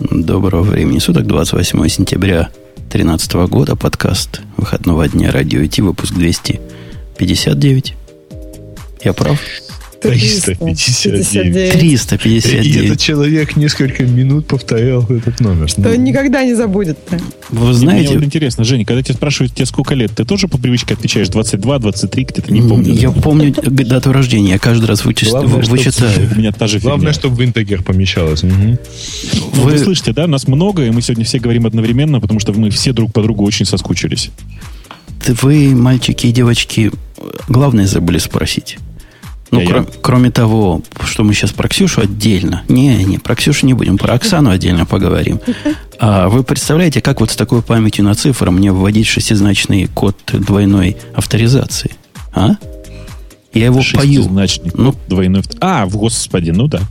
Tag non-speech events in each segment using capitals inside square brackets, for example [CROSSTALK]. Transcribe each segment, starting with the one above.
Доброго времени суток, 28 сентября 2013 года, подкаст выходного дня радио IT, выпуск 259. Я прав? 359. 359. И этот человек несколько минут повторял этот номер. Что он никогда не забудет. Вы Мне знаете, вот интересно, Женя, когда тебя спрашивают, тебе сколько лет, ты тоже по привычке отвечаешь 22, 23, где-то не помню. я помню дату рождения, я каждый раз вычис- Главное, вы- вычитаю. У меня та же Главное, чтобы в интегер помещалось. Мгм. Ну, Вы- вы слышите, да, нас много, и мы сегодня все говорим одновременно, потому что мы все друг по другу очень соскучились. Вы, мальчики и девочки, главное забыли спросить. Ну, Я- я? кро- кроме того, что мы сейчас про Ксюшу отдельно. Не, не, про Ксюшу не будем, про Оксану отдельно поговорим. [LAUGHS] А вы представляете, как вот с такой памятью на цифры мне вводить шестизначный код двойной авторизации? А? Я его пою. Шестизначный Ну. двойной... А, в господи, ну да.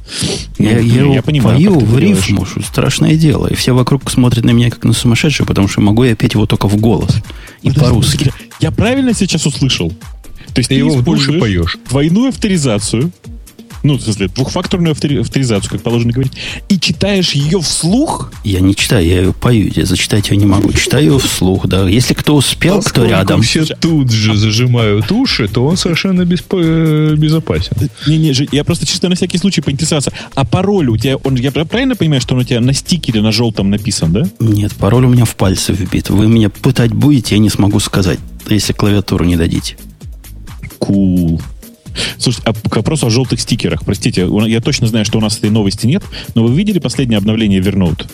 Я, Ну, я его понимаю, пою в рифму, что страшное дело. И все вокруг смотрят на меня как на сумасшедшего, потому что могу я петь его только в голос. И по-русски. Я правильно сейчас услышал? То есть Ты ты, его в душе поешь. двойную авторизацию, ну, в смысле, двухфакторную автори- авторизацию, как положено говорить, и читаешь ее вслух? Я не читаю, я ее пою. Я зачитать ее не могу. Читаю ее вслух, да. Если кто успел, кто рядом. все тут же зажимают уши, то он совершенно беспо- э, безопасен. Не-не, я просто чисто на всякий случай поинтересоваться. А пароль у тебя, он, я правильно понимаю, что он у тебя на стикере на желтом написан, да? Нет, пароль у меня в пальце вбит. Вы меня пытать будете, я не смогу сказать, если клавиатуру не дадите. Кул. Слушайте, а к вопросу о желтых стикерах. Простите, я точно знаю, что у нас этой новости нет, но вы видели последнее обновление Evernote?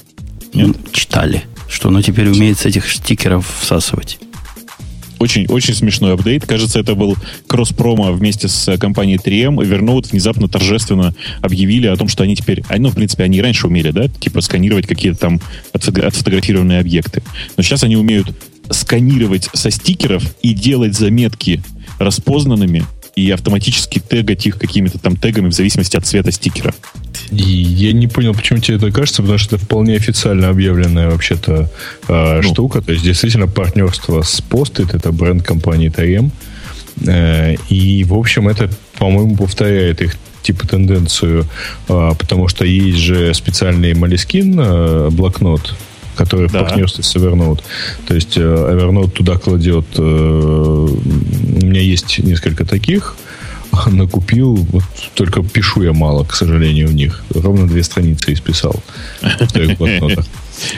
Нет? Читали, что оно теперь умеет с этих стикеров всасывать. Очень, очень смешной апдейт. Кажется, это был кросс-промо вместе с э, компанией 3M. Evernote внезапно торжественно объявили о том, что они теперь... а, Ну, в принципе, они и раньше умели, да? Типа сканировать какие-то там отфото- отфотографированные объекты. Но сейчас они умеют сканировать со стикеров и делать заметки распознанными и автоматически тегать их какими-то там тегами в зависимости от цвета стикера. И я не понял, почему тебе это кажется, потому что это вполне официально объявленная вообще-то э, Ну. штука. То есть, действительно, партнерство с Post-it, это бренд компании 3M. Э, и, в общем, это, по-моему, повторяет их типа тенденцию, э, потому что есть же специальный Moleskine э, блокнот, который в Да. партнерстве с Evernote. То есть э, Evernote туда кладет... э, у меня есть несколько таких. [LAUGHS] Накупил, вот только пишу я мало, к сожалению, в них. Ровно две страницы исписал в трех блокнотах.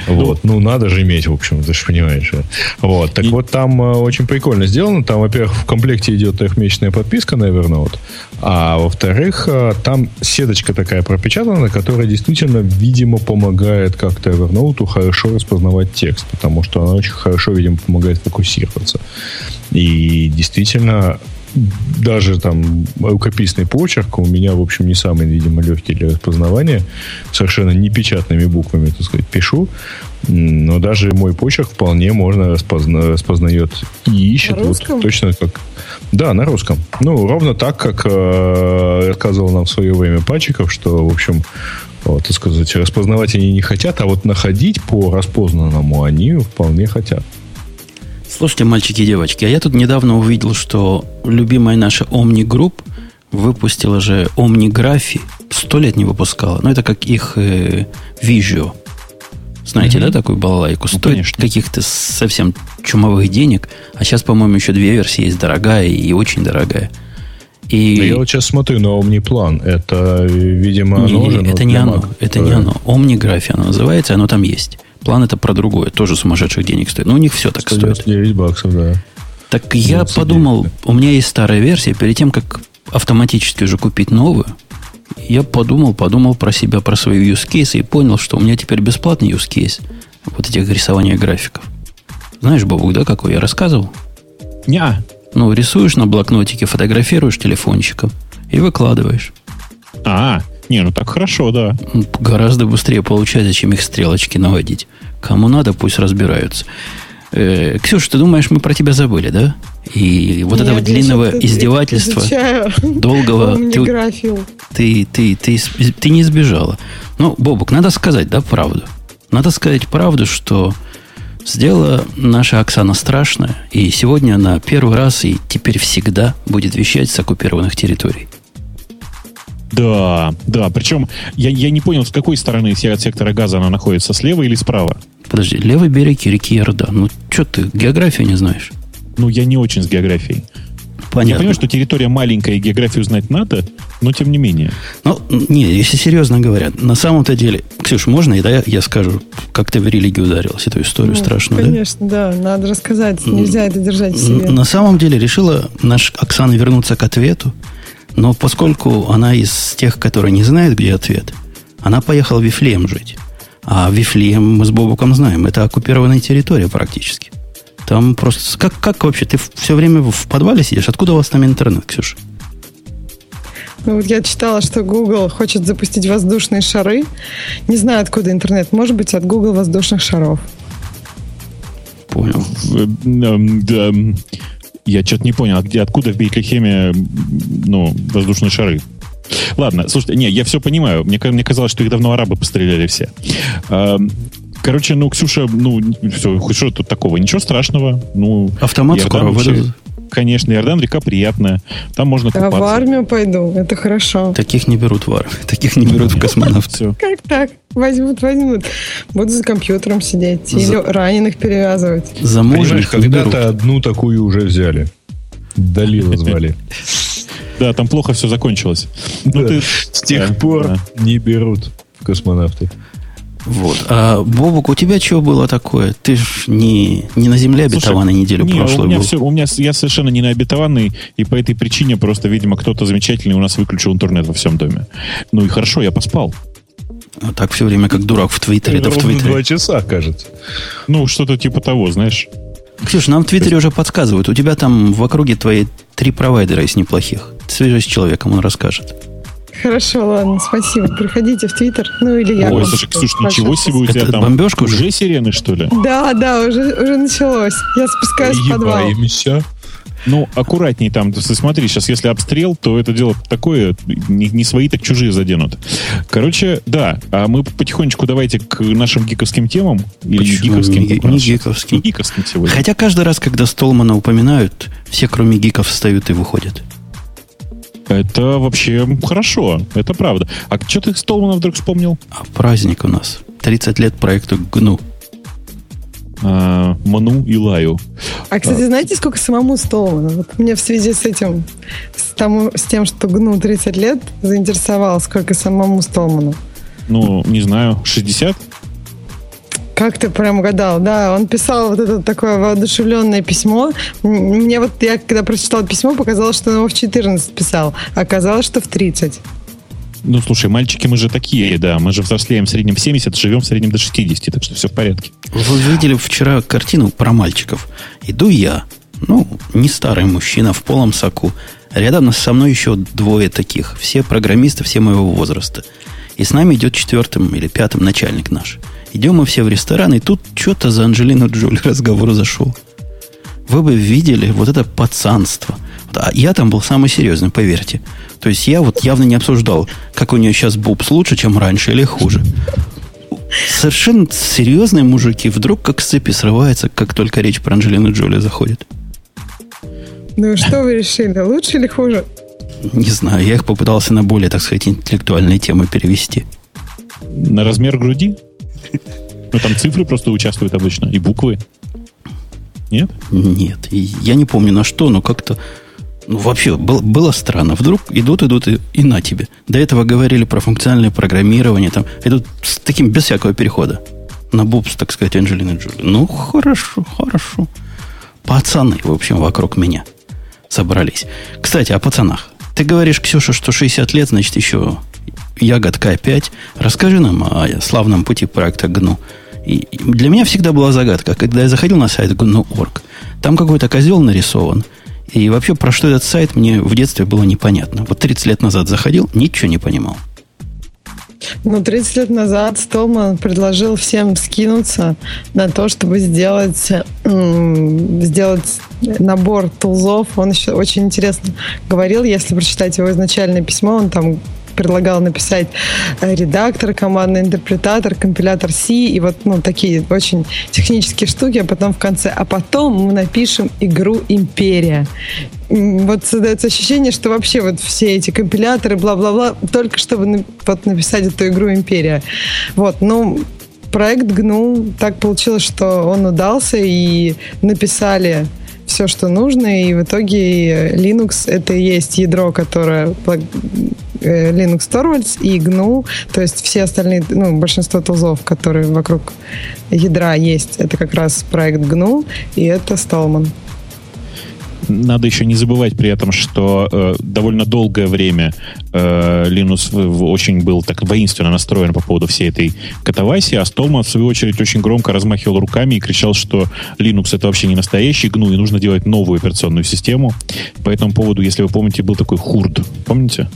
Вот. Ну, надо же иметь, в общем, ты же понимаешь. Вот. Так И- вот, там э, очень прикольно сделано. Там, во-первых, в комплекте идет трехмесячная подписка на Evernote. А во-вторых, э, там сеточка такая пропечатана, которая действительно, видимо, помогает как-то Evernote хорошо распознавать текст. Потому что она очень хорошо, видимо, помогает фокусироваться. И действительно, даже там рукописный почерк у меня, в общем, не самый, видимо, легкий для распознавания. Совершенно не печатными буквами, так сказать, пишу. Но даже мой почерк вполне можно распозна- распознает и ищет. Вот точно как... Да, на русском. Ну, ровно так, как э, рассказывал нам в свое время Пачиков, что, в общем, вот, так сказать, распознавать они не хотят, а вот находить по распознанному они вполне хотят. Слушайте, мальчики и девочки, а я тут недавно увидел, что любимая наша Omni Group выпустила же Omnigraphy. Сто лет не выпускала. Ну, это как их э, Visual. Знаете, да, такую балалайку? Стоит конечно. каких-то совсем чумовых денег. А сейчас, по-моему, еще две версии есть. Дорогая и очень дорогая. И... Да Я вот сейчас смотрю на Omniplan. Это, видимо, оно не, же, но это не оно. Mac. Это не оно. Omnigraphy оно называется, оно там есть. План это про другое, тоже сумасшедших денег стоит. Но у них все так стоит. 199 баксов, да. Так я 29, подумал, у меня есть старая версия, перед тем, как автоматически уже купить новую, я подумал, подумал про себя, про свои use case и понял, что у меня теперь бесплатный use case вот этих рисования графиков. Знаешь, Бобук, да, какой я рассказывал? Неа. Ну, рисуешь на блокнотике, фотографируешь телефончиком и выкладываешь. А, не, ну так хорошо, да. Гораздо быстрее получается, чем их стрелочки наводить. Кому надо, пусть разбираются. Э, Ксюша, ты думаешь, мы про тебя забыли, да? И вот Нет, этого я длинного издевательства, изучаю долгого, [LAUGHS] ты, ты, ты, ты, ты не избежала. Ну, Бобук, надо сказать, да, правду. Надо сказать правду, что сделала наша Оксана страшная, и сегодня она первый раз и теперь всегда будет вещать с оккупированных территорий. Да, да. Причем я, я не понял, с какой стороны от сектора газа она находится, слева или справа? Подожди, левый берег реки Иордан. Ну, что ты, географию не знаешь? Ну, я не очень с географией. Понятно. Я понимаю, что территория маленькая и географию знать надо, но тем не менее. Ну, не, если серьезно говоря, на самом-то деле, Ксюш, можно, и да, я, я скажу, как ты в религию ударилась, эту историю ну, страшную, конечно, да? Конечно, да, надо рассказать, нельзя это держать в себе. На самом деле решила наш Оксана вернуться к ответу, но поскольку она из тех, которые не знают, где ответ, она поехала в Вифлеем жить. А Вифлеем мы с Бобуком знаем, это оккупированная территория практически. Там просто... Как, как вообще? Ты все время в подвале сидишь? Откуда у вас там интернет, Ксюша? Ну, вот я читала, что Google хочет запустить воздушные шары. Не знаю, откуда интернет. Может быть, от Google воздушных шаров. Понял. Я что-то не понял, а где, откуда в Бейтлихеме ну, воздушные шары? Ладно, слушайте, не, я все понимаю. Мне, мне казалось, что их давно арабы постреляли все. Короче, ну, Ксюша, ну, все, что тут такого? Ничего страшного. Ну, Автомат скоро выдадут. Конечно, Иордан река приятная. Там можно да, купаться. в армию пойду, это хорошо. Таких не берут в армию, [LAUGHS] таких не берут в космонавты. Как так? Возьмут, возьмут. Буду за компьютером сидеть или раненых перевязывать. Замужних когда-то одну такую уже взяли. Далила [LAUGHS] звали. Да, там плохо все закончилось. Ну, С тех пор не берут космонавты. Вот. А, Бобук, у тебя что было такое? Ты ж не, не на земле обетованной Слушай, неделю не, прошлую у меня был. Все, у меня я совершенно не на обетованный, и по этой причине просто, видимо, кто-то замечательный у нас выключил интернет во всем доме. Ну и хорошо, я поспал. А так все время как дурак в Твиттере, да в Твиттере. два часа, кажется. Ну, что-то типа того, знаешь. Ксюш, нам в Твиттере уже подсказывают. У тебя там в округе твои три провайдера из неплохих. Свяжись с человеком, он расскажет. Хорошо, ладно, спасибо. Приходите в Твиттер. Ну, или я. Ой, слушай, Ксюш, ничего себе у тебя там. Бомбежка уже? Уже сирены, что ли? Да, да, уже, уже началось. Я спускаюсь в подвал. Ну, аккуратней там. Ты смотри, сейчас если обстрел, то это дело такое, не, не свои, так чужие заденут. Короче, да, а мы потихонечку давайте к нашим гиковским темам. Или Почему? гиковским? Не, не гиковским. Не гиковским сегодня. Хотя каждый раз, когда Столмана упоминают, все, кроме гиков, встают и выходят. Это вообще хорошо, это правда. А что ты Столмана вдруг вспомнил? А праздник у нас. 30 лет проекту ГНУ. А, Ману и Лаю. А, кстати, а. знаете, сколько самому Столмана? Вот мне в связи с этим, с, тому, с тем, что ГНУ 30 лет, заинтересовало, сколько самому Столману. Ну, не знаю, 60? Как ты прям угадал, да, он писал вот это такое воодушевленное письмо. Мне вот, я когда прочитал письмо, показалось, что он его в 14 писал, а оказалось, что в 30. Ну, слушай, мальчики, мы же такие, да, мы же взрослеем в среднем в 70, живем в среднем до 60, так что все в порядке. Вы видели вчера картину про мальчиков? Иду я, ну, не старый мужчина в полом соку. Рядом со мной еще двое таких, все программисты, все моего возраста. И с нами идет четвертым или пятым начальник наш – Идем мы все в ресторан, и тут что-то за Анджелину Джоли [LAUGHS] разговор зашел. Вы бы видели вот это пацанство. А я там был самый серьезный, поверьте. То есть я вот явно не обсуждал, как у нее сейчас бубс лучше, чем раньше или хуже. Совершенно серьезные мужики вдруг как с цепи срываются, как только речь про Анджелину Джоли заходит. Ну, что вы решили, лучше или хуже? Не знаю, я их попытался на более, так сказать, интеллектуальные темы перевести. На размер груди? Ну, там цифры просто участвуют обычно, и буквы. Нет? Нет. Я не помню на что, но как-то... Ну, вообще, было, было странно. Вдруг идут, идут и, и на тебе. До этого говорили про функциональное программирование. Там, идут с таким, без всякого перехода. На бубс, так сказать, Анджелина Джоли. Ну, хорошо, хорошо. Пацаны, в общем, вокруг меня собрались. Кстати, о пацанах. Ты говоришь, Ксюша, что 60 лет, значит, еще ягодка опять. Расскажи нам о славном пути проекта GNU. И для меня всегда была загадка, когда я заходил на сайт GNU.org, там какой-то козел нарисован. И вообще, про что этот сайт, мне в детстве было непонятно. Вот 30 лет назад заходил, ничего не понимал. Ну, 30 лет назад Столман предложил всем скинуться на то, чтобы сделать, сделать набор тулзов. Он еще очень интересно говорил, если прочитать его изначальное письмо, он там предлагал написать э, редактор, командный интерпретатор, компилятор C и вот ну, такие очень технические штуки, а потом в конце, а потом мы напишем игру «Империя». Вот создается ощущение, что вообще вот все эти компиляторы, бла-бла-бла, только чтобы вот написать эту игру «Империя». Вот, ну, проект GNU так получилось, что он удался, и написали все, что нужно, и в итоге Linux это и есть ядро, которое Linux Torvalds и GNU, то есть все остальные, ну, большинство тулзов, которые вокруг ядра есть, это как раз проект GNU, и это Stallman надо еще не забывать при этом, что э, довольно долгое время э, Linux очень был так воинственно настроен по поводу всей этой катавасии, а Столман, в свою очередь, очень громко размахивал руками и кричал, что Linux это вообще не настоящий GNU, и нужно делать новую операционную систему. По этому поводу, если вы помните, был такой хурд. Помните?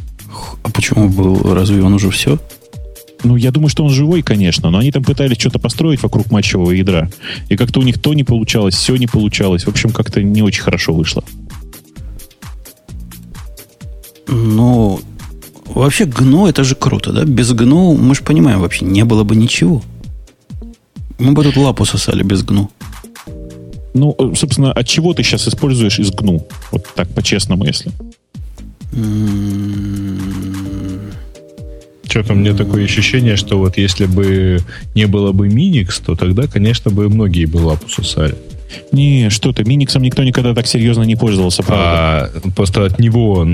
А почему был? Разве он уже все? Ну, я думаю, что он живой, конечно, но они там пытались что-то построить вокруг матчевого ядра. И как-то у них то не получалось, все не получалось. В общем, как-то не очень хорошо вышло. Ну, вообще гну это же круто, да? Без гну, мы же понимаем, вообще не было бы ничего. Мы бы тут лапу сосали без гну. Ну, собственно, от чего ты сейчас используешь из гну? Вот так по-честному, если. Что-то мне такое ощущение, что вот если бы не было бы Minix, то тогда, конечно, бы многие бы лапу сосали. Не, что ты, Миниксом никто никогда так серьезно не пользовался, правда. А, просто от него,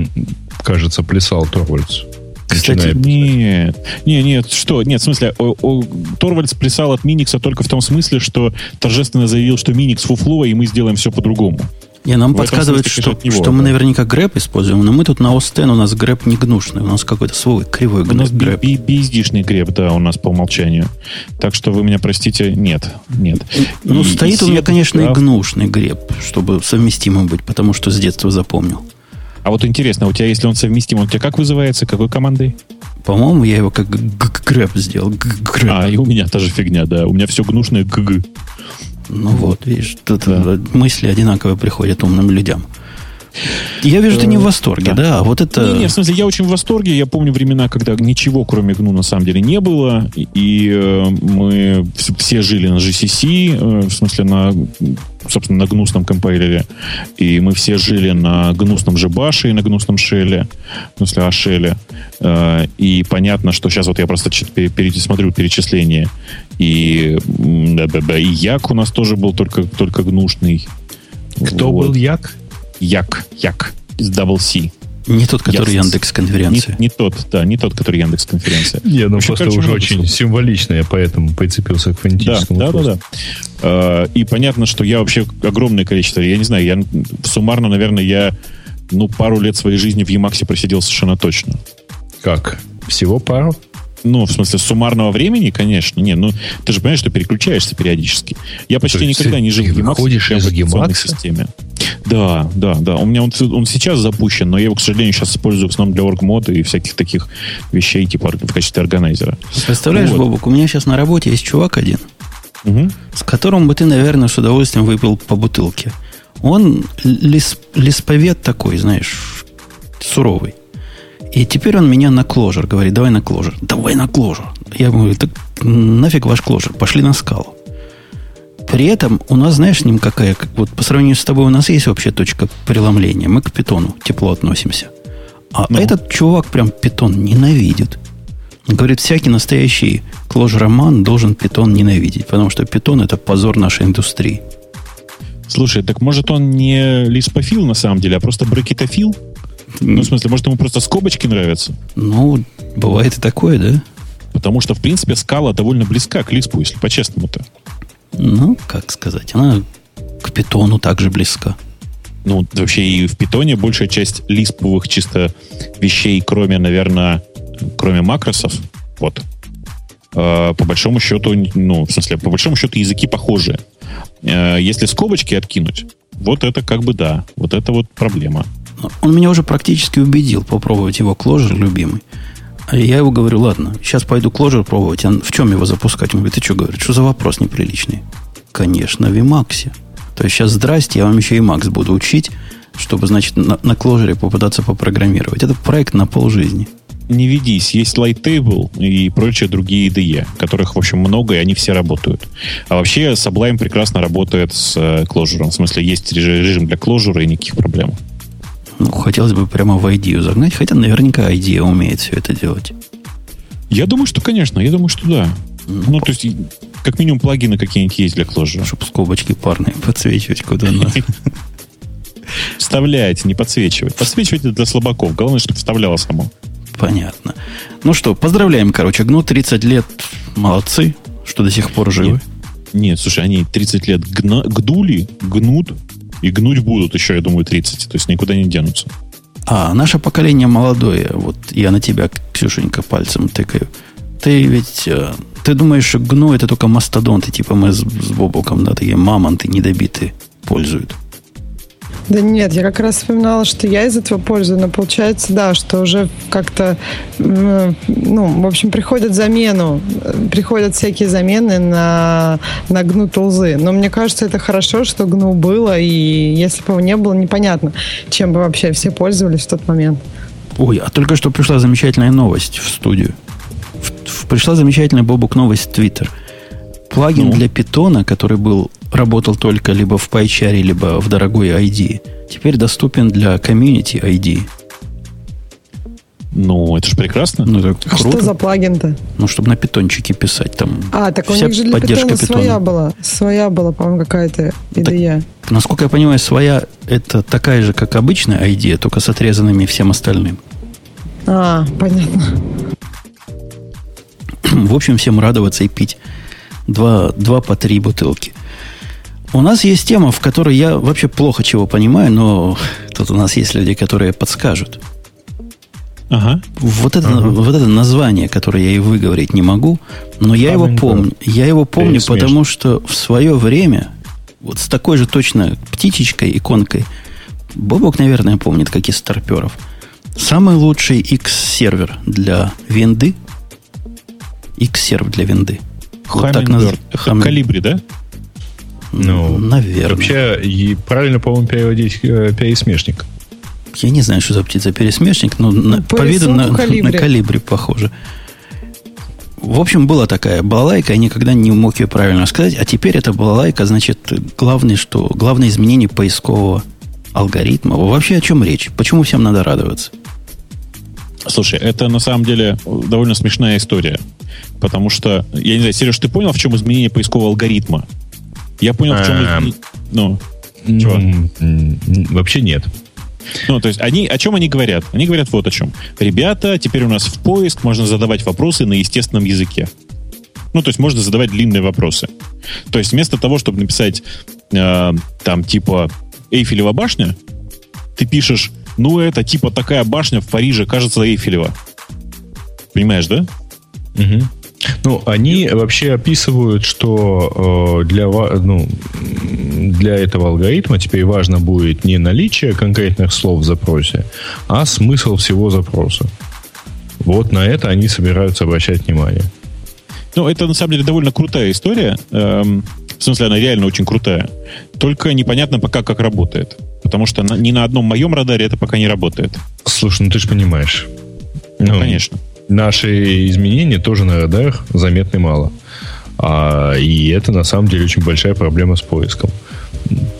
кажется, плясал Торвальдс. Кстати, нет. Нет, нет, что? Нет, в смысле, о, о, Торвальдс плясал от Миникса только в том смысле, что торжественно заявил, что Миникс фуфло, и мы сделаем все по-другому. Не, нам подсказывают, что, него, что да. мы наверняка грэп используем, но мы тут на Остен, у нас грэп не гнушный, у нас какой-то свой кривой грэп. У нас грэп. BSD-шный грэп, да, у нас по умолчанию. Так что вы меня простите, нет, нет. Ну, и, стоит и у меня, конечно, да. и гнушный грэп, чтобы совместимым быть, потому что с детства запомнил. А вот интересно, у тебя, если он совместим, он у тебя как вызывается, какой командой? По-моему, я его как грэп сделал. А, и у меня та же фигня, да. У меня все гнушное гг. Ну вот, видишь, тут да. мысли одинаковые приходят умным людям. Я вижу, ты не в восторге, да? да? Вот это... Не, не, в смысле, я очень в восторге. Я помню времена, когда ничего, кроме GNU, на самом деле не было. И э, мы все жили на GCC, э, в смысле, на, собственно, на гнусном компайлере. И мы все жили на гнусном же баше и на гнусном шеле. В смысле, ашеле. Э, и понятно, что сейчас вот я просто пересмотрю перечисление. И, да, да, да, и Як у нас тоже был только, только гнушный. Кто вот. был Як? Як, Як, с Double C. Не тот, который Яндекс конференция. Не, не тот, да, не тот, который Яндекс конференция. Не, ну просто уже очень символично, я поэтому прицепился к фонетическому. Да, да, да, да. И понятно, что я вообще огромное количество, я не знаю, я суммарно, наверное, я ну пару лет своей жизни в Emacs просидел совершенно точно. Как? Всего пару? Ну, в смысле, суммарного времени, конечно. Не, ну, ты же понимаешь, что переключаешься периодически. Я почти никогда не жил в Emacs. Ходишь из Emacs? системе. Да, да, да. У меня он, он сейчас запущен, но я его, к сожалению, сейчас использую в основном для оргмода и всяких таких вещей, типа в качестве органайзера. Представляешь, вот. Бобок, у меня сейчас на работе есть чувак один, угу. с которым бы ты, наверное, с удовольствием выпил по бутылке. Он лис, лисповед такой, знаешь, суровый. И теперь он меня на кложер говорит, давай на кложер. Давай на кложер. Я говорю, так нафиг ваш кложер, пошли на скалу. При этом у нас, знаешь, с ним какая, вот по сравнению с тобой у нас есть вообще точка преломления. Мы к питону тепло относимся. А ну. этот чувак прям питон ненавидит. Говорит, всякий настоящий клож-роман должен питон ненавидеть, потому что питон это позор нашей индустрии. Слушай, так может он не лиспофил на самом деле, а просто брекетофил? Ну, в смысле, может, ему просто скобочки нравятся? Ну, бывает и такое, да? Потому что, в принципе, скала довольно близка к Лиспу, если по-честному-то. Ну, как сказать, она к питону также близка. Ну, вообще и в питоне большая часть лисповых чисто вещей, кроме, наверное, кроме макросов, вот, э, по большому счету, ну, в смысле, по большому счету языки похожие. Э, если скобочки откинуть, вот это как бы да, вот это вот проблема. Он меня уже практически убедил попробовать его кложер любимый. А я его говорю, ладно, сейчас пойду кложер пробовать. А в чем его запускать? Он говорит, ты что говоришь? Что за вопрос неприличный? Конечно, в Emacs. То есть сейчас здрасте, я вам еще и Emacs буду учить, чтобы, значит, на, на кложере попытаться попрограммировать. Это проект на полжизни. не ведись. Есть Lighttable и прочие другие IDE, которых, в общем, много, и они все работают. А вообще Sublime прекрасно работает с Clojure. Э, в смысле, есть режим для Clojure и никаких проблем. Ну, хотелось бы прямо в IDE загнать, хотя наверняка IDE умеет все это делать. Я думаю, что, конечно, я думаю, что да. Ну, ну то есть, как минимум, плагины какие-нибудь есть для Clojure. Чтобы скобочки парные подсвечивать куда надо. [LAUGHS] Вставлять, не подсвечивать. Подсвечивать это для слабаков. Главное, чтобы вставляло само. Понятно. Ну что, поздравляем, короче. Гну 30 лет. Молодцы, что до сих пор живы. Нет, нет слушай, они 30 лет гна, гнули, гнут и гнуть будут еще, я думаю, 30. То есть никуда не денутся. А, наше поколение молодое. Вот я на тебя, Ксюшенька, пальцем тыкаю. Ты ведь... Э, ты думаешь, что гну это только мастодонты, типа мы с, с Бобоком, да, такие мамонты недобитые пользуют. Да нет, я как раз вспоминала, что я из этого пользую, но получается, да, что уже как-то, ну, в общем, приходят замену, приходят всякие замены на, на гну тулзы. Но мне кажется, это хорошо, что гну было, и если бы его не было, непонятно, чем бы вообще все пользовались в тот момент. Ой, а только что пришла замечательная новость в студию. В, в, пришла замечательная Бобук новость в Твиттер. Плагин ну. для питона, который был работал только либо в PyChar, либо в дорогой ID, теперь доступен для комьюнити ID. Ну, это же прекрасно. Ну, это а круто. что за плагин-то? Ну, чтобы на питончике писать там. А, так у них же для питона, питона своя была. Своя была, по-моему, какая-то идея. Так, насколько я понимаю, своя это такая же, как обычная ID, только с отрезанными всем остальным. А, понятно. В общем, всем радоваться и пить два, два по три бутылки. У нас есть тема, в которой я вообще плохо чего понимаю, но тут у нас есть люди, которые подскажут. Ага. Вот это, ага. вот это название, которое я и выговорить не могу, но я его помню. Я его помню, потому что в свое время, вот с такой же точно птичечкой, иконкой, Бобок, наверное, помнит, как из старперов. Самый лучший X-сервер для винды. X-сервер для винды. Вот так наз... Хам... Калибри, да? Ну, наверное. Вообще, и правильно, по-моему, переводить э, пересмешник. Я не знаю, что за птица-пересмешник, но ну, на, по виду [LAUGHS] на, калибре. на калибре похоже. В общем, была такая балалайка, я никогда не мог ее правильно сказать, а теперь эта балалайка, значит, главное, что, главное изменение поискового алгоритма. Вообще о чем речь? Почему всем надо радоваться? Слушай, это на самом деле довольно смешная история. Потому что, я не знаю, Сереж, ты понял, в чем изменение поискового алгоритма? Я понял, в чем... Эм, ну, чего? Вообще нет. Ну, то есть они, о чем они говорят? Они говорят вот о чем. Ребята, теперь у нас в поиск можно задавать вопросы на естественном языке. Ну, то есть можно задавать длинные вопросы. То есть вместо того, чтобы написать э, там типа Эйфелева башня, ты пишешь, ну, это типа такая башня в Париже, кажется, Эйфелева. Понимаешь, да? Угу. Ну, они вообще описывают, что э, для, ну, для этого алгоритма теперь важно будет не наличие конкретных слов в запросе, а смысл всего запроса. Вот на это они собираются обращать внимание. Ну, это на самом деле довольно крутая история. Эм, в смысле, она реально очень крутая. Только непонятно пока, как работает. Потому что на, ни на одном моем радаре это пока не работает. Слушай, ну ты же понимаешь. Ну, ну, конечно наши изменения тоже на радарах заметны мало. А, и это на самом деле очень большая проблема с поиском.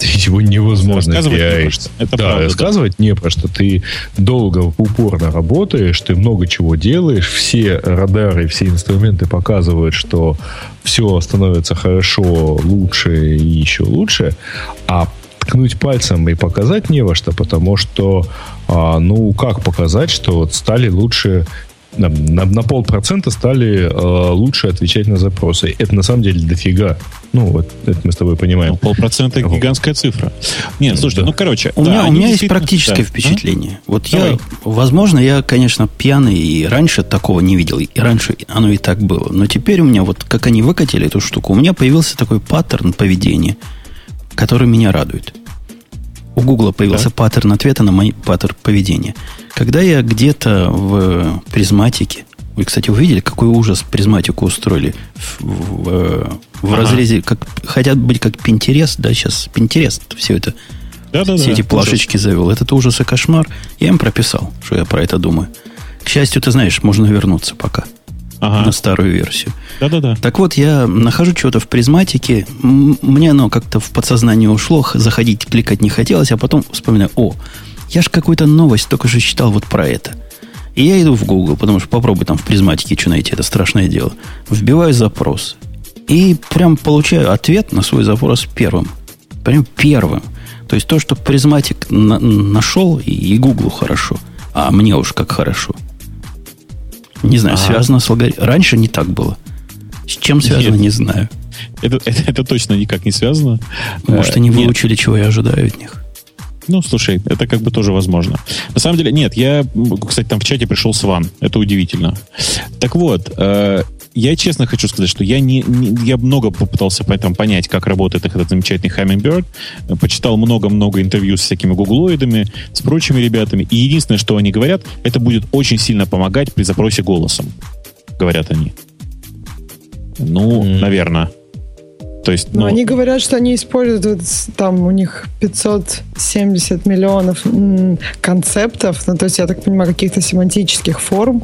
Его невозможно пиарить. Это да, правда, рассказывать да. не про что. Ты долго, упорно работаешь, ты много чего делаешь, все радары, все инструменты показывают, что все становится хорошо, лучше и еще лучше, а ткнуть пальцем и показать не во что, потому что, а, ну, как показать, что вот стали лучше на, на, на полпроцента стали э, лучше отвечать на запросы. Это на самом деле дофига. Ну, вот это мы с тобой понимаем. Ну, полпроцента вот. гигантская цифра. Нет, слушай, да. ну, короче. У да, меня, у меня есть практическое да. впечатление. А? Вот Давай. я, возможно, я, конечно, пьяный и раньше такого не видел. И раньше оно и так было. Но теперь у меня, вот как они выкатили эту штуку, у меня появился такой паттерн поведения, который меня радует. У Гугла появился да. паттерн ответа на мой паттерн поведения. Когда я где-то в призматике, вы, кстати, увидели, какой ужас призматику устроили в, в, в ага. разрезе, как хотят быть как Pinterest, да, сейчас Pinterest все это, да, да, все да, эти плашечки ужас. завел. Этот ужас и кошмар. Я им прописал, что я про это думаю. К счастью, ты знаешь, можно вернуться пока Ага. на старую версию. Да-да-да. Так вот, я нахожу что-то в призматике, мне оно как-то в подсознание ушло, заходить, кликать не хотелось, а потом вспоминаю, о, я же какую-то новость только что читал вот про это. И я иду в Google, потому что попробуй там в призматике что найти, это страшное дело. Вбиваю запрос. И прям получаю ответ на свой запрос первым. Прям первым. То есть то, что Prismatic на- нашел, и, и Google хорошо. А мне уж как хорошо. Не знаю, Ага. связано с алгоритмом. Раньше не так было. С чем связано, Нет. не знаю. Это, это, это точно никак не связано. Может, Э, они нет. выучили, чего я ожидаю от них. Ну, слушай, это как бы тоже возможно. На самом деле, нет, я, кстати, там в чате пришел Сван. Это удивительно. Так вот, э, я честно хочу сказать, что я не, не- я много попытался поэтому понять, как работает этот замечательный Hummingbird. Почитал много-много интервью с всякими гуглоидами, с прочими ребятами. И единственное, что они говорят, это будет очень сильно помогать при запросе голосом. Говорят они. Ну, М. наверное. То есть, Но ну, они говорят, что они используют там у них 570 миллионов концептов, ну то есть я так понимаю каких-то семантических форм,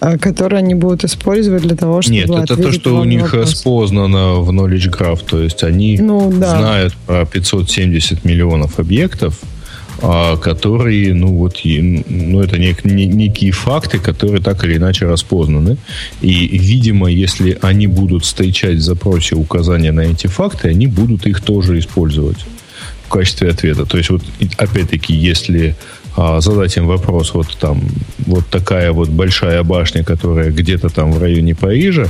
э, которые они будут использовать для того, чтобы Нет, это то, что у них вопрос. распознано в Knowledge Graph. То есть они Ну да. знают про 570 миллионов объектов, которые, ну вот, ну это нек- не- некие факты, которые так или иначе распознаны. И, видимо, если они будут встречать в запросе указания на эти факты, они будут их тоже использовать в качестве ответа. То есть вот опять-таки, если а, задать им вопрос, вот там вот такая вот большая башня, которая где-то там в районе Парижа,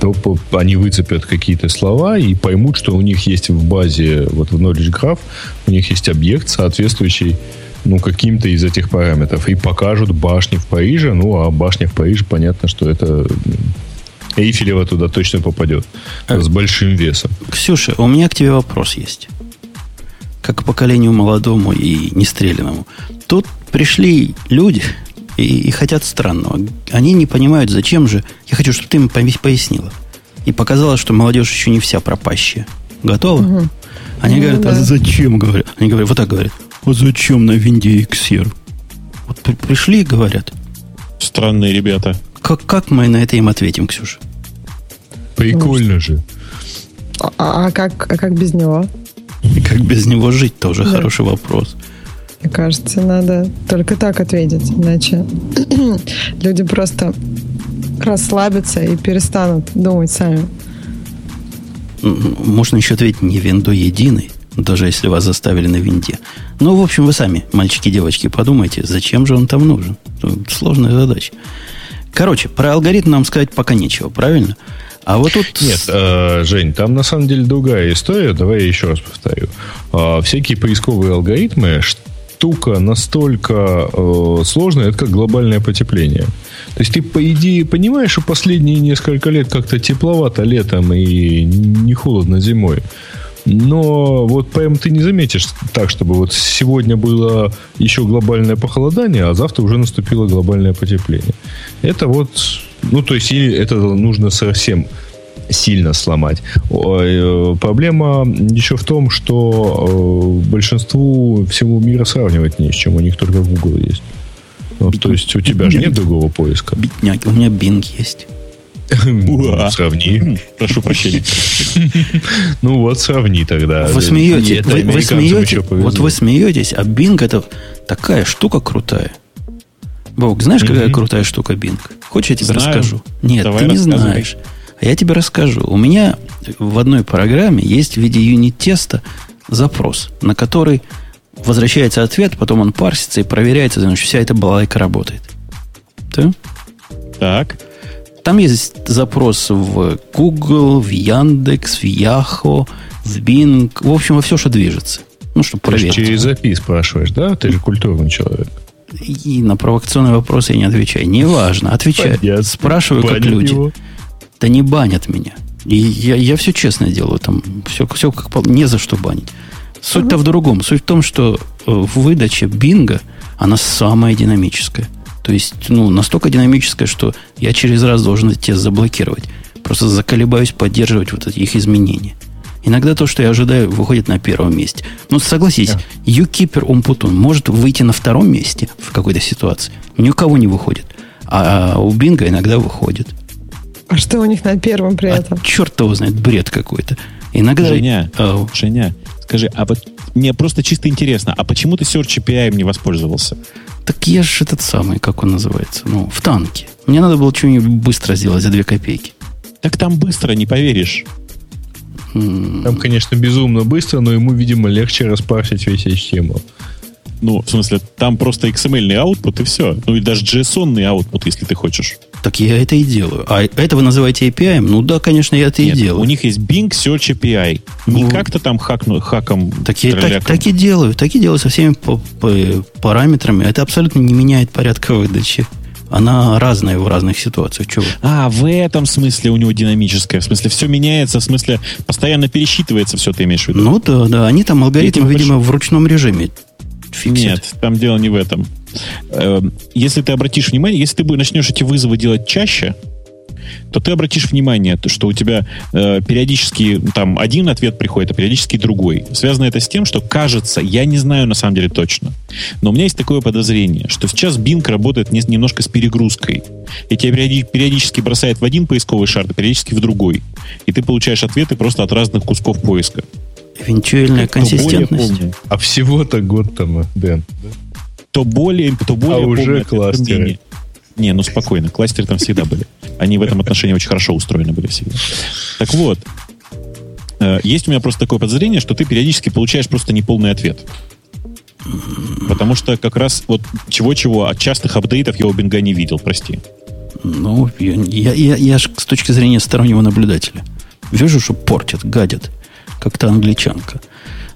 то они выцепят какие-то слова и поймут, что у них есть в базе, вот в Knowledge Graph, у них есть объект, соответствующий ну, каким-то из этих параметров. И покажут башни в Париже. Ну, а башня в Париже, понятно, что это Эйфелева туда точно попадет. С большим весом. Ксюша, у меня к тебе вопрос есть. Как к поколению молодому и нестрелянному. Тут пришли люди и, и хотят странного. Они не понимают, зачем же... Я хочу, чтобы ты им пояс- пояснила. И показала, что молодежь еще не вся пропащая. Готова? Они Ну, говорят, а да. зачем, говорят? Они говорят, вот так говорят. Вот зачем на винде XR? Вот при- пришли и говорят. странные ребята. Как, как мы на это им ответим, Ксюша? Прикольно же. А, а как, а как без него? И как без него жить, тоже Да. хороший вопрос. Мне кажется, надо только так ответить, иначе [CLEARS THROAT] люди просто расслабятся и перестанут думать сами. Можно еще ответить не винду единый, даже если вас заставили на винде. Ну, в общем, вы сами, мальчики и девочки, подумайте, зачем же он там нужен. Ну, Сложная задача. Короче, про алгоритм нам сказать пока нечего, правильно? А вот тут... Нет, э, Жень, там на самом деле другая история. Давай я еще раз повторю. А, всякие поисковые алгоритмы штука настолько э, сложная, это как глобальное потепление. То есть ты, по идее, понимаешь, что последние несколько лет как-то тепловато летом и не холодно зимой. Но вот прям ты не заметишь так, чтобы вот сегодня было еще глобальное похолодание, а завтра уже наступило глобальное потепление. Это вот, ну то есть или это нужно совсем сильно сломать. Э, Проблема еще в том, что э, большинству всего мира сравнивать не с чем. У них только Google есть. Ну, то есть у тебя же нет другого поиска. Бедняги, у меня Bing есть. [LAUGHS] Ну, Сравни. Прошу прощения. [LAUGHS] Ну вот, сравни тогда. Вы смеетесь, вы, вы вот вы смеетесь, а Bing это такая штука крутая. Бог, знаешь, какая крутая штука Bing? Хочешь, я тебе расскажу? Нет, ты не знаешь. Я тебе расскажу. У меня в одной программе есть в виде юнит-теста запрос, на который возвращается ответ, потом он парсится и проверяется, значит, вся эта балайка работает. Да? Так. Там есть запрос в Google, в Яндекс, в Yahoo, в Bing, в общем, во все, что движется. Ну, чтобы Ты проверить. через API спрашиваешь, да? Ты же культурный человек. И на провокационные вопросы я не отвечаю. Неважно, отвечаю. Понятно. Спрашиваю, как Банят люди. его. Да не банят меня. И я, я все честно делаю. Там все, все как не за что банить. Суть-то в другом. Суть в том, что э, выдача бинга, она самая динамическая. То есть, ну, настолько динамическая, что я через раз должен тест заблокировать. Просто заколебаюсь поддерживать вот их изменения. Иногда то, что я ожидаю, выходит на первом месте. Ну, согласись, юкипер Умпутун может выйти на втором месте в какой-то ситуации. Ни у кого не выходит. А у Бинга иногда выходит. А что у них на первом при этом? А черт его знает, бред какой-то. Иногда... Женя, oh. Женя, скажи, а вот мне просто чисто интересно, а почему ты Search API не воспользовался? Так я же этот самый, как он называется, ну, в танке. Мне надо было что-нибудь быстро сделать за две копейки. Так там быстро, не поверишь. Там, конечно, безумно быстро, но ему, видимо, легче распарсить весь HTML. Ну, в смысле, там просто XML-ный output и все. Ну и даже JSON-ный output, если ты хочешь. Так я это и делаю. А это вы называете API? Ну да, конечно, я это Нет, и делаю. У них есть Bing Search API. Не ну, как-то там хакну, хаком. Так я так, так и делаю. Так и делаю со всеми параметрами. Это абсолютно не меняет порядка выдачи. Она разная в разных ситуациях. Чего? А, в этом смысле у него динамическая. В смысле, все меняется, в смысле, постоянно пересчитывается все, ты имеешь в виду? Ну да, да. Они там алгоритм, видимо, в ручном режиме фиксит. Нет, там дело не в этом. Эм, если ты обратишь внимание, если ты начнешь эти вызовы делать чаще, то ты обратишь внимание, что у тебя э, периодически там один ответ приходит, а периодически другой. Связано это с тем, что кажется, я не знаю на самом деле точно, но у меня есть такое подозрение, что сейчас Bing работает не, немножко с перегрузкой. И тебя периодически бросает в один поисковый шар, а периодически в другой. И ты получаешь ответы просто от разных кусков поиска. Эвенчуальная консистентность. А всего-то год там, Дэн. То более, то более а уже кластеры. Не, ну спокойно, кластеры там всегда были. Они в этом отношении очень хорошо устроены были всегда. Так вот, э, есть у меня просто такое подозрение, что ты периодически получаешь просто неполный ответ. Потому что как раз вот чего-чего от частых апдейтов я у Бинга не видел, прости. Ну, я, я, я, я ж с точки зрения стороннего наблюдателя. Вижу, что портят, гадят как-то англичанка.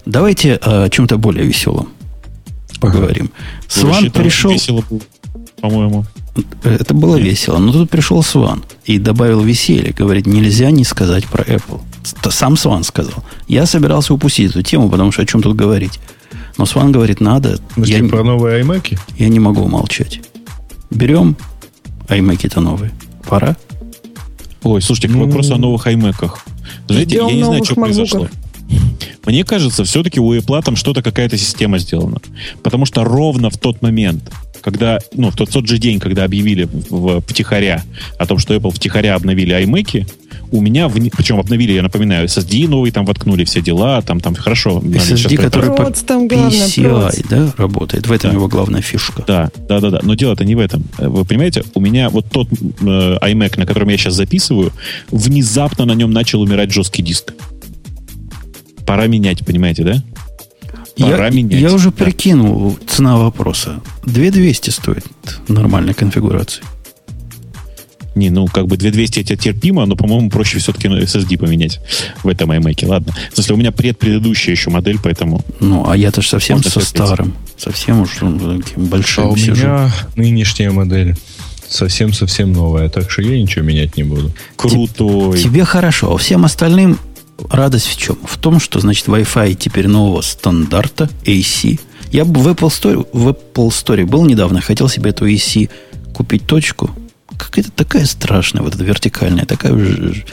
Давайте о чем-то более веселом поговорим. Сван пришел... Весело по-моему. Это было весело. Но тут пришел Сван и добавил веселье. Говорит, нельзя не сказать про Apple. Сам Сван сказал. Я собирался упустить эту тему, потому что о чем тут говорить. Но Сван говорит, надо. я, про новые iMac? Я не могу молчать. Берем iMac-то новые. Пора? Ой, слушайте, к ну, вопросу о новых iMac. Знаете, я не знаю, что произошло. Мне кажется, все-таки у Apple там что-то, какая-то система сделана. Потому что ровно в тот момент, когда, ну, в тот, тот же день, когда объявили в, втихаря о том, что Apple втихаря обновили iMac, у меня, в, причем обновили, я напоминаю, SSD новый там воткнули, все дела, там, там хорошо. SSD, который по там PCI, да, работает. В этом да. его главная фишка. Да, да, да, да. Но дело-то не в этом. Вы понимаете, у меня вот тот э, iMac, на котором я сейчас записываю, внезапно на нем начал умирать жесткий диск. Пора менять, понимаете, да? Пора я, менять. Я уже да. прикинул цена вопроса. 2200 стоит нормальной конфигурации. Не, ну, как бы 2200 это терпимо, но, по-моему, проще все-таки SSD поменять в этом iMac. Ладно. В смысле, у меня предпредыдущая еще модель, поэтому... Ну, а я-то совсем со терпеть. старым. Совсем уж ну, таким большим а у сижу. меня нынешняя модель совсем-совсем новая, так что я ничего менять не буду. Крутой. Тебе хорошо, а всем остальным радость в чем? В том, что, значит, Wi-Fi теперь нового стандарта, AC. Я бы в Apple Store, в Apple Store был недавно, хотел себе эту AC купить точку. Какая-то такая страшная, вот эта вертикальная, такая уже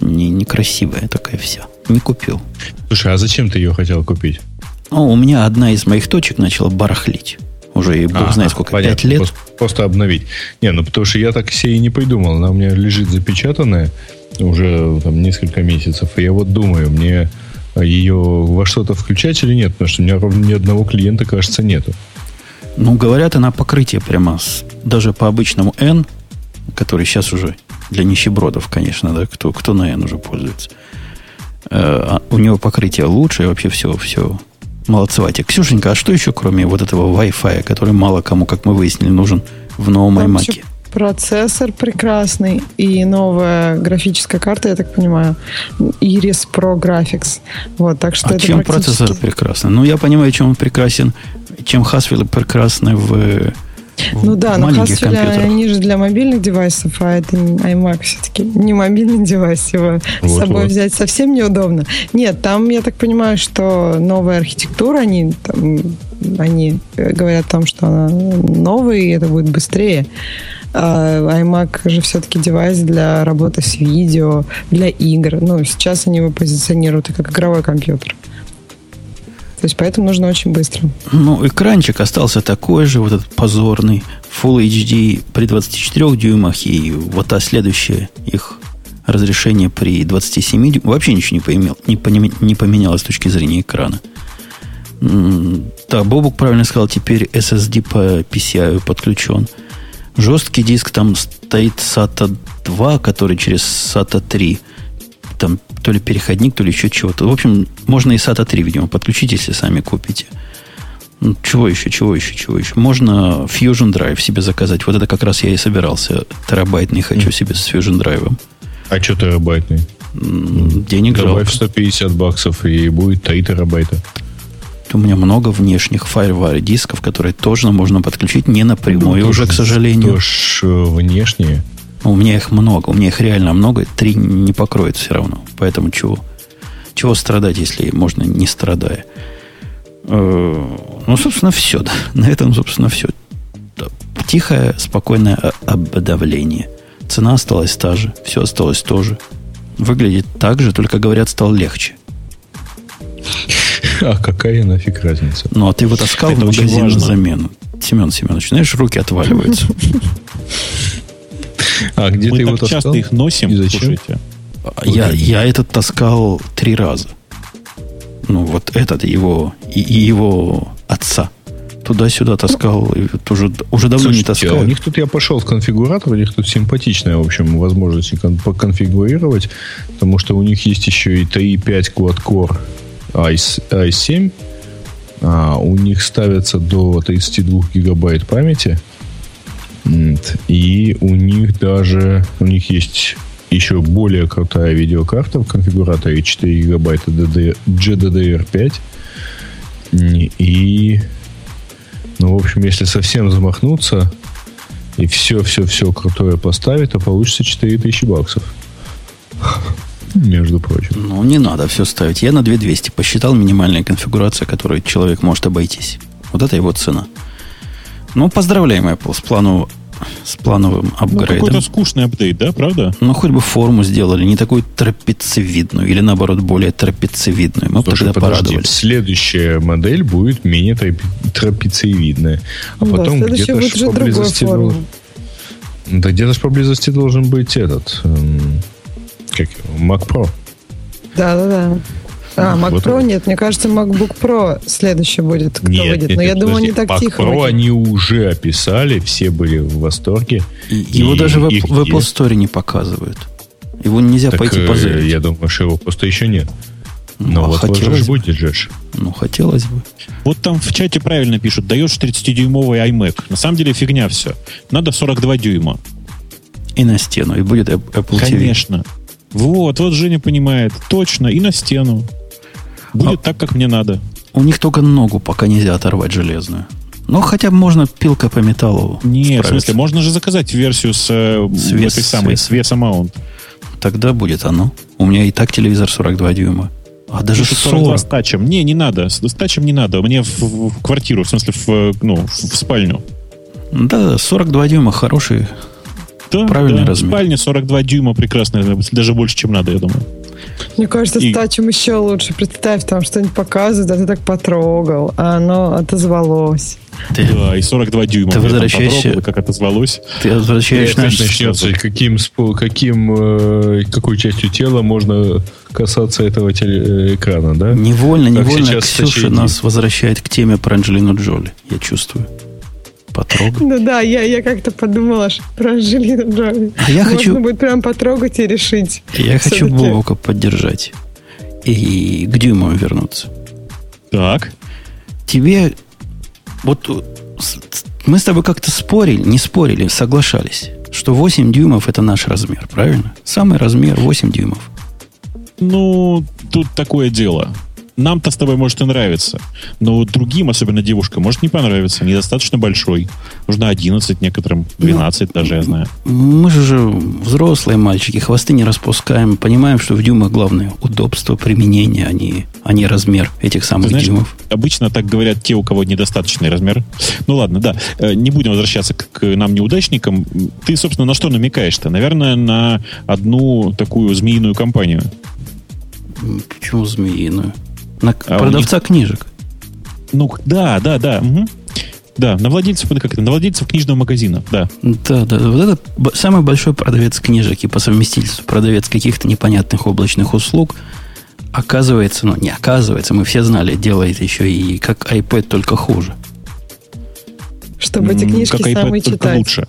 не, некрасивая такая вся. Не купил. Слушай, а зачем ты ее хотел купить? Ну, у меня одна из моих точек начала барахлить. Уже, и бог а, знает сколько, понятно. 5 лет. Просто, просто обновить. Не, ну потому что я так себе и не придумал. Она у меня лежит запечатанная уже там несколько месяцев. И я вот думаю, мне ее во что-то включать или нет, потому что у меня ровно ни одного клиента, кажется, нету. Ну, говорят, она покрытие прямо с, даже по обычному N, который сейчас уже для нищебродов, конечно, да, кто, кто на N уже пользуется. Э, а у него покрытие лучше, и вообще все, все молодцеватик. Ксюшенька, а что еще, кроме вот этого Wi-Fi, который мало кому, как мы выяснили, нужен в новом iMac? Процессор прекрасный и новая графическая карта, я так понимаю, Iris Pro Graphics. Вот, так что а это чем практически... процессор прекрасный? Ну, я понимаю, чем он прекрасен, чем Haswell прекрасны в ну да, но Haswell, они же для мобильных девайсов, а это iMac все-таки не мобильный девайс, его вот, с собой вот. взять совсем неудобно. Нет, там, я так понимаю, что новая архитектура, они, там, они говорят о том, что она новая, и это будет быстрее. А iMac же все-таки девайс для работы с видео, для игр. Ну, сейчас они его позиционируют как игровой компьютер. То есть поэтому нужно очень быстро. Ну, экранчик остался такой же, вот этот позорный, Full HD при 24 дюймах и вот та следующая их разрешение при 27 дюймах. Вообще ничего не, поимел, не, поменя, не поменялось с точки зрения экрана. Да, Бобук правильно сказал, теперь SSD по PCI подключен. Жесткий диск там стоит SATA 2, который через SATA 3 там то ли переходник, то ли еще чего-то. В общем, можно и SATA 3, видимо, подключить, если сами купите. Ну, чего еще, чего еще, чего еще? Можно Fusion Drive себе заказать. Вот это как раз я и собирался. Терабайтный хочу себе с Fusion Drive. А что терабайтный? Денег Добавь жалко. 150 баксов и будет 3 терабайта. У меня много внешних FireWire дисков, которые тоже можно подключить не напрямую ну, уже, к сожалению. Ж внешние. У меня их много, у меня их реально много, три не покроет все равно. Поэтому чего? Чего страдать, если можно не страдая? Э, ну, собственно, все. Да. [LAUGHS] На этом, собственно, все. Тихое, спокойное обдавление. Цена осталась та же, все осталось то же. Выглядит так же, только, говорят, стал легче. А какая нафиг разница? Ну, а ты его таскал Это в магазин на замену. Семен Семенович, знаешь, руки отваливаются. [LAUGHS] А где Мы ты его таскал? часто их носим, И зачем? слушайте. Я, я этот таскал три раза. Ну, вот этот его и, и его отца. Туда-сюда таскал, и уже, уже давно Слушайте, не таскал. А у них тут я пошел в конфигуратор, у них тут симпатичная, в общем, возможность поконфигурировать, потому что у них есть еще и 3.5 quad-core i7, а у них ставится до 32 гигабайт памяти, и у них даже, у них есть еще более крутая видеокарта в конфигураторе 4 гигабайта GDDR5. И, ну, в общем, если совсем замахнуться и все-все-все крутое поставить, то получится 4000 баксов. Между прочим. Ну, не надо все ставить. Я на 2200 посчитал минимальная конфигурация, которой человек может обойтись. Вот это его цена. Ну, поздравляем Apple с, плану, с плановым ну, апгрейдом. Ну, какой-то скучный апдейт, да, правда? Ну, хоть бы форму сделали, не такую трапециевидную, или наоборот, более трапециевидную. Мы Слушай, тогда подожди, порадовались. Следующая модель будет менее трапециевидная. А да, потом где-то будет поблизости должен... Да где-то же поблизости должен быть этот... Эм, как Mac Pro. Да, да, да. А, Mac вот Pro он. нет. Мне кажется, MacBook Pro следующий будет, кто нет, выйдет. Нет, Но нет, я думаю, не так Mac тихо. Pro выйдет. они уже описали, все были в восторге. И, и его даже в, в Apple Store не показывают. Его нельзя так, пойти позырить. Я думаю, что его просто еще нет. Но ну, а вот хотелось же будет же. Ну, хотелось бы. Вот там в чате правильно пишут, даешь 30-дюймовый iMac. На самом деле фигня все. Надо 42 дюйма. И на стену, и будет Apple TV. Конечно. Вот, вот Женя понимает. Точно, и на стену. Будет а так, как мне надо. У них только ногу пока нельзя оторвать железную. Но хотя бы можно пилкой по металлу. Нет, в смысле, можно же заказать версию с, э, с, вес, этой самой, с весом маунт. Тогда будет оно. У меня и так телевизор 42 дюйма. А даже 40. с тачем. Не, не надо. С, с тачем не надо. Мне в, в квартиру, в смысле, в, ну, в, в спальню. Да, 42 дюйма хороший, да, правильный да. размер. В спальне 42 дюйма прекрасно, даже больше, чем надо, я думаю. Мне кажется, и... с тачем еще лучше. Представь, там что-нибудь показывают, а ты так потрогал, а оно отозвалось. Ты, да, и 42 дюйма. Ты возвращаешься... как отозвалось. Ты возвращаешь наш... начнется, каким, каким, э, какой частью тела можно касаться этого теле- экрана, да? Невольно, как невольно Ксюша нас возвращает к теме про Анджелину Джоли, я чувствую. Потрогать? Ну да, я, я как-то подумала что про Анжелину Джоли. А я Можно хочу... будет прям потрогать и решить. Я хочу Бобока поддержать. И к Дюйму вернуться. Так. Тебе... Вот мы с тобой как-то спорили, не спорили, соглашались, что 8 дюймов это наш размер, правильно? Самый размер 8 дюймов. Ну, тут такое дело нам-то с тобой может и нравиться, но другим, особенно девушкам, может не понравиться. Недостаточно большой. Нужно 11 некоторым, 12 ну, даже, я знаю. Мы же взрослые мальчики, хвосты не распускаем, понимаем, что в дюймах главное удобство применения, а не, а не размер этих самых знаешь, дюймов. Обычно так говорят те, у кого недостаточный размер. Ну ладно, да. Э, не будем возвращаться к, к нам неудачникам. Ты, собственно, на что намекаешь-то? Наверное, на одну такую змеиную компанию. Почему змеиную? На а продавца них... книжек. Ну, да, да, да. Угу. Да, на владельцев, как это, на владельцев книжного магазина, да. Да, да. Вот это самый большой продавец книжек и по совместительству продавец каких-то непонятных облачных услуг. Оказывается, ну не оказывается, мы все знали, делает еще и как iPad, только хуже. Чтобы эти книжки как самые iPad, читать. лучше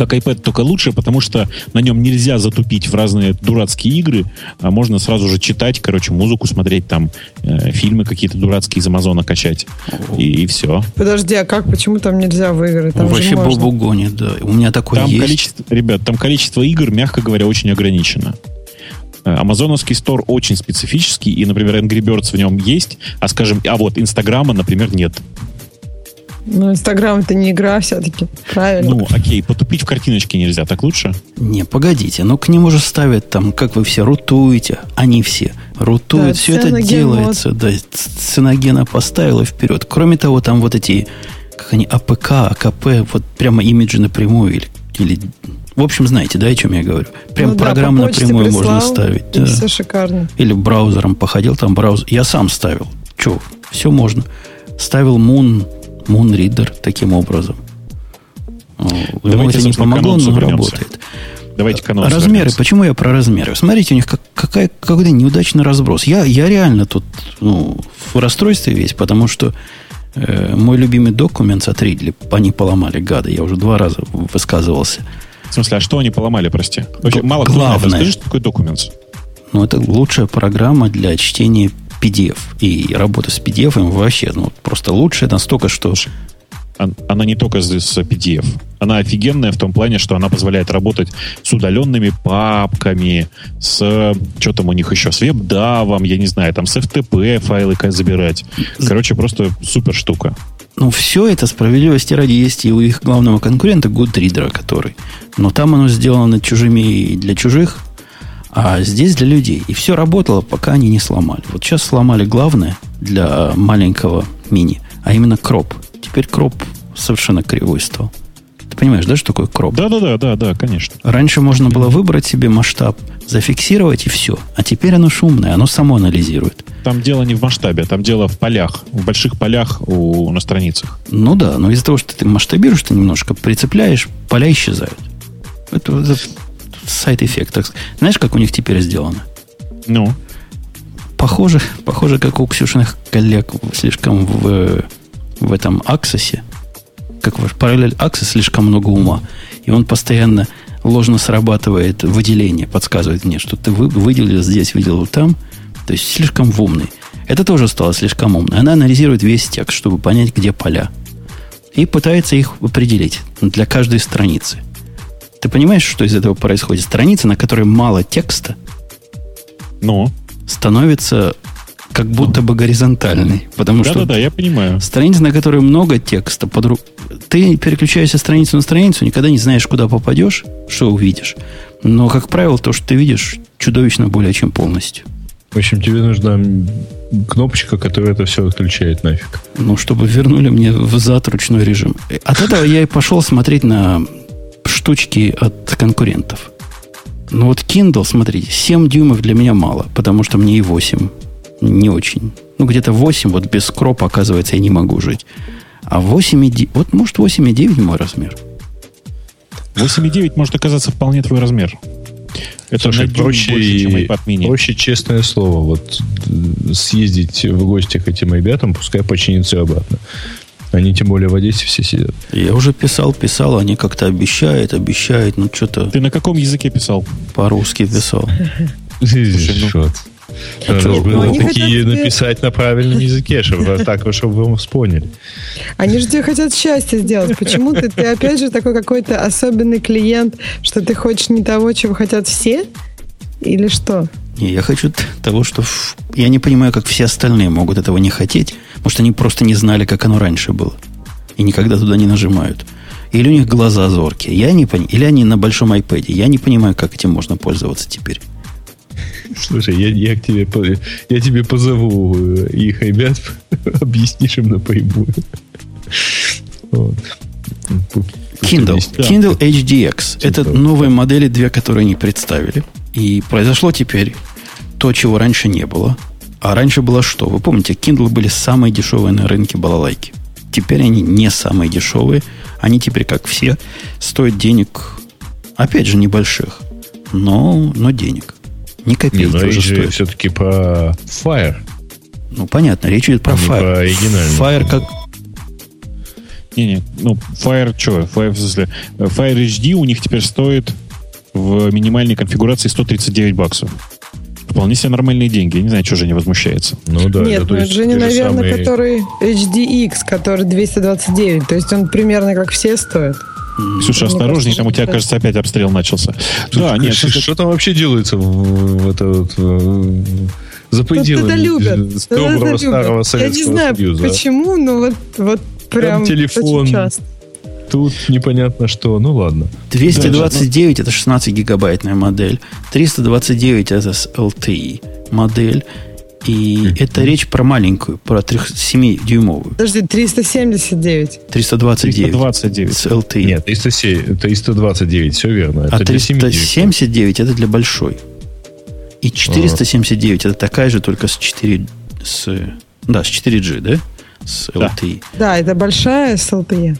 как iPad, только лучше, потому что на нем нельзя затупить в разные дурацкие игры, а можно сразу же читать, короче, музыку смотреть, там э, фильмы какие-то дурацкие из Амазона качать. И, и все. Подожди, а как, почему там нельзя в игры? Там Вообще Бобу гонит, да. У меня такое там есть. Количество, ребят, там количество игр, мягко говоря, очень ограничено. Э, Амазоновский стор очень специфический, и, например, Angry Birds в нем есть, а, скажем, а вот Инстаграма, например, нет. Ну, Инстаграм это не игра все-таки, правильно? Ну, окей, потупить в картиночке нельзя, так лучше? Не, погодите, ну к нему же ставят там, как вы все рутуете, они все рутуют, да, все это делается, да, Cyanogen поставил и вперед. Кроме того, там вот эти, как они, APK, AKP, вот прямо имиджи напрямую или, или в общем, знаете, да, о чем я говорю? Прям ну, программу да, напрямую прислал, можно ставить. Да. Все шикарно. Или браузером походил, там браузер. Я сам ставил. Че, все можно. Ставил Moon Moonreader таким образом. Ему это не помогло, но работает. Давайте к Размеры. Вернемся. Почему я про размеры? Смотрите, у них как, какая, какой-то неудачный разброс. Я, я реально тут ну, в расстройстве весь, потому что э, мой любимый документ от Ридли, они поломали, гады. Я уже два раза высказывался. В смысле, а что они поломали, прости? Вообще, мало Главное, кто знает. Скажи, что такое документ? Ну, это лучшая программа для чтения PDF. И работа с PDF вообще ну, просто лучше настолько, что... Она не только с PDF. Она офигенная в том плане, что она позволяет работать с удаленными папками, с... Что там у них еще? С веб-давом, я не знаю, там с FTP файлы забирать. Короче, просто супер штука. Ну, все это справедливости ради есть и у их главного конкурента Goodreader, который. Но там оно сделано чужими и для чужих, а здесь для людей. И все работало, пока они не сломали. Вот сейчас сломали главное для маленького мини, а именно кроп. Теперь кроп совершенно кривой стал. Ты понимаешь, да, что такое кроп? Да, да, да, да, да, конечно. Раньше можно было выбрать себе масштаб, зафиксировать и все. А теперь оно шумное, оно само анализирует. Там дело не в масштабе, там дело в полях, в больших полях у, на страницах. Ну да, но из-за того, что ты масштабируешь, ты немножко прицепляешь, поля исчезают. Это, это сайт-эффект. Знаешь, как у них теперь сделано? Ну? Похоже, похоже, как у Ксюшиных коллег слишком в, в этом аксессе. Как в параллель аксесс слишком много ума. И он постоянно ложно срабатывает выделение, подсказывает мне, что ты выделил здесь, выделил там. То есть слишком умный. Это тоже стало слишком умно. Она анализирует весь текст, чтобы понять, где поля. И пытается их определить для каждой страницы. Ты понимаешь, что из этого происходит? Страница, на которой мало текста, ну? становится как будто бы горизонтальной. Потому да, что да, да, я понимаю. страница, на которой много текста, подруг... ты переключаешься страницу на страницу, никогда не знаешь, куда попадешь, что увидишь. Но, как правило, то, что ты видишь, чудовищно более чем полностью. В общем, тебе нужна кнопочка, которая это все отключает нафиг. Ну, чтобы вернули мне в зад ручной режим. От этого я и пошел смотреть на штучки от конкурентов. Ну вот Kindle, смотрите, 7 дюймов для меня мало, потому что мне и 8 не очень. Ну, где-то 8, вот без кропа, оказывается, я не могу жить. А 8,9, вот может 8,9 мой размер. 8,9 может оказаться вполне твой размер. Это Слушай, проще, больше, чем iPad mini. проще, честное слово, вот съездить в гости к этим ребятам, пускай починится обратно. Они тем более в Одессе все сидят. Я уже писал, писал, они как-то обещают, обещают, ну что-то... Ты на каком языке писал? По-русски писал. Шот. Надо же было такие написать на правильном языке, чтобы так, чтобы вы вспомнили. Они же тебе хотят счастье сделать. Почему ты, ты опять же такой какой-то особенный клиент, что ты хочешь не того, чего хотят все? Или что? Не, я хочу того, что... Я не понимаю, как все остальные могут этого не хотеть. Может, они просто не знали, как оно раньше было. И никогда туда не нажимают. Или у них глаза зоркие. Я не понимаю. Или они на большом iPad. Я не понимаю, как этим можно пользоваться теперь. Слушай, я, я, к тебе, я тебе позову э, их ребят, [LAUGHS] объяснишь им напрямую. Вот. Kindle. Kindle HDX. Это новые модели, две, которые они представили. И произошло теперь то, чего раньше не было. А раньше было что? Вы помните, Kindle были самые дешевые на рынке балалайки. Теперь они не самые дешевые. Они теперь, как все, стоят денег, опять же, небольших. Но, но денег. Ни копейки Не, но уже стоят. все-таки про Fire. Ну, понятно, речь идет про а Fire. про оригинальный. Fire как... Не-не, ну, Fire что? Fire, в смысле, Fire HD у них теперь стоит в минимальной конфигурации 139 баксов. Вполне себе нормальные деньги. Я не знаю, что же не возмущается. Ну да, Нет, это, то ну есть же не, те наверное, самые- который HDX, который 229. То есть он примерно как все стоит. Слушай, Мне осторожней, там у тебя, кажется, опять обстрел начался. Да, нет, что, что там вообще делается в, в это вот, э, за Вот пределами это любят. с это доброго любят. старого Я не Советского знаю, Союза? почему, но вот, вот прям телефон. очень часто. Тут непонятно что. Ну ладно. 229 это 16 гигабайтная модель. 329 это с LTE модель. И это речь про маленькую, про 7-дюймовую. Подожди, 379. 329 329. с LTE. Нет, 307 329, все верно. а Это для 7 379 это для большой. И 479 это такая же, только с 4 с, да, с 4G, да? С Да. LTE. Да, это большая с LTE.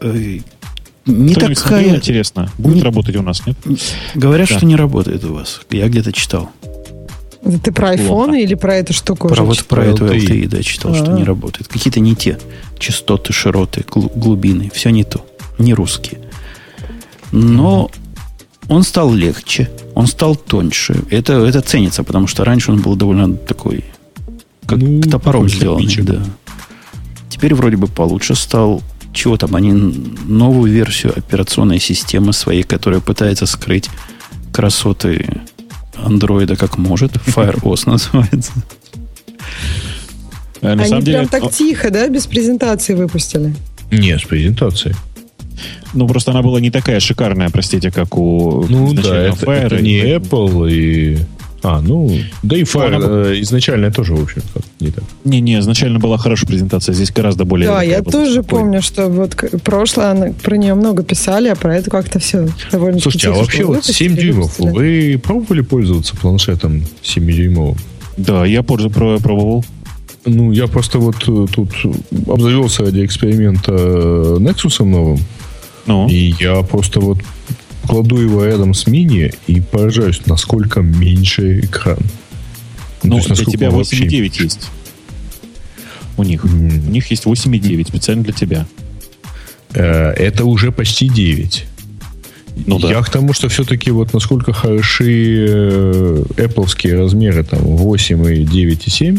Э, Не смотрел, такая. интересно. Будет Не- работать у нас, нет? Говорят, Да. что не работает у вас. Я где-то читал. Это ты про Плохо. iPhone или про эту штуку? Про вот читал? про эту LTE. LTE, да, читал, что А. не работает. Какие-то не те частоты, широты, глу- глубины. Все не то. Не русские. Но он стал легче, он стал тоньше. Это, это ценится, потому что раньше он был довольно такой, как Ну, топором сделанный. Да. Теперь вроде бы получше стал. Чего там? Они новую версию операционной системы своей, которая пытается скрыть красоты андроида как может. [LAUGHS] FireOS называется. На Они деле, прям так тихо, да, без презентации выпустили? Нет, с презентацией. ну, просто она была не такая шикарная, простите, как у Ну да, это, Fire. это не Apple и... А, ну, да и она э, изначально тоже, в общем, как не так. Не-не, изначально была хорошая презентация, здесь гораздо более... Да, я была тоже спокойная. помню, что вот прошлое, про нее много писали, а про это как-то все довольно Слушайте, а вообще вот Выпустили, 7 дюймов, выпустили. вы пробовали пользоваться планшетом 7-дюймовым? Да, я пробовал. Ну, я просто вот э, тут обзавелся ради эксперимента э, Nexus новым, Ну, и я просто вот кладу его рядом с мини и поражаюсь, насколько меньше экран. ну то есть, для тебя он вообще 8,9 есть. У них. М. У них есть 8,9 специально для тебя. Э, Это уже почти 9. Ну да. Я к тому, что все-таки вот насколько хороши э, Apple размеры, там 8 и 9 и 7.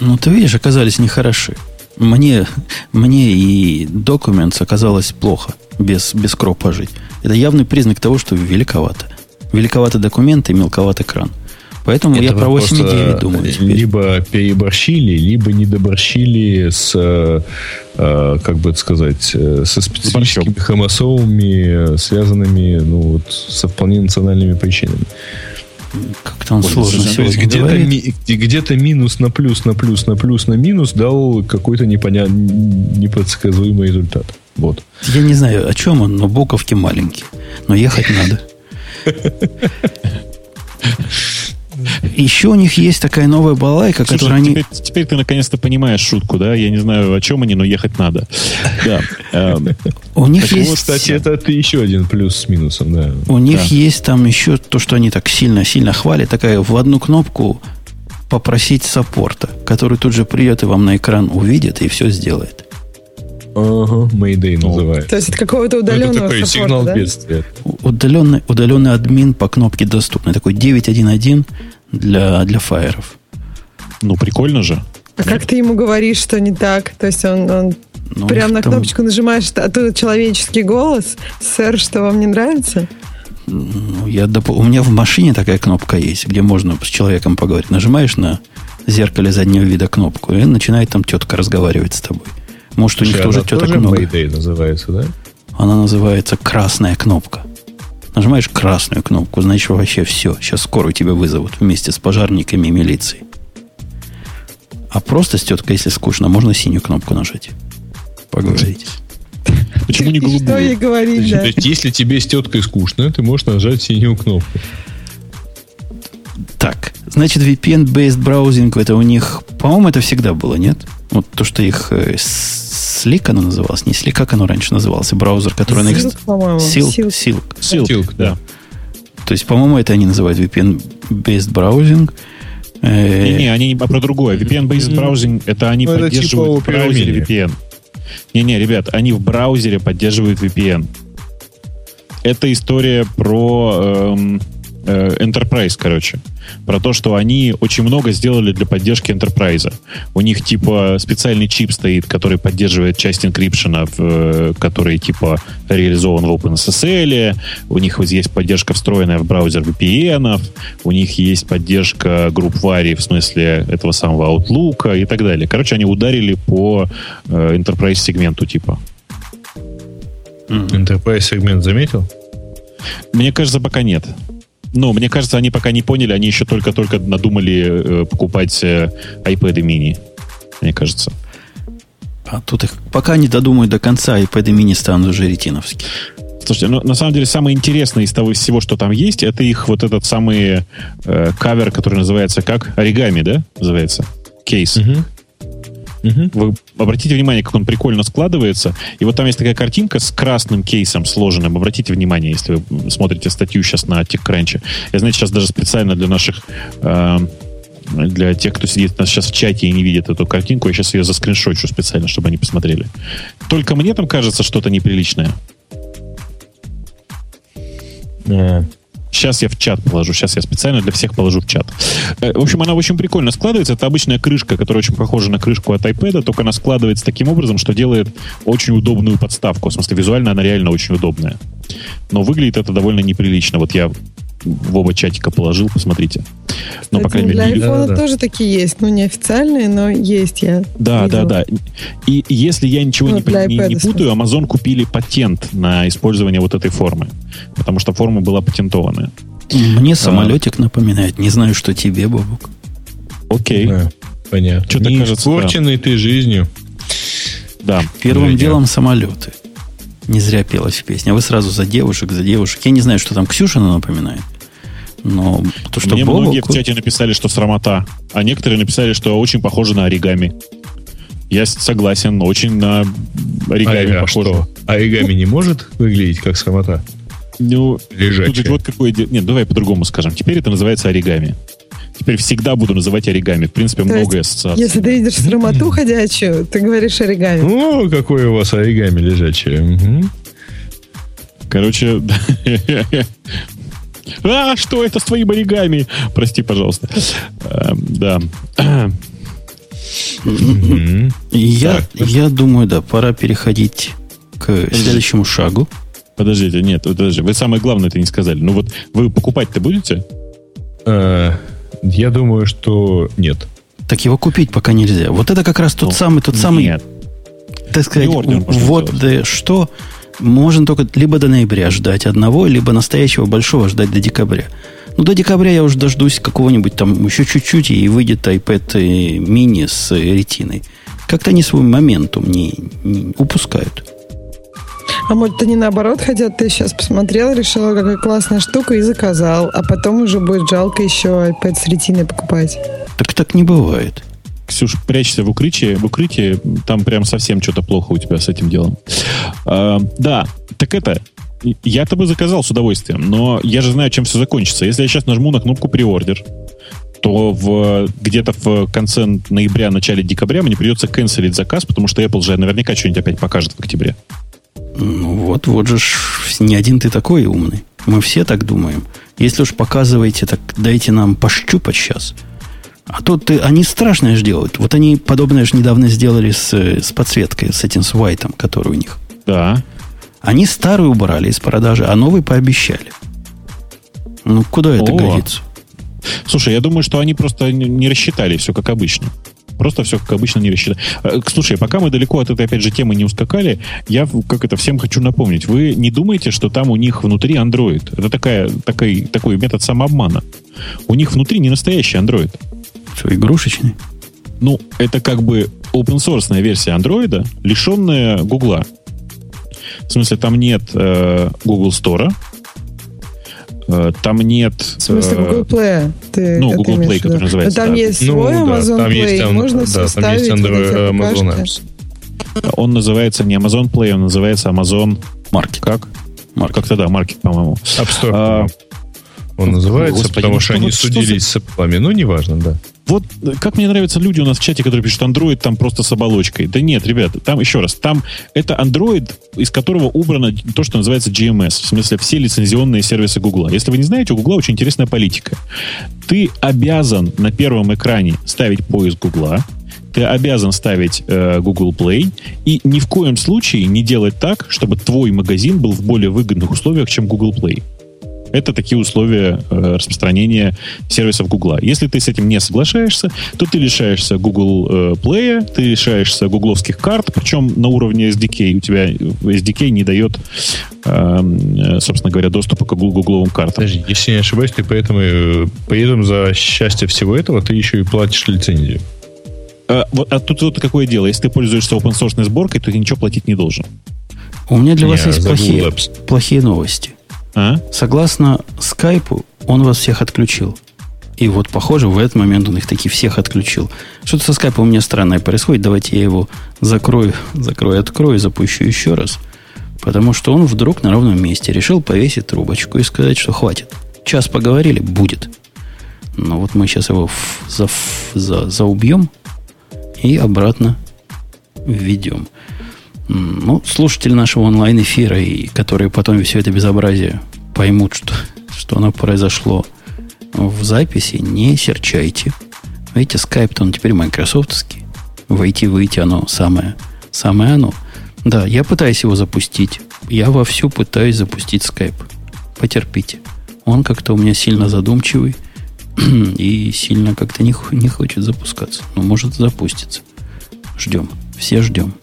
Ну, ты видишь, оказались нехороши. Мне, мне и Documents оказалось плохо без, без кропа жить. Это явный признак того, что великовато. Великоваты документы, мелковат экран. Поэтому я Это про вы просто 8,9 думаю теперь. Либо переборщили, либо недоборщили с, э, э, как бы это сказать, э, со специфическими хромосомами, э, связанными ну, вот, со вполне национальными причинами. Как-то он сложно То есть где-то, ми- где- где-то минус на плюс, на плюс, на плюс, на минус дал какой-то непонятный, непредсказуемый результат. Вот. Я не знаю, о чем он, но буковки маленькие. Но ехать надо. [LAUGHS] Еще у них есть такая новая балайка, Слушай, которую они... теперь, теперь ты наконец-то понимаешь шутку, да? Я не знаю, о чем они, но ехать надо. Да. Эм, У них есть... кстати, это, еще один плюс с минусом, да. У них есть там еще то, что они так сильно-сильно хвалят, такая в одну кнопку попросить саппорта, который тут же придет и вам на экран увидит и все сделает. Ага, Mayday Ну, называется. То есть от какого-то Ну, это удаленного такой саппорта, сигнал да? бедствия. Удаленный, удаленный админ по кнопке доступный. Такой 9.1.1 для, для фаеров. Ну, прикольно же. А как ты ему говоришь, что не так? То есть он, он Ну, прям на там, кнопочку нажимаешь, а тут человеческий голос. Сэр, что вам не нравится? ну, я доп- У меня в машине такая кнопка есть, где можно с человеком поговорить. Нажимаешь на зеркале заднего вида кнопку, и начинает там тетка разговаривать с тобой. Может, у них Слушай, тоже теток тоже много. Mayday называется, да? Она называется красная кнопка. Нажимаешь красную кнопку, значит вообще все. Сейчас скорую тебя вызовут вместе с пожарниками и милицией. А просто с теткой, если скучно, можно синюю кнопку нажать. Поговорить. Почему не И Что ей голубую? говорить, То да? есть, если тебе с теткой скучно, ты можешь нажать синюю кнопку. Так, значит, VPN-based браузинг, это у них, по-моему, это всегда было, нет? Вот то, что их э, Slick оно называлось, не Slick, как оно раньше назывался, браузер, который на их... Silk, по-моему. Silk, Silk. Silk. Silk, Silk, да. То есть, по-моему, это они называют VPN-based браузинг. Э, Не-не, они не про другое. VPN-based browsing, это они Ну, это поддерживают типа в браузере VPN. Не-не, ребят, они в браузере поддерживают VPN. Это история про эм, э, Enterprise, короче. Про то, что они очень много сделали для поддержки Enterprise. У них типа специальный чип стоит, который поддерживает часть инкрипшена, э, который типа реализован в OpenSSL. У них вот есть поддержка встроенная в браузер VPN. У них есть поддержка групп вари в смысле этого самого Outlook и так далее. Короче, они ударили по э, Enterprise сегменту типа. Enterprise сегмент заметил? Мне кажется, пока нет. Ну, мне кажется, они пока не поняли, они еще только-только надумали э, покупать э, iPad mini. Мне кажется. А тут их пока не додумают до конца, iPad mini станут уже ретиновские. Слушайте, ну, на самом деле самое интересное из того из всего, что там есть, это их вот этот самый э, кавер, который называется как? Оригами, да? Называется? Кейс. Вы обратите внимание, как он прикольно складывается. И вот там есть такая картинка с красным кейсом сложенным. Обратите внимание, если вы смотрите статью сейчас на TechCrunch. Я, знаете, сейчас даже специально для наших... э, для тех, кто сидит у нас сейчас в чате и не видит эту картинку, я сейчас ее заскриншочу специально, чтобы они посмотрели. Только мне там кажется что-то неприличное. Э, Сейчас я в чат положу. Сейчас я специально для всех положу в чат. Э, В общем, она очень прикольно складывается. Это обычная крышка, которая очень похожа на крышку от iPad, только она складывается таким образом, что делает очень удобную подставку. В смысле, визуально она реально очень удобная. Но выглядит это довольно неприлично. Вот я в оба чатика положил, посмотрите. Но, по Кстати, крайней для мере, не- айфона Да-да-да. тоже такие есть. Ну, неофициальные, но есть я. Да, видела. да, да. И если я ничего Ну, не, для не- не путаю, Amazon купили патент на использование вот этой формы. Потому что форма была патентованная. Мне самолетик напоминает. Не знаю, что тебе, Бобук. Окей. да, Понятно. Что-то Не кажется, испорченный ты жизнью. Да. Первым Женя. делом самолеты. Не зря пелась в песне. А вы сразу за девушек, за девушек. Я не знаю, что там Ксюшина напоминает. Но то, что Мне многие в чате написали, что срамота, а некоторые написали, что очень похоже на оригами. Я согласен, очень на оригами а, а похоже. что? Оригами не может выглядеть как срамота? Ну, тут Лежачая. ведь вот какое де- Нет, давай по-другому скажем. Теперь это называется оригами. Теперь вседа буду называть оригами. В принципе, То многое есть, ассоциаций. Если ты видишь срамоту ходячую, ты говоришь оригами. О, какое у вас оригами лежачее. Мгм. Короче, [LAUGHS] а, что это с твоим оригами? Прости, пожалуйста. Эм, Да. Я, я думаю, да, пора переходить к следующему шагу. Подождите, нет, подожди. Вы самое главное это не сказали. Ну вот вы покупать-то будете? Я думаю, что нет. Так его купить пока нельзя. Вот это как раз тот Ну, самый, тот самый, Нет. так сказать, вот да, что можно только либо до ноября ждать одного, либо настоящего большого ждать до декабря. Ну, до декабря я уже дождусь какого-нибудь там еще чуть-чуть, и выйдет iPad э, mini с ретиной. Как-то они свой моментум не, не упускают. А может, они наоборот хотят, ты сейчас посмотрел, решила, какая классная штука, и заказал. А потом уже будет жалко еще iPad с ретиной покупать. Так так не бывает. Ксюш, прячься в укрытии. В укрытии там прям совсем что-то плохо у тебя с этим делом. А, да, так это... Я-то бы заказал с удовольствием, но я же знаю, чем все закончится. Если я сейчас нажму на кнопку «Приордер», то в, где-то в конце ноября, начале декабря мне придется канцелить заказ, потому что Apple же наверняка что-нибудь опять покажет в октябре. Ну вот, вот же не один ты такой умный. Мы все так думаем. Если уж показываете, так дайте нам пощупать сейчас. А тут ты, они страшное же делают. Вот они подобное же недавно сделали с, с подсветкой, с этим с White, который у них. Да. Они старый убрали из продажи, а новый пообещали. Ну, куда это О. годится? Слушай, я думаю, что они просто не рассчитали все как обычно. Просто все как обычно не рассчитали. Э, Слушай, пока мы далеко от этой, опять же, темы не ускакали, я как это всем хочу напомнить. Вы не думаете, что там у них внутри Android? Это такая, такой, такой метод самообмана. У них внутри не настоящий Android. Что, игрушечный? Ну, это как бы open source версия Android, лишенная Гугла. В смысле, там нет э, Google Store. Э, там нет... В смысле э, Google Play? Ты ну, Google Play, который называется, Но там да. есть Ну, свой да, Amazon там Play, есть, там- можно да, там есть Android- Amazon. Apps. Он называется не Amazon Play, он называется Amazon... Маркет. Как? Маркет. Как-то да, маркет, по-моему. App Store. А, он называется, Господи, потому ну что что они судились с Apple. Ну, неважно, да. Вот э, как мне нравятся люди у нас в чате, которые пишут Android там просто с оболочкой. Да нет, ребята, там еще раз, там это Android, из которого убрано то, что называется GMS, в смысле все лицензионные сервисы Google. Если вы не знаете, у Google очень интересная политика. Ты обязан на первом экране ставить поиск Google, ты обязан ставить э, Google Play и ни в коем случае не делать так, чтобы твой магазин был в более выгодных условиях, чем Google Play. Это такие условия э, распространения сервисов Google. Если ты с этим не соглашаешься, то ты лишаешься Google э, Play, ты лишаешься гугловских карт, причем на уровне SDK. У тебя SDK не дает, э, собственно говоря, доступа к гугл- гугловым картам. Подожди, если не ошибаюсь, ты поэтому, при этом за счастье всего этого ты еще и платишь лицензию. А, вот, а тут вот какое дело. Если ты пользуешься open source сборкой, то ты ничего платить не должен. У меня для Не, вас есть плохие, плохие новости. А? Согласно скайпу, он вас всех отключил. И вот, похоже, в этот момент он их таки всех отключил. Что-то со скайпом у меня странное происходит. Давайте я его закрою, [LAUGHS] закрою, открою, запущу еще раз. Потому что он вдруг на ровном месте решил повесить трубочку и сказать, что хватит. Час поговорили, будет. Но вот мы сейчас его за, за, заубьем и обратно введем. Ну, слушатели нашего онлайн-эфира, и которые потом все это безобразие поймут, что, что оно произошло в записи, не серчайте. Видите, скайп-то он теперь майкрософтовский. Войти-выйти оно самое, самое оно. Да, я пытаюсь его запустить. Я вовсю пытаюсь запустить скайп. Потерпите. Он как-то у меня сильно задумчивый [CLEARS THROAT] и сильно как-то не, не хочет запускаться. Но может запуститься. Ждем. Все ждем.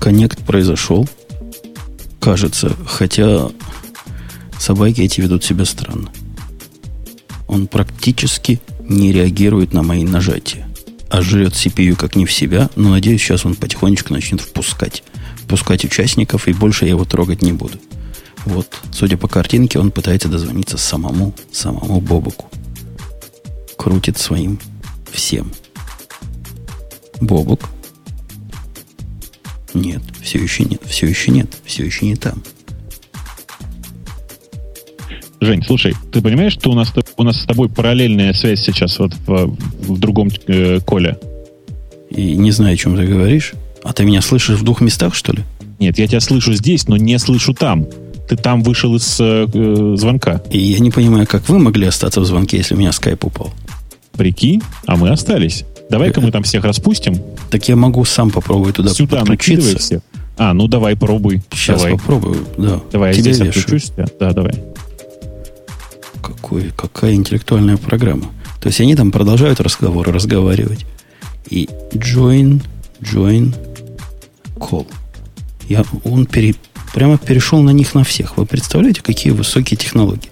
Коннект произошел. Кажется, хотя собаки эти ведут себя странно. Он практически не реагирует на мои нажатия. А жрет CPU как не в себя, но надеюсь, сейчас он потихонечку начнет впускать. Впускать участников, и больше я его трогать не буду. Вот, судя по картинке, он пытается дозвониться самому, самому Бобуку. Крутит своим всем. Бобук, нет, все еще нет, все еще нет, все еще не там. Жень, слушай, ты понимаешь, что у нас, у нас с тобой параллельная связь сейчас вот в, в другом э, коле? И не знаю, о чем ты говоришь. А ты меня слышишь в двух местах, что ли? Нет, я тебя слышу здесь, но не слышу там. Ты там вышел из э, э, звонка. И я не понимаю, как вы могли остаться в звонке, если у меня скайп упал. Прикинь, а мы остались. Давай-ка мы там всех распустим. Так я могу сам попробовать туда Сюда подключиться. всех. А, ну давай, пробуй. Сейчас давай. попробую, да. Давай, я Тебя здесь вешаю. отключусь. Да, да, давай. Какой, какая интеллектуальная программа. То есть они там продолжают разговоры разговаривать. И join, join, call. Я, он пере, прямо перешел на них на всех. Вы представляете, какие высокие технологии?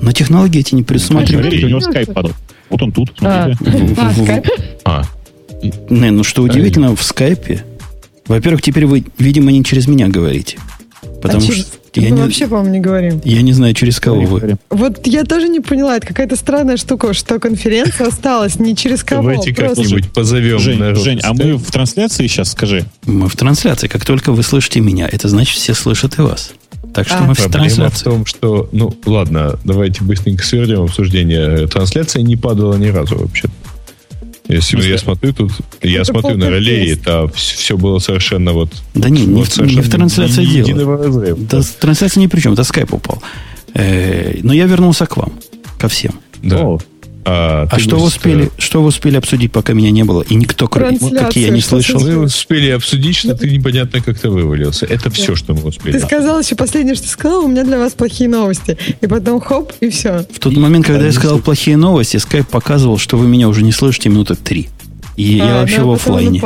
Но технологии эти не предусматривают. Смотрите, у него скайп падал. Вот он тут, А, смотрите. а, скайп? А, Не, ну что удивительно, в скайпе, во-первых, теперь вы, видимо, не через меня говорите. Потому А через- что я Мы не, вообще, по-моему, не говорим. я не знаю, через кого вы. Вот я тоже не поняла, это какая-то странная штука, что конференция осталась не через кого. давайте просто. как-нибудь позовем Жень, народ. Жень, а мы в трансляции сейчас, скажи. Мы в трансляции. Как только вы слышите меня, это значит, все слышат и вас. Так что А. мы в Проблема в том, что, ну, ладно, давайте быстренько свернем обсуждение. Трансляция не падала ни разу вообще. Если смысле? я смотрю тут, я Это смотрю на реле, тест. это все было совершенно вот... Да не, не, вот в, не совершенно в трансляции дело. Да, трансляция ни при чем, это скайп упал. Э, но я вернулся к вам, ко всем. Да. О, А, А что вы, просто- успели, что вы успели обсудить, пока меня не было? И никто, кроме ну, как я, не слышал. Мы успели обсудить, что ты непонятно как-то вывалился. Это все, что мы успели. Ты сказал еще последнее, что ты сказал, у меня для вас плохие новости. И потом хоп, и все. В тот момент, когда Да, я сказал слышу. плохие новости, скайп показывал, что вы меня уже не слышите минуты три. И я А, вообще да, в офлайне.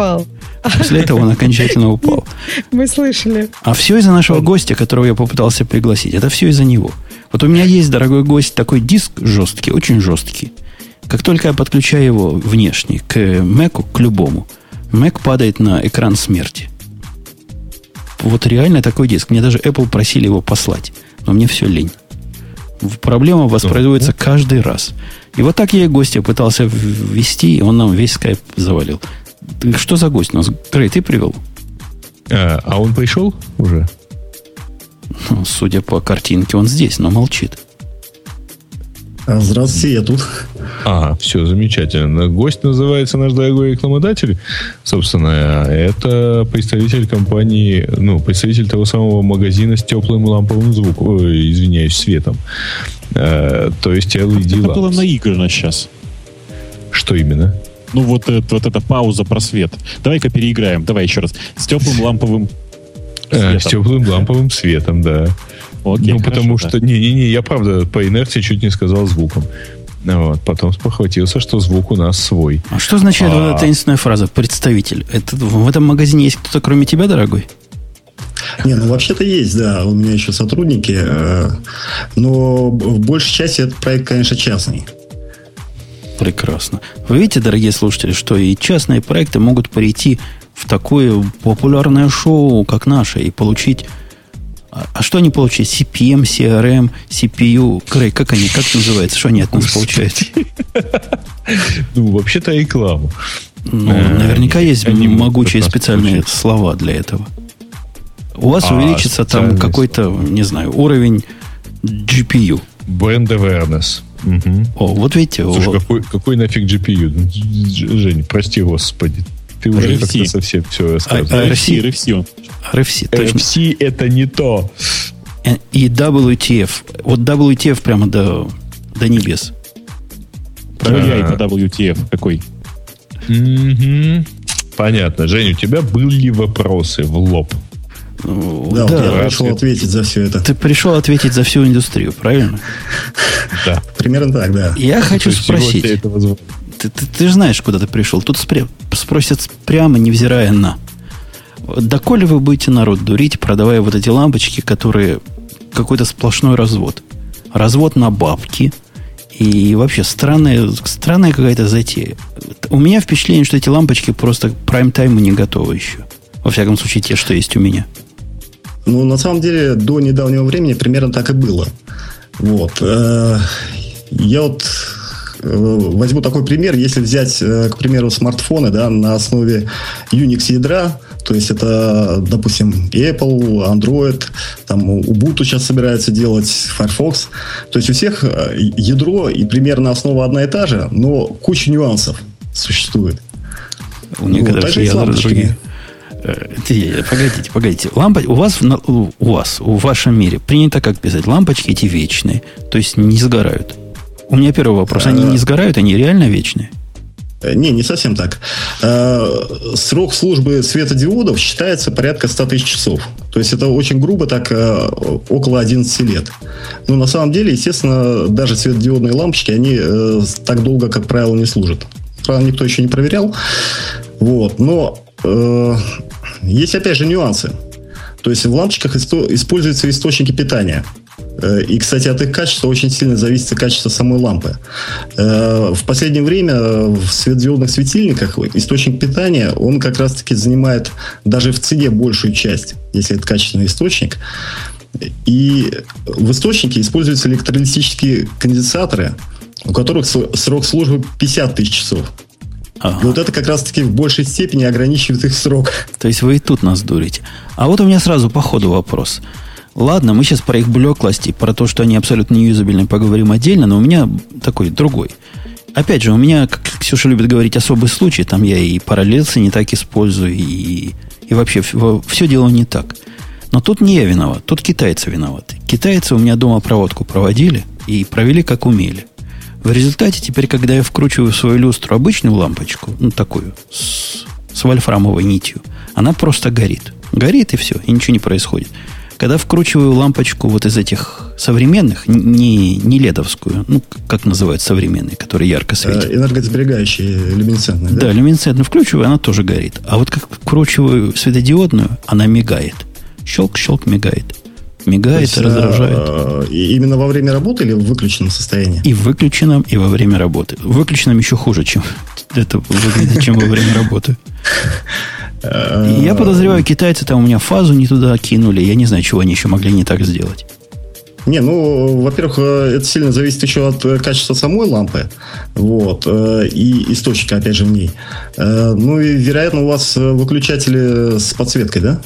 После этого он окончательно [LAUGHS] упал. Мы слышали. А все из-за нашего гостя, которого я попытался пригласить. Это все из-за него. Вот у меня есть, дорогой гость, такой диск жесткий, очень жесткий. Как только я подключаю его внешне к Mac, к любому, Mac падает на экран смерти. Вот реально такой диск. Мне даже Apple просили его послать. Но мне все лень. Проблема воспроизводится каждый раз. И вот так я и гостя пытался ввести, и он нам весь скайп завалил. Что за гость у нас? Трей, ты привел? А, а он пришел уже? Ну, судя по картинке, он здесь, но молчит. А, здравствуйте, я тут. А, все, замечательно. Гость называется наш дорогой рекламодатель. Собственно, это представитель компании, ну, представитель того самого магазина с теплым ламповым звуком, ой, извиняюсь, светом. Э, то есть LED Это было наиграно сейчас. Что именно? Ну, вот, вот эта пауза про свет. Давай-ка переиграем. Давай еще раз. С теплым ламповым. Э, с теплым ламповым светом, да. Окей, ну, потому хорошо, что... Не-не-не, я правда по инерции чуть не сказал звуком. Вот. Потом спохватился, что звук у нас свой. А что означает а... вот эта таинственная фраза «представитель»? Это, в этом магазине есть кто-то, кроме тебя, дорогой? Не, ну вообще-то есть, да. У меня еще сотрудники. Э, но в большей части этот проект, конечно, частный. Прекрасно. Вы видите, дорогие слушатели, что и частные проекты могут прийти в такое популярное шоу, как наше, и получить а, а что они получают? CPM, CRM, CPU. Крей, как они, как это называется? Что они от нас получают? [LAUGHS] Ну, вообще-то рекламу. Ну, э, наверняка есть могучие специальные слова для этого. У вас а, увеличится там какой-то, не знаю, уровень GPU. Brand awareness. О, вот видите. Слушай, какой, какой нафиг GPU? Жень, прости, господи. Ты уже RFC. как-то совсем все рассказываешь. А, RFC, RFC. RFC, точно. RFC это не то. Э, и WTF. Вот WTF прямо до, до небес. Проверяй по WTF какой. Угу. Понятно. Женя, у тебя были вопросы в лоб? Да, да, я пришел ответить за все это. Ты пришел ответить за всю индустрию, правильно? Да. Примерно так, да. Я хочу спросить. Ты, ты, ты знаешь, куда ты пришел. Тут спря- спросят прямо, невзирая на. Доколе вы будете народ дурить, продавая вот эти лампочки, которые какой-то сплошной развод. Развод на бабки. И вообще странная, странная какая-то затея. У меня впечатление, что эти лампочки просто прайм-тайму не готовы еще. Во всяком случае, те, что есть у меня. Ну, на самом деле, до недавнего времени примерно так и было. Вот. Э, я вот возьму такой пример. Если взять, э, к примеру, смартфоны да, на основе Unix ядра, то есть это, допустим, Apple, Android, там Ubuntu сейчас собирается делать, Firefox. То есть у всех ядро и примерно основа одна и та же, но куча нюансов существует. У некоторых вот, ядра другие. Э, погодите, погодите. Лампа, у вас, у вас, в вашем мире принято как писать? Лампочки эти вечные, то есть не сгорают. У меня первый вопрос. Они не сгорают, они реально вечные? Э, не, не совсем так. Э, срок службы светодиодов считается порядка 100 тысяч часов. То есть это очень грубо так около 11 лет. Но на самом деле, естественно, даже светодиодные лампочки, они так долго, как правило, не служат. Правда, никто еще не проверял. Вот. Но есть, опять же, нюансы. То есть в лампочках используются источники питания. Э, и, кстати, от их качества очень сильно зависит качество самой лампы. Э, в последнее время в светодиодных светильниках источник питания, он как раз-таки занимает даже в цене большую часть, если это качественный источник. И в источнике используются электролитические конденсаторы, у которых срок службы 50 тысяч часов. Ага. И вот это как раз-таки в большей степени ограничивает их срок. То есть вы и тут нас дурите. А вот у меня сразу по ходу вопрос. Ладно, мы сейчас про их блеклости, про то, что они абсолютно неюзабельны, поговорим отдельно, но у меня такой другой. Опять же, у меня, как Ксюша любит говорить, особый случай. Там я и параллельцы не так использую, и, и вообще все, дело не так. Но тут не я виноват, тут китайцы виноваты. Китайцы у меня дома проводку проводили и провели как умели. В результате теперь, когда я вкручиваю в свою люстру обычную лампочку, ну такую, с, с вольфрамовой нитью, она просто горит. Горит и все, и ничего не происходит. Когда вкручиваю лампочку вот из этих современных, не, не ледовскую, ну, как называют современные, которые ярко светят. Э, энергосберегающие, люминесцентные, да? Да, люминесцентную вкручиваю, она тоже горит. А вот как вкручиваю светодиодную, она мигает. Щелк-щелк мигает. Мигает есть, и раздражает. А, именно во время работы или в выключенном состоянии? И в выключенном, и во время работы. В выключенном еще хуже, чем [LAUGHS] это выглядит, чем во время работы. [LAUGHS] Я подозреваю, китайцы там у меня фазу не туда кинули. Я не знаю, чего они еще могли не так сделать. Не, ну, во-первых, э, это сильно зависит еще от э, качества самой лампы, вот, э, и источника, опять же, в ней. Ну и, вероятно, у вас выключатели с подсветкой, да?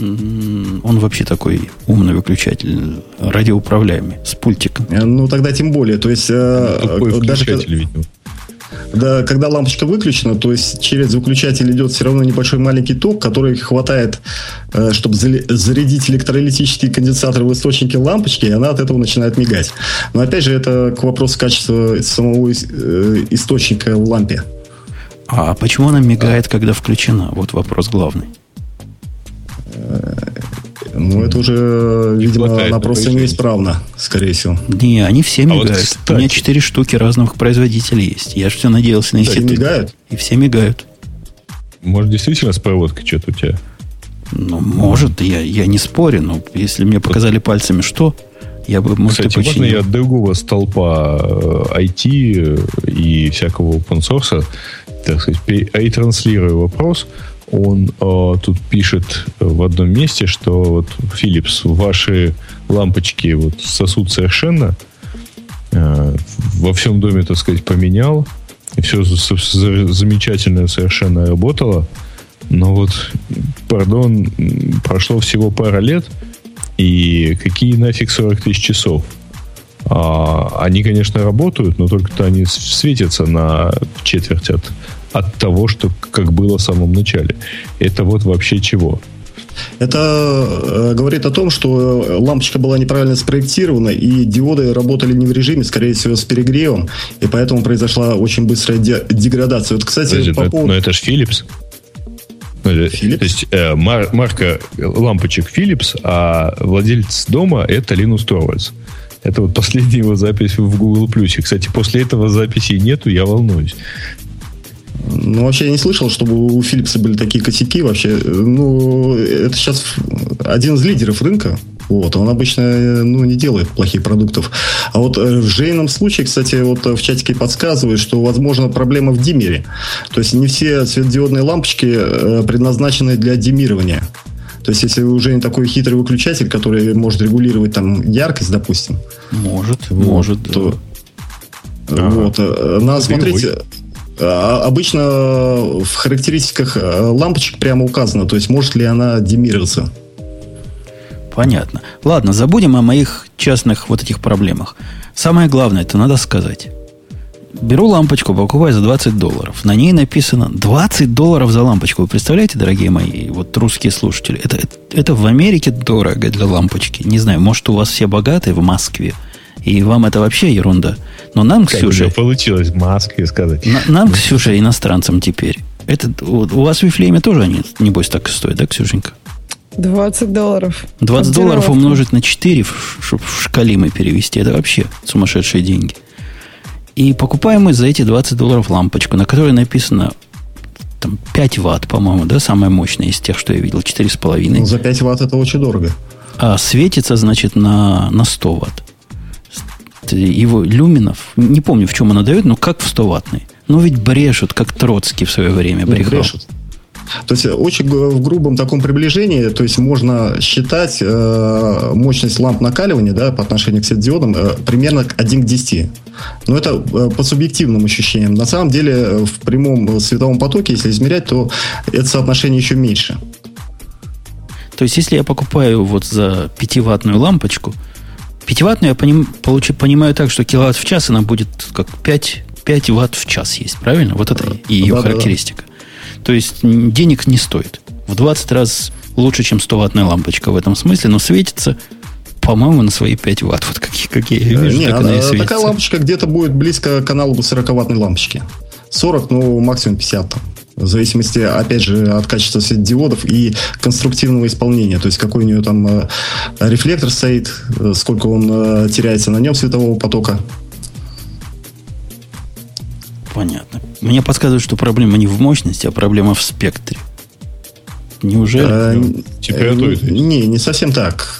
Он вообще такой умный выключатель, радиоуправляемый, с пультиком. Ну, тогда тем более. То есть, ну, даже, видимо да, когда лампочка выключена, то есть через выключатель идет все равно небольшой маленький ток, который хватает, э, чтобы зарядить электролитический конденсатор в источнике лампочки, и она от этого начинает мигать. Но опять же, это к вопросу качества самого э, источника в лампе. А почему она мигает, когда включена? Вот вопрос главный. Э, ну, это уже, видимо, хватает она просто неисправна, скорее всего. Не, они все а мигают. Вот, кстати, У меня четыре штуки разных производителей есть. Я же все надеялся на их. Да, и мигают? И все мигают. Может, действительно с проводкой что-то у тебя? Ну, может, я, я не спорю, но если мне показали пальцами, что, я бы, может, Кстати, и починил. можно я от другого столпа IT и всякого open source, так сказать, транслирую вопрос – он э, тут пишет в одном месте, что вот Philips, ваши лампочки вот сосуд совершенно э, во всем доме, так сказать, поменял, и все замечательно совершенно работало. Но вот, пардон, прошло всего пара лет, и какие нафиг 40 тысяч часов? А, они, конечно, работают, но только-то они светятся на четверть от от того, что как было в самом начале. Это вот вообще чего? Это э, говорит о том, что лампочка была неправильно спроектирована, и диоды работали не в режиме, скорее всего, с перегревом, и поэтому произошла очень быстрая де- деградация. Вот, кстати, Подожди, по поводу... Но это же Philips. Philips? То есть э, мар- марка лампочек Philips, а владелец дома это Linus Torvalds. Это вот [LAUGHS] последняя его запись в Google+. Кстати, после этого записи нету, я волнуюсь. Ну, вообще я не слышал, чтобы у Philips были такие косяки вообще. Ну, это сейчас один из лидеров рынка. Вот, он обычно ну, не делает плохих продуктов. А вот э, в Жейном случае, кстати, вот в чатике подсказывает, что, возможно, проблема в диммере. То есть не все светодиодные лампочки э, предназначены для диммирования. То есть, если уже не такой хитрый выключатель, который может регулировать там яркость, допустим. Может, вот, может. То, ага. Вот. Э, надо смотреть. А, обычно в характеристиках э, лампочек прямо указано, то есть может ли она демироваться. Понятно. Ладно, забудем о моих частных вот этих проблемах. Самое главное, это надо сказать. Беру лампочку, покупаю за 20 долларов. На ней написано 20 долларов за лампочку. Вы представляете, дорогие мои, вот русские слушатели, это, это в Америке дорого для лампочки. Не знаю, может, у вас все богатые в Москве, и вам это вообще ерунда. Но нам, как Ксюша... получилось в Москве сказать. На, нам, Ксюша, иностранцам теперь. Это, у, у вас в Вифлееме тоже они, небось, так и стоят, да, Ксюшенька? 20 долларов. 20 долларов умножить на 4, чтобы в шкале мы перевести, это вообще сумасшедшие деньги. И покупаем мы за эти 20 долларов лампочку, на которой написано там 5 ватт, по-моему, да, самая мощная из тех, что я видел, 4,5. Ну, за 5 ватт это очень дорого. А светится, значит, на, на 100 ватт его люминов, не помню, в чем она дает, но как в 100-ваттной. Но ведь брешут, как Троцкий в свое время брехал. Брешут. То есть очень в грубом таком приближении, то есть можно считать э, мощность ламп накаливания да, по отношению к светодиодам э, примерно 1 к 10. Но это э, по субъективным ощущениям. На самом деле э, в прямом световом потоке, если измерять, то это соотношение еще меньше. То есть, если я покупаю вот за 5-ваттную лампочку, Пятиваттную я поним, получу, понимаю так, что киловатт в час она будет как 5, 5 ватт в час есть, правильно? Вот это и ее да, характеристика. Да, да. То есть денег не стоит. В 20 раз лучше, чем 100-ваттная лампочка в этом смысле, но светится, по-моему, на свои 5 ватт. Вот какие, какие я вижу, Не, так она, она светится. Такая лампочка где-то будет близко к аналогу 40-ваттной лампочки. 40, ну, максимум 50 там. В зависимости, опять же, от качества светодиодов и конструктивного исполнения. То есть, какой у нее там э, рефлектор стоит, э, сколько он э, теряется на нем светового потока. Понятно. Мне подсказывают, что проблема не в мощности, а проблема в спектре. Неужели? Э, Температуре? Не, не совсем так.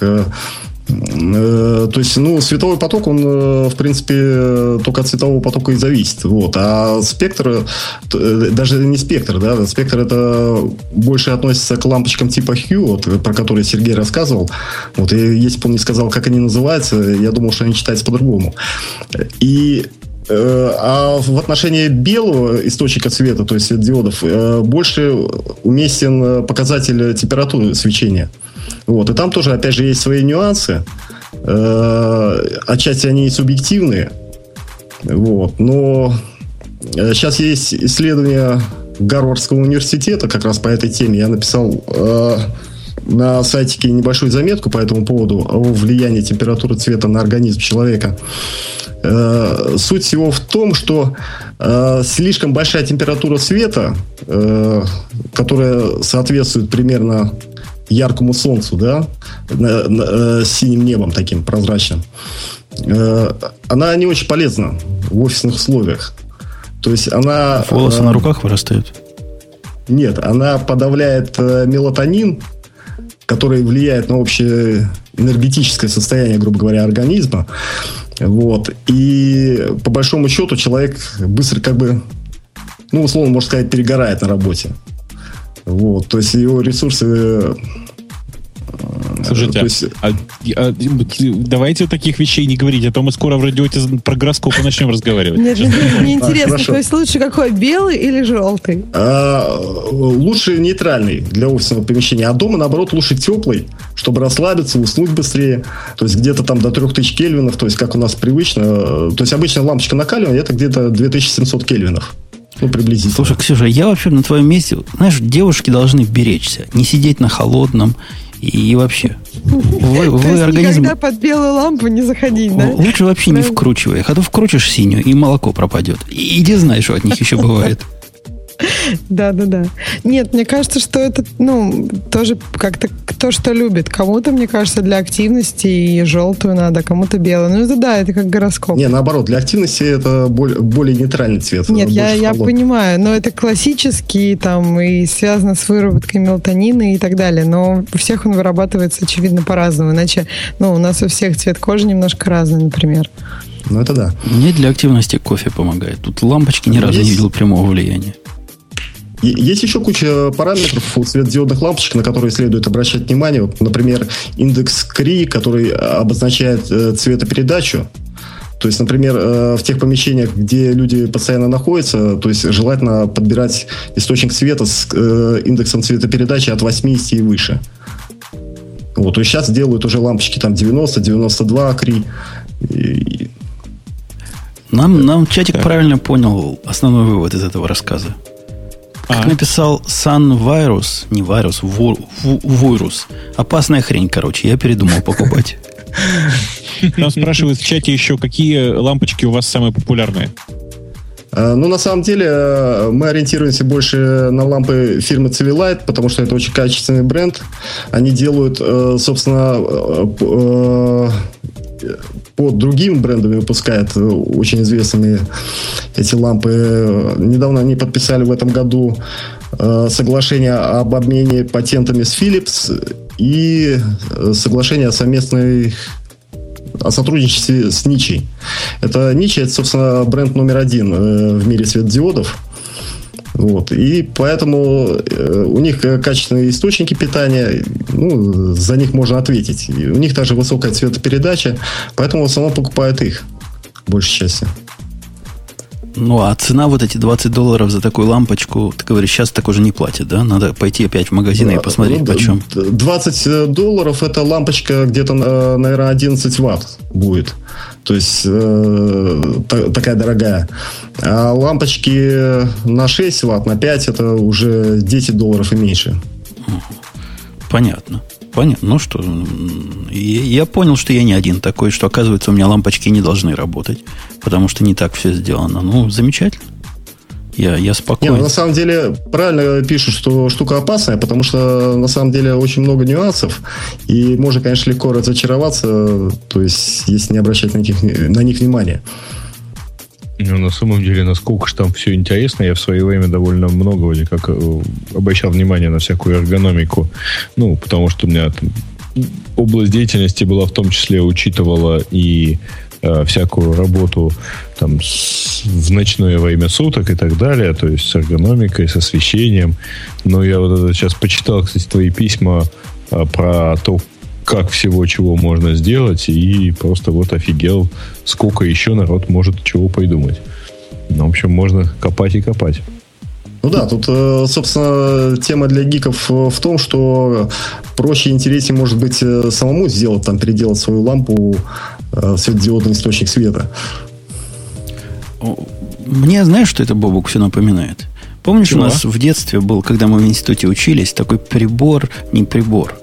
Э, то есть, ну, световой поток, он, э, в принципе, только от светового потока и зависит. Вот. А спектр, э, даже не спектр, да, спектр это больше относится к лампочкам типа Hue, вот, про которые Сергей рассказывал. Вот, и если бы он не сказал, как они называются, я думал, что они читаются по-другому. И а в отношении белого источника света, то есть светодиодов, больше уместен показатель температуры свечения. Вот. И там тоже, опять же, есть свои нюансы. Э, отчасти они и субъективные. Вот. Но сейчас э, есть исследование Гарвардского университета как раз по этой теме. Я написал э, на сайтике небольшую заметку по этому поводу о влиянии температуры цвета на организм человека. Э, суть всего в том, что э, слишком большая температура света, э, которая соответствует примерно яркому солнцу, да, на, э, с синим небом таким прозрачным, э, она не очень полезна в офисных условиях. То есть она... Волосы э, на руках вырастают? Нет, она подавляет мелатонин, который влияет на общее энергетическое состояние, грубо говоря, организма. Вот. И по большому счету человек быстро как бы, ну, условно, можно сказать, перегорает на работе. Вот, то есть его ресурсы э, Слушайте, есть... а, а, давайте таких вещей не говорить, а то мы скоро в радиоте про гороскопы начнем разговаривать. Нет, мне интересно, то есть лучше какой, белый или желтый? А, лучше нейтральный для офисного помещения, а дома, наоборот, лучше теплый, чтобы расслабиться, уснуть быстрее. То есть где-то там до 3000 кельвинов, то есть как у нас привычно. То есть обычная лампочка накаливания это где-то 2700 кельвинов. Ну, приблизительно. Слушай, Ксюша, я вообще на твоем месте, знаешь, девушки должны беречься, не сидеть на холодном и вообще. Вы, [LAUGHS] вы То организм... никогда под белую лампу не заходить, да? Лучше вообще не вкручивай их, а то вкрутишь синюю, и молоко пропадет. И иди знаешь, что от них еще бывает. Да, да, да. Нет, мне кажется, что это, ну, тоже как-то кто что любит. Кому-то, мне кажется, для активности и желтую надо, кому-то белую. Ну, это да, это как гороскоп. Не, наоборот, для активности это более, более нейтральный цвет. Нет, я, я понимаю, но это классический, там, и связано с выработкой мелатонина и так далее. Но у всех он вырабатывается, очевидно, по-разному. Иначе, ну, у нас у всех цвет кожи немножко разный, например. Ну, это да. Мне для активности кофе помогает. Тут лампочки ни разу Есть... не видел прямого влияния. Есть еще куча параметров у светодиодных лампочек, на которые следует обращать внимание. Вот, например, индекс КРИ, который обозначает э, цветопередачу. То есть, например, э, в тех помещениях, где люди постоянно находятся, то есть желательно подбирать источник света с э, индексом цветопередачи от 80 и выше. Вот, то есть сейчас делают уже лампочки там 90, 92 КРИ. И... Нам, нам чатик так. правильно понял основной вывод из этого рассказа. Как а. написал Sun Virus, не вирус, вирус. Опасная хрень, короче. Я передумал покупать. [LAUGHS] Там спрашивают в чате еще, какие лампочки у вас самые популярные? Э, ну, на самом деле, э, мы ориентируемся больше на лампы фирмы Civilight, потому что это очень качественный бренд. Они делают, э, собственно, под другими брендами выпускают очень известными эти лампы. Недавно они подписали в этом году соглашение об обмене патентами с Philips и соглашение о совместной о сотрудничестве с Ничей. Это Ничи, это, собственно, бренд номер один э, в мире светодиодов. Вот. И поэтому э, у них качественные источники питания, ну, за них можно ответить. И у них также высокая цветопередача, поэтому в основном покупают их, большей части. Ну, а цена вот эти 20 долларов за такую лампочку, ты говоришь, сейчас так уже не платят, да? Надо пойти опять в магазин и посмотреть, ну, почем. 20 э, долларов это лампочка где-то, э, наверное, 11 ватт будет. То есть э, такая дорогая. А лампочки на 6 ватт, на 5 это уже 10 долларов и меньше. Понятно. Понятно. Ну что, я понял, что я не один такой, что, оказывается, у меня лампочки не должны работать, потому что не так все сделано. Ну, замечательно. Я, я спокоен. Не, ну, на самом деле правильно пишут, что штука опасная, потому что на самом деле очень много нюансов, и можно, конечно, легко разочароваться, то есть если не обращать на них, на них внимания. Ну, на самом деле, насколько же там все интересно, я в свое время довольно много вроде как э, обращал внимание на всякую эргономику. Ну, потому что у меня там область деятельности была в том числе учитывала и э, всякую работу там с, в ночное время суток и так далее, то есть с эргономикой, с освещением. Но я вот это сейчас почитал, кстати, твои письма э, про то, как всего чего можно сделать, и просто вот офигел, сколько еще народ может чего придумать. Ну, в общем, можно копать и копать. Ну да, тут, э, собственно, тема для гиков в том, что проще и интереснее, может быть, э, самому сделать, там, переделать свою лампу э, светодиодный источник света. Мне, знаешь, что это, Бобук, все напоминает? Помнишь, Чего? у нас в детстве был, когда мы в институте учились, такой прибор, не прибор,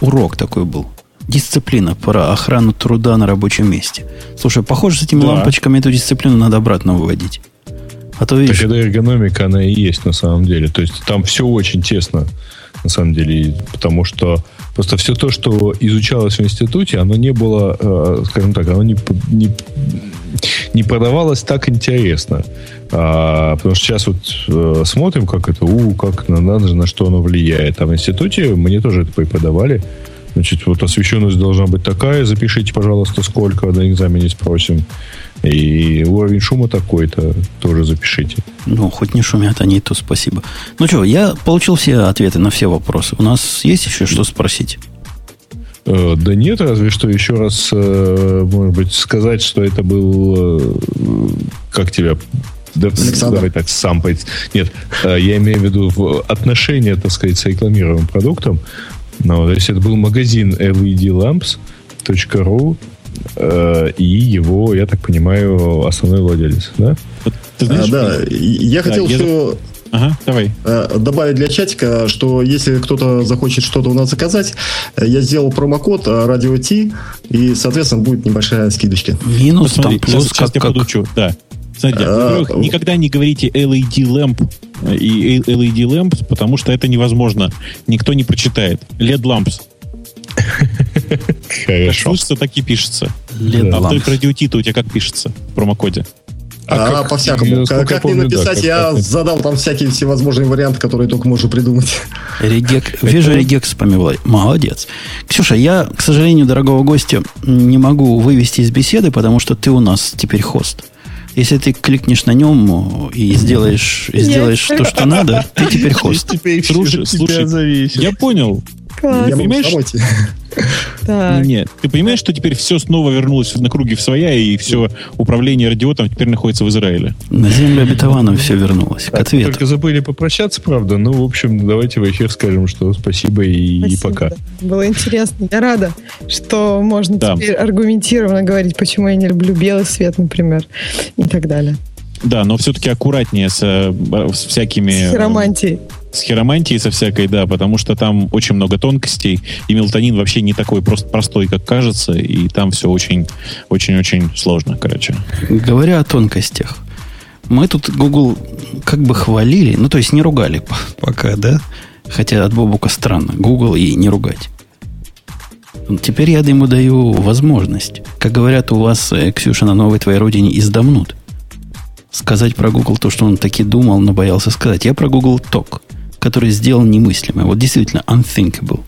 урок такой был. Дисциплина про охрану труда на рабочем месте. Слушай, похоже, с этими да. лампочками эту дисциплину надо обратно выводить. А то видишь... Так это эргономика, она и есть на самом деле. То есть там все очень тесно, на самом деле. Потому что просто все то, что изучалось в институте, оно не было, э, скажем так, оно не, не, не продавалось так интересно. А, потому что сейчас вот э, смотрим, как это, у, как на, надо на что оно влияет. А в институте мне тоже это преподавали. Значит, вот освещенность должна быть такая, запишите, пожалуйста, сколько на экзамене спросим. И уровень шума такой-то тоже запишите. Ну, хоть не шумят они, то спасибо. Ну что, я получил все ответы на все вопросы. У нас есть еще что спросить? Э, да нет, разве что еще раз, э, может быть, сказать, что это был, э, как тебя да, давай так, сам Нет, я имею в виду в отношение, так сказать, с рекламируемым продуктом. Но, то есть это был магазин ledlamps.ru и его, я так понимаю, основной владелец, да? Ты знаешь, а, да, я хотел да, еще... Ага, давай. Э, добавить для чатика, что если кто-то захочет что-то у нас заказать, э, я сделал промокод э, радио T, и, соответственно, будет небольшая скидочка. Минус Посмотри, там плюс, сейчас, как, сейчас как... я подучу. Да. Смотрите, а, во-первых, никогда не говорите LED lamp и LED lamps, потому что это невозможно. Никто не прочитает. LED lamps. Хорошо. Как слышится, так и пишется. LED а в радио T у тебя как пишется в промокоде? А, а по-всякому. Как, как помню, написать, да, я как задал там всякие всевозможные варианты, которые только можно придумать. Регек, вижу, Регек спамил. Молодец. Ксюша, я, к сожалению, дорогого гостя, не могу вывести из беседы, потому что ты у нас теперь хост. Если ты кликнешь на нем и сделаешь, и сделаешь то, что надо, ты теперь [LAUGHS] хост. Теперь слушай, [LAUGHS] слушай, я понял. Класс. Я понимаешь, [LAUGHS] так. Нет, ты понимаешь, что теперь все снова вернулось на круги в своя, и все управление радиотом теперь находится в Израиле? На землю обетованную все вернулось. К ответу. Только забыли попрощаться, правда. Ну, в общем, давайте в эфир скажем, что спасибо и, спасибо. и пока. Было интересно. Я рада, что можно да. теперь аргументированно говорить, почему я не люблю белый свет, например, и так далее. Да, но все-таки аккуратнее с, э, с всякими... С хиромантией. С хиромантией со всякой, да, потому что там очень много тонкостей, и мелатонин вообще не такой просто простой, как кажется, и там все очень-очень-очень сложно, короче. Говоря о тонкостях, мы тут Google как бы хвалили, ну, то есть не ругали пока, да? Хотя от Бобука странно, Google и не ругать. Теперь я ему даю возможность. Как говорят у вас, э, Ксюша, на новой твоей родине издамнут сказать про Google то, что он таки думал, но боялся сказать. Я про Google Talk, который сделал немыслимое. Вот действительно, unthinkable.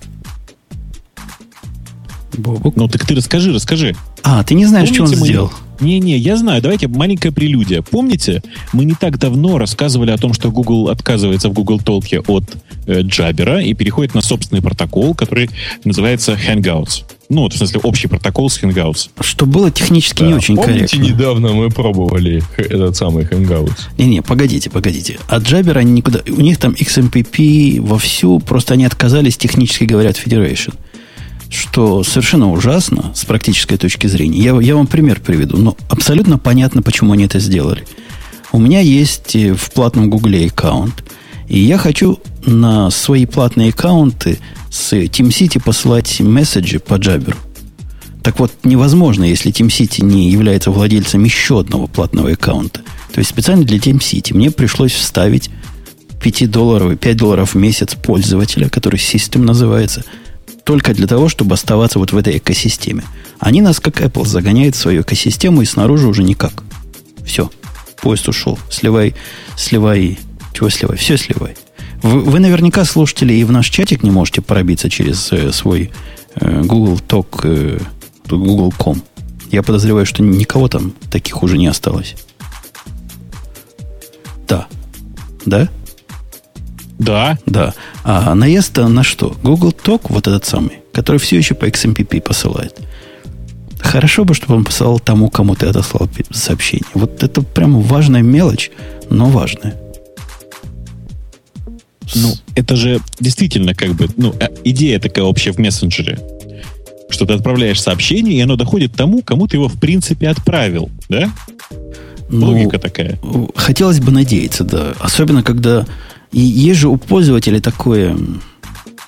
Бобок. Ну, так ты расскажи, расскажи. А, ты не знаешь, Помните, что он мы... сделал? Не-не, я знаю. Давайте маленькая прелюдия. Помните, мы не так давно рассказывали о том, что Google отказывается в Google Talk от э, Jabber и переходит на собственный протокол, который называется Hangouts. Ну, вот, в смысле, общий протокол с Hangouts. Что было технически да, не очень помните, корректно. недавно мы пробовали этот самый Hangouts? Не-не, погодите, погодите. От Jabber они никуда... У них там XMPP вовсю, просто они отказались, технически говорят, Federation что совершенно ужасно с практической точки зрения. Я, я вам пример приведу, но абсолютно понятно, почему они это сделали. У меня есть э, в платном Гугле аккаунт, и я хочу на свои платные аккаунты с TeamCity посылать месседжи по джаберу. Так вот, невозможно, если TeamCity не является владельцем еще одного платного аккаунта. То есть специально для TeamCity мне пришлось вставить 5 долларов, 5 долларов в месяц пользователя, который систем называется, только для того, чтобы оставаться вот в этой экосистеме. Они нас, как Apple, загоняют в свою экосистему и снаружи уже никак. Все. Поезд ушел. Сливай, сливай. Чего сливай? Все сливай. Вы, вы наверняка, слушатели, и в наш чатик не можете пробиться через э, свой э, Google Talk, э, Google.com. Я подозреваю, что никого там таких уже не осталось. Да. Да? Да. Да. А наезд на что? Google Talk, вот этот самый, который все еще по XMPP посылает. Хорошо бы, чтобы он посылал тому, кому ты отослал сообщение. Вот это прям важная мелочь, но важная. Ну, это же действительно как бы, ну, э, идея такая общая в мессенджере. Что ты отправляешь сообщение, и оно доходит тому, кому ты его в принципе отправил, да? Ну, Логика такая. Хотелось бы надеяться, да. Особенно, когда... И есть же у пользователей такое,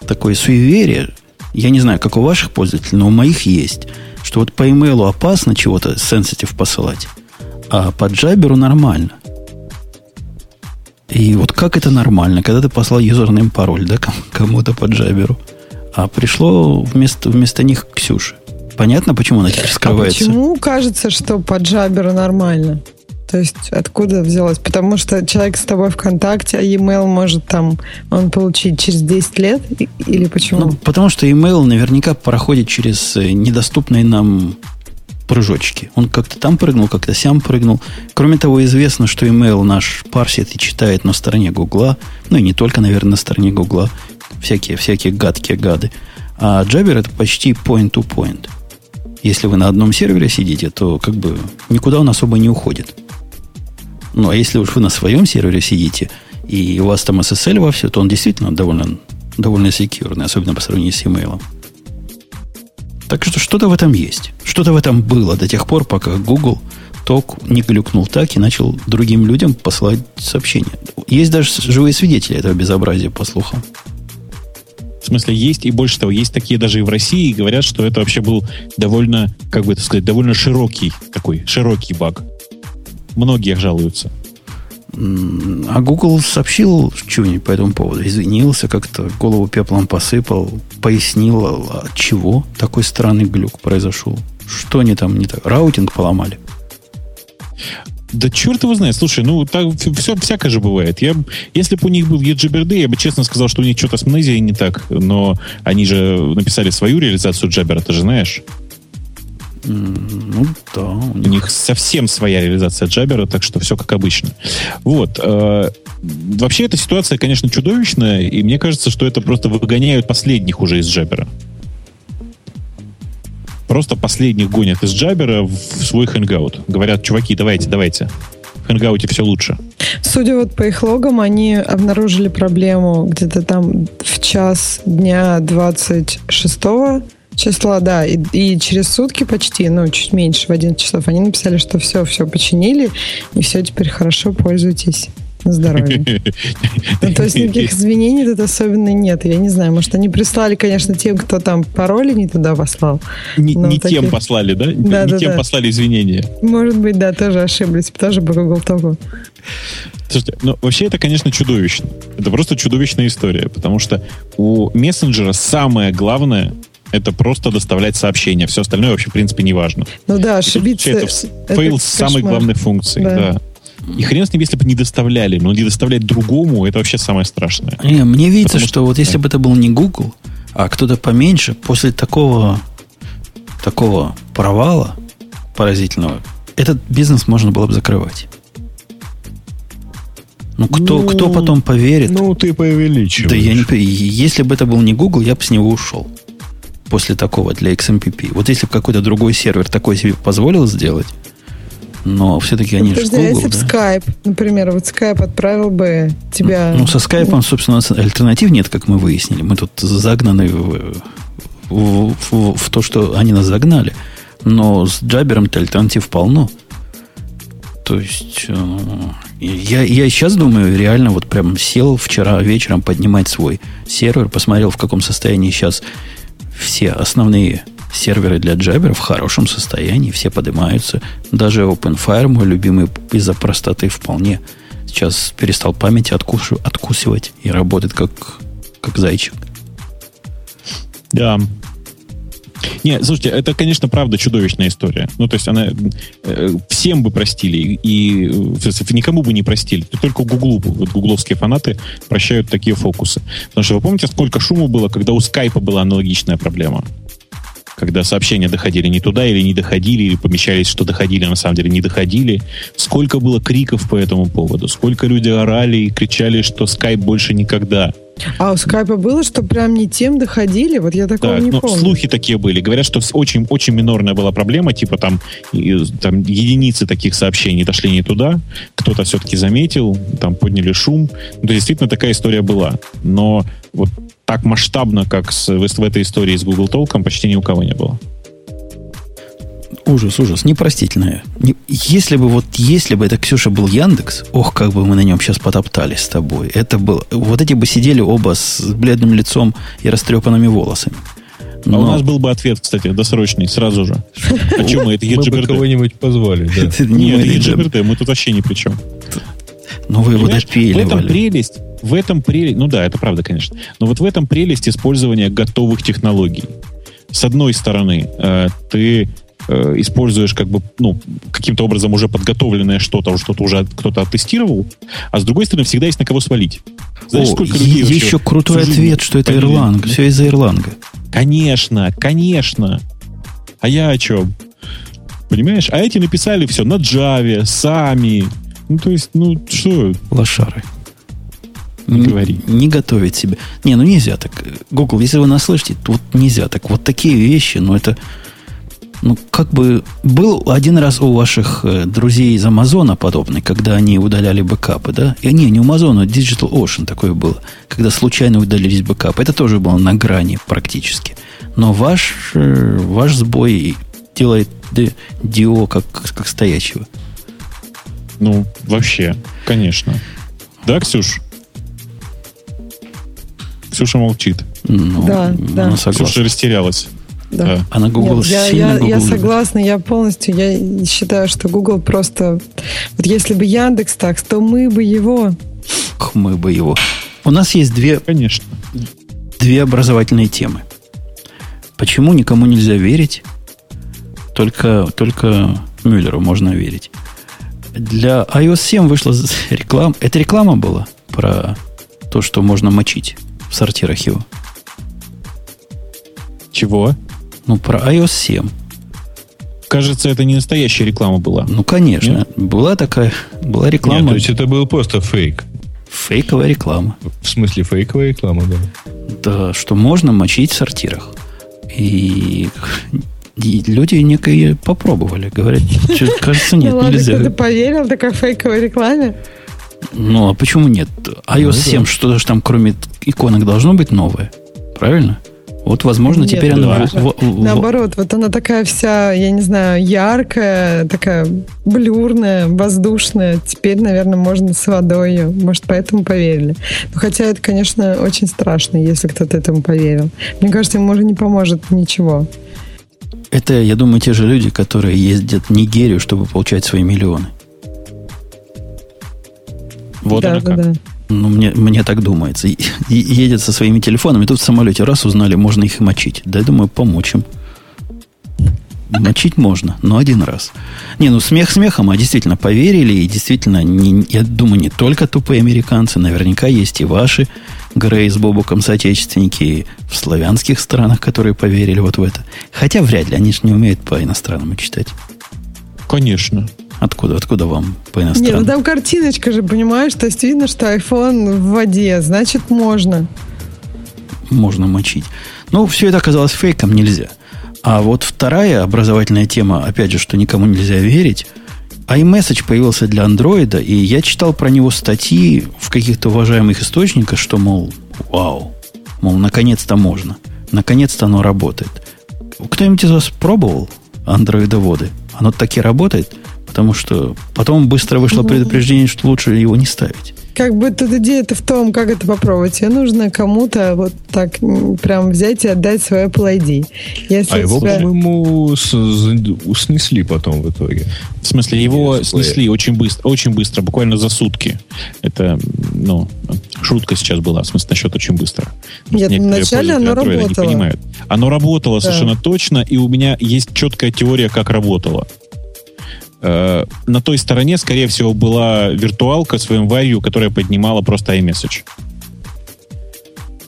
такое суеверие, я не знаю, как у ваших пользователей, но у моих есть, что вот по имейлу опасно чего-то sensitive посылать, а по джаберу нормально. И вот как это нормально, когда ты послал юзерным пароль, да, кому-то по джаберу, а пришло вместо, вместо них Ксюше. Понятно, почему она теперь а скрывается? А почему кажется, что по джаберу нормально? То есть откуда взялось? Потому что человек с тобой в контакте, а e-mail может там он получить через 10 лет? Или почему? Ну, потому что e-mail наверняка проходит через э, недоступные нам прыжочки. Он как-то там прыгнул, как-то сям прыгнул. Кроме того, известно, что email наш парсит и читает на стороне Гугла. Ну и не только, наверное, на стороне Гугла. Всякие, всякие гадкие гады. А Jabber это почти point-to-point. Если вы на одном сервере сидите, то как бы никуда он особо не уходит. Ну, а если уж вы на своем сервере сидите, и у вас там SSL во все, то он действительно довольно, довольно секьюрный, особенно по сравнению с email. Так что что-то в этом есть. Что-то в этом было до тех пор, пока Google ток не глюкнул так и начал другим людям посылать сообщения. Есть даже живые свидетели этого безобразия, по слухам. В смысле, есть, и больше того, есть такие даже и в России, и говорят, что это вообще был довольно, как бы это сказать, довольно широкий такой, широкий баг. Многие жалуются. А Google сообщил что-нибудь по этому поводу? Извинился как-то, голову пеплом посыпал, пояснил, от а чего такой странный глюк произошел. Что они там не так? Раутинг поломали? Да черт его знает. Слушай, ну так все всякое же бывает. Я, если бы у них был EGBRD, я бы честно сказал, что у них что-то с Мнезией не так. Но они же написали свою реализацию Jabber, ты же знаешь. Ну да. У них совсем своя реализация джабера, так что все как обычно. Вот. Э, вообще эта ситуация, конечно, чудовищная, и мне кажется, что это просто выгоняют последних уже из джабера. Просто последних гонят из джабера в свой хэнгаут. Говорят, чуваки, давайте, давайте. В хэнгауте все лучше. Судя вот по их логам, они обнаружили проблему где-то там в час дня 26 числа, да, и, и через сутки почти, ну, чуть меньше, в 11 часов, они написали, что все, все починили, и все, теперь хорошо, пользуйтесь на здоровье. [LAUGHS] Ну, то есть никаких извинений тут особенно нет. Я не знаю, может, они прислали, конечно, тем, кто там пароли не туда послал. Не, не таких... тем послали, да? да не да, тем да. послали извинения. Может быть, да, тоже ошиблись, тоже по Google Talk. Слушайте, ну вообще это, конечно, чудовищно. Это просто чудовищная история, потому что у мессенджера самое главное это просто доставлять сообщения. Все остальное вообще, в принципе, не важно. Ну да, ошибиться... Это, это фейл с самой главной функцией, да. да. И хрен с ним, если бы не доставляли, но не доставлять другому, это вообще самое страшное. Не, мне видится, Потому что, что вот если бы это был не Google, а кто-то поменьше, после такого, такого провала поразительного, этот бизнес можно было бы закрывать. Ну, кто, ну, кто потом поверит? Ну, ты преувеличиваешь. Да я не Если бы это был не Google, я бы с него ушел после такого для XMPP. Вот если бы какой-то другой сервер такой себе позволил сделать, но все-таки они Подожди, же Google, если бы да? Skype, например, вот Skype отправил бы тебя... Ну, со Skype, собственно, у нас альтернатив нет, как мы выяснили. Мы тут загнаны в, в, в, в то, что они нас загнали. Но с Джабером-то альтернатив полно. То есть э, я, я сейчас думаю, реально вот прям сел вчера вечером поднимать свой сервер, посмотрел, в каком состоянии сейчас все основные серверы для Jabber в хорошем состоянии, все поднимаются. Даже OpenFire, мой любимый, из-за простоты вполне сейчас перестал память откуш... откусывать и работает как, как зайчик. Да, не, слушайте, это, конечно, правда чудовищная история. Ну, то есть она э, всем бы простили, и э, никому бы не простили. Только Гуглу, вот гугловские фанаты прощают такие фокусы. Потому что вы помните, сколько шума было, когда у скайпа была аналогичная проблема? когда сообщения доходили не туда или не доходили, или помещались, что доходили, а на самом деле не доходили. Сколько было криков по этому поводу, сколько люди орали и кричали, что скайп больше никогда. А у скайпа было, что прям не тем доходили? Вот я такого да, не ну, помню. слухи такие были. Говорят, что очень, очень минорная была проблема, типа там, и, там единицы таких сообщений дошли не туда, кто-то все-таки заметил, там подняли шум. Ну, то действительно такая история была. Но вот так масштабно, как с, в этой истории с Google Толком, почти ни у кого не было. Ужас, ужас, непростительное. Если бы вот, если бы это Ксюша был Яндекс, ох, как бы мы на нем сейчас потоптались с тобой. Это было, вот эти бы сидели оба с бледным лицом и растрепанными волосами. Но... А у нас был бы ответ, кстати, досрочный, сразу же. [LAUGHS] Почему мы это EGBRT? Мы бы кого-нибудь позвали, да. [LAUGHS] Нет, это EGBRT, мы тут вообще ни при чем. Ну, вы его допиливали. В этом прелесть, в этом прелесть, ну да, это правда, конечно. Но вот в этом прелесть использования готовых технологий. С одной стороны, э, ты э, используешь как бы, ну, каким-то образом уже подготовленное что-то, что-то уже кто-то оттестировал, а с другой стороны, всегда есть на кого свалить. Знаешь, О, сколько людей еще крутой ответ, что это Ирланг, все из-за Ирланга. Конечно, конечно. А я о чем? Понимаешь? А эти написали все на Java, сами. Ну, то есть, ну, что? Лошары. Не, говори. Не готовить себе. Не, ну нельзя так. Google, если вы нас слышите, вот нельзя так. Вот такие вещи, ну это... Ну, как бы был один раз у ваших э, друзей из Амазона подобный, когда они удаляли бэкапы, да? И, не, не у Амазона, а Digital Ocean такое было, когда случайно удалились бэкапы. Это тоже было на грани практически. Но ваш, э, ваш сбой делает дио как, как стоячего. Ну, вообще, конечно. Да, Ксюш? Ксюша молчит. Ну, да, да. Ксюша растерялась. Да. да. А на Google Нет, я, я, Google я согласна, я полностью, я считаю, что Google просто... Вот если бы Яндекс так, то мы бы его... Мы бы его. У нас есть две... Конечно. Две образовательные темы. Почему никому нельзя верить? Только, только Мюллеру можно верить. Для iOS 7 вышла [LAUGHS] реклама. Это реклама была про то, что можно мочить в сортирах его. Чего? Ну, про iOS 7. Кажется, это не настоящая реклама была. Ну, конечно. Нет? Была такая, была реклама. Нет, то есть это был просто фейк. Фейковая реклама. В смысле фейковая реклама, да? Да, что можно мочить в сортирах. И и люди некие попробовали. Говорят, кажется, нет, ну, нельзя. Ладно, кто-то поверил такой фейковой рекламе? Ну, а почему нет? iOS ну, 7, да. что же там, кроме иконок, должно быть новое? Правильно? Вот, возможно, Нет, теперь она... В, в, Наоборот, вот она такая вся, я не знаю, яркая, такая блюрная, воздушная. Теперь, наверное, можно с водой ее. Может, поэтому поверили. Но хотя это, конечно, очень страшно, если кто-то этому поверил. Мне кажется, ему уже не поможет ничего. Это, я думаю, те же люди, которые ездят в Нигерию, чтобы получать свои миллионы. Вот да, она да, как. Да. Ну, мне, мне так думается. И, и, едет со своими телефонами, тут в самолете раз узнали, можно их мочить. Да, я думаю, помочь им. Мочить можно, но один раз. Не, ну смех смехом, а действительно поверили, и действительно, не, я думаю, не только тупые американцы, наверняка есть и ваши Грей с Бобуком соотечественники в славянских странах, которые поверили вот в это. Хотя вряд ли, они же не умеют по-иностранному читать. Конечно. Откуда, откуда вам по иностранному? Нет, ну там картиночка же, понимаешь? То есть видно, что iPhone в воде, значит можно. Можно мочить. Ну, все это оказалось фейком, нельзя. А вот вторая образовательная тема, опять же, что никому нельзя верить, iMessage появился для андроида, и я читал про него статьи в каких-то уважаемых источниках, что, мол, вау, мол, наконец-то можно. Наконец-то оно работает. Кто-нибудь из вас пробовал андроидоводы? Оно таки работает? Потому что потом быстро вышло предупреждение, что лучше его не ставить. как бы тут идея-то в том, как это попробовать. Тебе нужно кому-то вот так прям взять и отдать свой Apple ID. Если а его, тебя... по-моему, снесли потом в итоге. В смысле, его снесли очень быстро, очень быстро, буквально за сутки. Это, ну, шутка сейчас была, в смысле, насчет очень быстро. Нет, вначале оно работало. Не понимают. Оно работало да. совершенно точно, и у меня есть четкая теория, как работало. Э, на той стороне, скорее всего, была виртуалка с VMware, которая поднимала просто iMessage.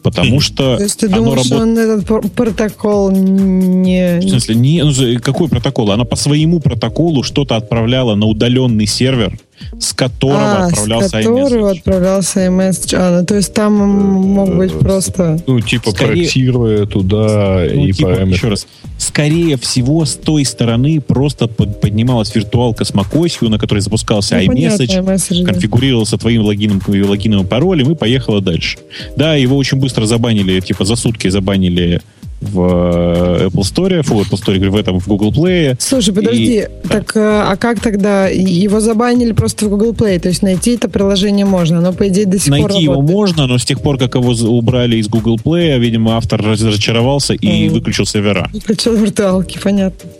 Потому что... То есть ты думаешь, работ... он этот протокол не... В смысле, не, ну, какой протокол? Она по своему протоколу что-то отправляла на удаленный сервер, с которого а, отправлялся с которого iMessage. отправлялся iMessage. А, ну, то есть там мог быть просто... Ну, типа Скорее... проектируя туда ну, и типа, по Еще раз. Скорее всего, с той стороны просто под, поднималась виртуалка с macOS, на которой запускался ну, iMessage, iMessage конфигурировался да. твоим логином, логиновым паролем и поехала дальше. Да, его очень быстро забанили, типа за сутки забанили в э, Apple Store, в Apple Store, в этом, в Google Play. Слушай, подожди, и, так да. а как тогда? Его забанили просто в Google Play, то есть найти это приложение можно, оно, по идее, до сих найти пор Найти его можно, но с тех пор, как его убрали из Google Play, видимо, автор разочаровался и mm. выключил сервера. Выключил виртуалки, понятно.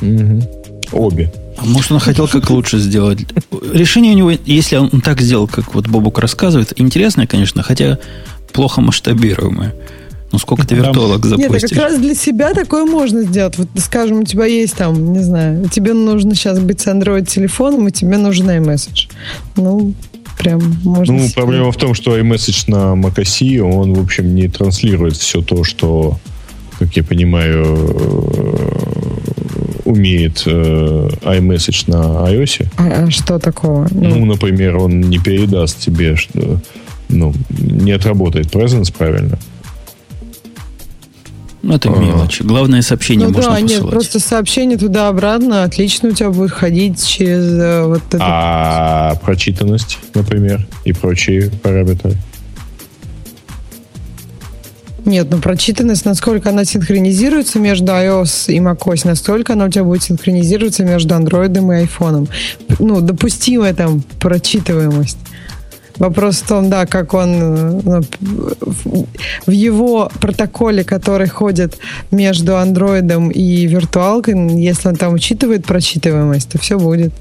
Угу. Обе. А может, он хотел как лучше сделать? Решение у него, если он так сделал, как вот Бобук рассказывает, интересное, конечно, хотя плохо масштабируемое. Ну, сколько ты виртуалок запустишь? Нет, как раз для себя такое можно сделать. Вот, скажем, у тебя есть там, не знаю, тебе нужно сейчас быть с Android-телефоном, и тебе нужен iMessage. Ну, прям можно... Ну, себе... проблема в том, что iMessage на macOS, он, в общем, не транслирует все то, что, как я понимаю, э, умеет э, iMessage на iOS. А, а что такого? Ну, ну, например, он не передаст тебе, что ну, не отработает presence правильно. Ну, это мелочи. Главное сообщение ну, можно да, посылать. нет, просто сообщение туда-обратно отлично у тебя будет ходить через э, вот это. А прочитанность, например, и прочие параметры? Нет, ну прочитанность, насколько она синхронизируется между iOS и macOS, настолько она у тебя будет синхронизироваться между Android и iPhone. Ну, допустимая там прочитываемость. Вопрос в том, да, как он э, в его протоколе, который ходит между андроидом и виртуалкой, если он там учитывает прочитываемость, то все будет.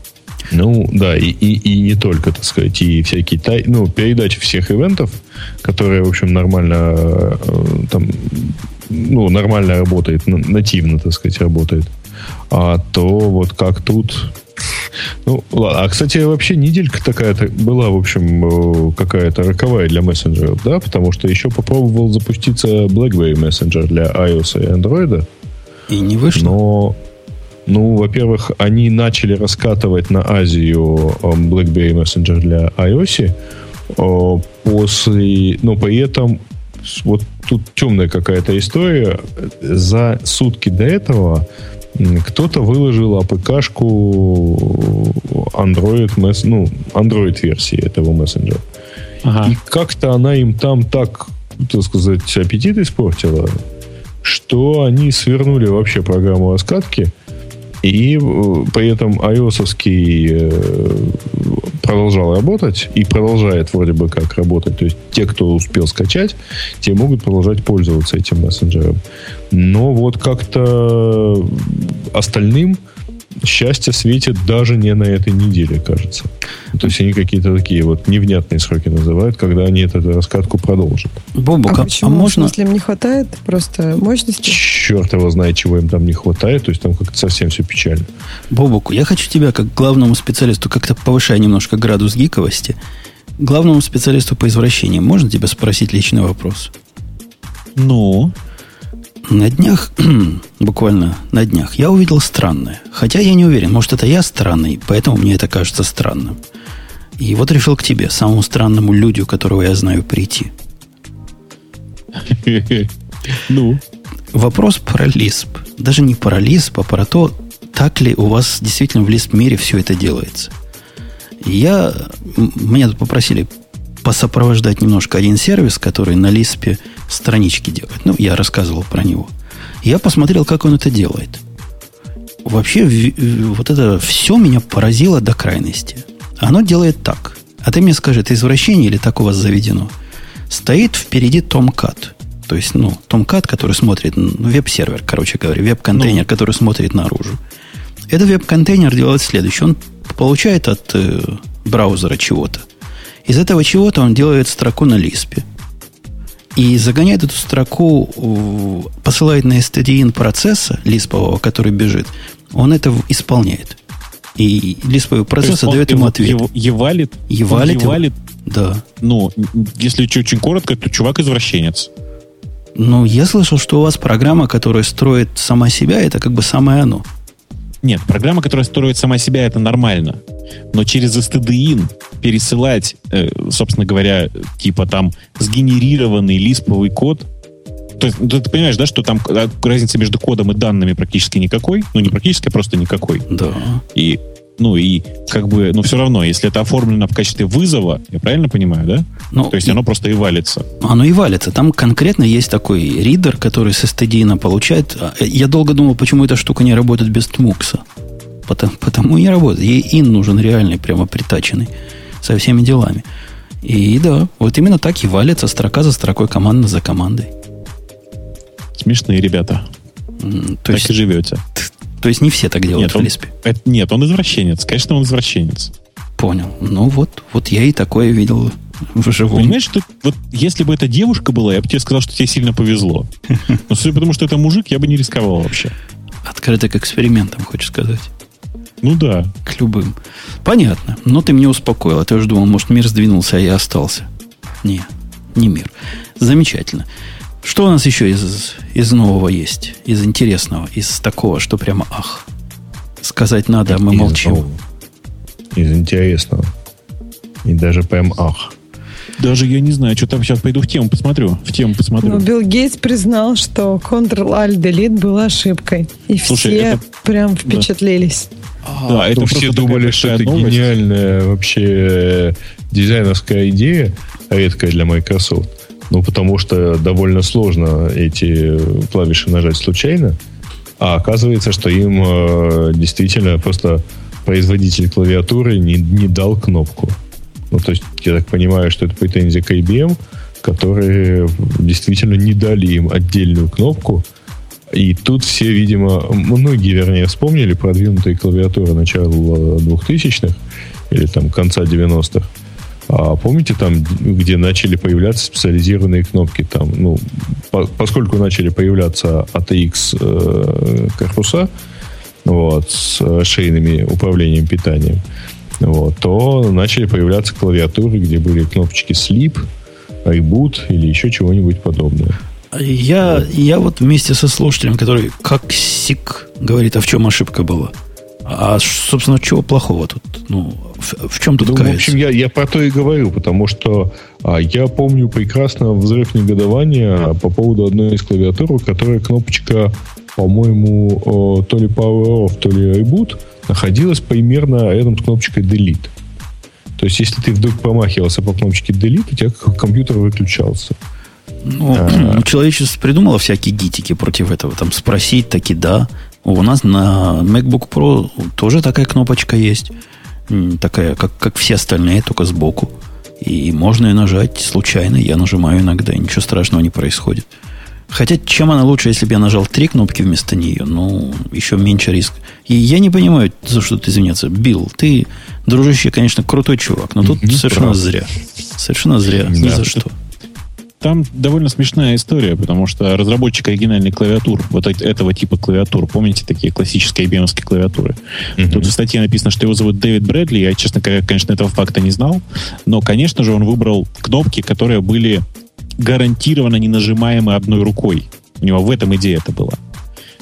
Ну, да, и, и, и не только, так сказать, и всякие тай, ну, передачи всех ивентов, которые, в общем, нормально э, там, ну, нормально работает, нативно, так сказать, работает. А то вот как тут ну, ладно. А, кстати, вообще неделька такая была, в общем, э, какая-то роковая для мессенджеров, да? Потому что еще попробовал запуститься BlackBerry Messenger для iOS и Android. И не вышло? Но, ну, во-первых, они начали раскатывать на Азию э, BlackBerry Messenger для iOS э, после... Но при этом вот тут темная какая-то история. За сутки до этого кто-то выложил АПК-шку Android, ну, Android версии этого мессенджера. Ага. И как-то она им там так, так сказать, аппетит испортила, что они свернули вообще программу раскатки, и э, при этом ios продолжал работать и продолжает вроде бы как работать. То есть те, кто успел скачать, те могут продолжать пользоваться этим мессенджером. Но вот как-то остальным счастье светит даже не на этой неделе, кажется. То есть они какие-то такие вот невнятные сроки называют, когда они эту раскатку продолжат. Бобук, а, а почему? А можно... Смысле, им не хватает просто мощности? Черт его знает, чего им там не хватает. То есть там как-то совсем все печально. Бобук, я хочу тебя, как главному специалисту, как-то повышая немножко градус гиковости, главному специалисту по извращениям, можно тебя спросить личный вопрос? Ну? На днях, [CLEARS THROAT] буквально на днях, я увидел странное. Хотя я не уверен, может, это я странный, поэтому мне это кажется странным. И вот решил к тебе, самому странному людю, которого я знаю, прийти. [LAUGHS] Ну? Вопрос про Lisp. Даже не про Lisp, а про то, так ли у вас действительно в Lisp мире все это делается. Я, меня тут попросили посопровождать немножко один сервис, который на Лиспе странички делает. Ну, я рассказывал про него. Я посмотрел, как он это делает. Вообще, вот это все меня поразило до крайности. Оно делает так. А ты мне скажи, это извращение или так у вас заведено? Стоит впереди Tomcat. То есть, ну, Tomcat, который смотрит, ну, веб-сервер, короче говоря, веб-контейнер, ну. который смотрит наружу. Этот веб-контейнер делает следующее. Он получает от э, браузера чего-то. Из этого чего-то он делает строку на лиспе. И загоняет эту строку, посылает на stdin процесса лиспового, который бежит. Он это исполняет. И лисповый процесс дает ему ответ. Евалит? Евалит. Евалит? Да. Ну, если очень коротко, то чувак извращенец. Ну, я слышал, что у вас программа, которая строит сама себя, это как бы самое оно. Нет, программа, которая строит сама себя, это нормально. Но через stdin пересылать, э, собственно говоря, типа там сгенерированный лисповый код, то есть, ну, ты понимаешь, да, что там а, разница между кодом и данными практически никакой, ну не практически, а просто никакой. Да. И ну и как бы, но все равно, если это оформлено в качестве вызова, я правильно понимаю, да? Ну, То есть и, оно просто и валится. Оно и валится. Там конкретно есть такой ридер, который с STD получает. А, я долго думал, почему эта штука не работает без тмукса. Потому, потому и не работает. Ей ин нужен реальный, прямо притаченный, со всеми делами. И да, вот именно так и валится строка за строкой, команда за командой. Смешные ребята. То так есть, и живете. То есть не все так делают нет, в Лиспе? Это, нет, он извращенец. Конечно, он извращенец. Понял. Ну вот, вот я и такое видел вживую. Понимаешь, что вот если бы это девушка была, я бы тебе сказал, что тебе сильно повезло. [LAUGHS] Но судя потому, что это мужик, я бы не рисковал вообще. Открыто к экспериментам, хочешь сказать? Ну да. К любым. Понятно. Но ты меня успокоил. А ты уже думал, может, мир сдвинулся, а я остался. Не, не мир. Замечательно. Что у нас еще из, из нового есть? Из интересного? Из такого, что прямо ах. Сказать надо, а мы из молчим. Нового. Из интересного. И даже прям ах. Даже я не знаю, что там сейчас пойду в тему посмотрю. В тему посмотрю. Ну, Билл Гейтс признал, что Ctrl-Alt-Delete была ошибкой. И Слушай, все это... прям впечатлились. Да, да это все думали, что это новость. гениальная вообще э, дизайнерская идея, редкая для Microsoft. Ну, потому что довольно сложно эти клавиши нажать случайно. А оказывается, что им э, действительно просто производитель клавиатуры не, не дал кнопку. Ну, то есть, я так понимаю, что это претензия к IBM, которые действительно не дали им отдельную кнопку. И тут все, видимо, многие, вернее, вспомнили продвинутые клавиатуры начала 2000-х или там конца 90-х а помните там, где начали появляться специализированные кнопки? Там, ну, по, поскольку начали появляться ATX э, корпуса вот, с шейными управлением питанием, вот, то начали появляться клавиатуры, где были кнопочки Sleep, Reboot или еще чего-нибудь подобное. Я, я вот вместе со слушателем, который как сик говорит, а в чем ошибка была? А, собственно, чего плохого тут? Ну, в, в чем тут ну, каяться? В общем, я, я про то и говорю, потому что а, я помню прекрасно взрыв негодования по поводу одной из клавиатур, которая кнопочка, по-моему, то ли Power Off, то ли Reboot, находилась примерно рядом с кнопочкой Delete. То есть, если ты вдруг промахивался по кнопочке Delete, у тебя компьютер выключался. Ну, а, [CLEARS THROAT] человечество придумало всякие гитики против этого. Там спросить, таки да. У нас на MacBook Pro тоже такая кнопочка есть. Такая, как, как все остальные, только сбоку. И можно ее нажать случайно. Я нажимаю иногда, и ничего страшного не происходит. Хотя, чем она лучше, если бы я нажал три кнопки вместо нее? Ну, еще меньше риск. И я не понимаю, за что ты извиняться. Билл, ты, дружище, конечно, крутой чувак, но тут совершенно прав. зря. Совершенно зря. Ни за что там довольно смешная история, потому что разработчик оригинальной клавиатур, вот этого типа клавиатур, помните, такие классические IBM клавиатуры? Mm-hmm. Тут в статье написано, что его зовут Дэвид Брэдли. Я, честно говоря, конечно, этого факта не знал. Но, конечно же, он выбрал кнопки, которые были гарантированно ненажимаемы одной рукой. У него в этом идея это была.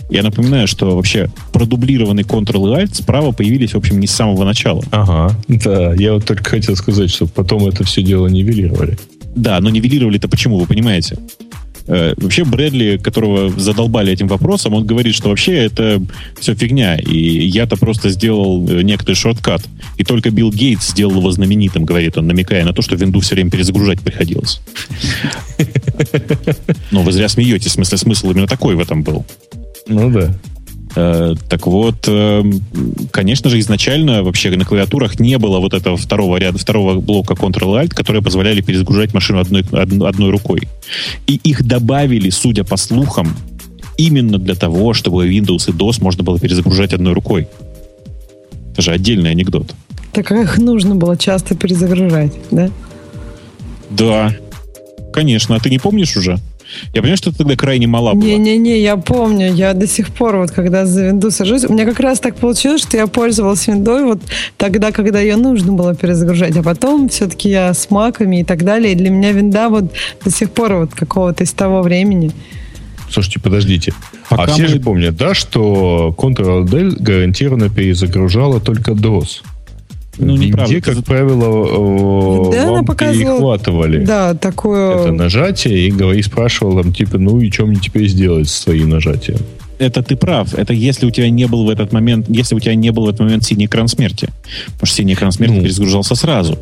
Я напоминаю, что вообще продублированный Ctrl и Alt справа появились, в общем, не с самого начала. Ага, да. Я вот только хотел сказать, что потом это все дело нивелировали. Да, но нивелировали-то почему, вы понимаете? Э, вообще Брэдли, которого задолбали этим вопросом, он говорит, что вообще это все фигня, и я-то просто сделал э, некоторый шорткат. И только Билл Гейтс сделал его знаменитым, говорит он, намекая на то, что винду все время перезагружать приходилось. [LAUGHS] Но вы зря смеетесь, в смысле смысл именно такой в этом был. Ну да. Э, так вот, э, конечно же, изначально вообще на клавиатурах не было вот этого второго ряда, второго блока Ctrl-Alt, которые позволяли перезагружать машину одной, одной рукой. И их добавили, судя по слухам, именно для того, чтобы Windows и DOS можно было перезагружать одной рукой. Это же отдельный анекдот. Так как их нужно было часто перезагружать, да? Да, конечно. А ты не помнишь уже? Я понимаю, что ты тогда крайне мала была. Не-не-не, я помню. Я до сих пор, вот когда за винду сажусь, у меня как раз так получилось, что я пользовалась виндой вот тогда, когда ее нужно было перезагружать. А потом все-таки я с маками и так далее. И для меня винда вот до сих пор вот какого-то из того времени. Слушайте, подождите. Пока а все мы... же помнят, да, что Ctrl-D гарантированно перезагружала только DOS. Ну, неправда. Где, как это... правило, да, вам перехватывали да, такое... это нажатие и, говори, спрашивал там, типа, ну и что мне теперь сделать с твоим нажатием? Это ты прав. Это если у тебя не был в этот момент, если у тебя не был в этот момент синий экран смерти. Потому что синий экран смерти ну. перезагружался сразу.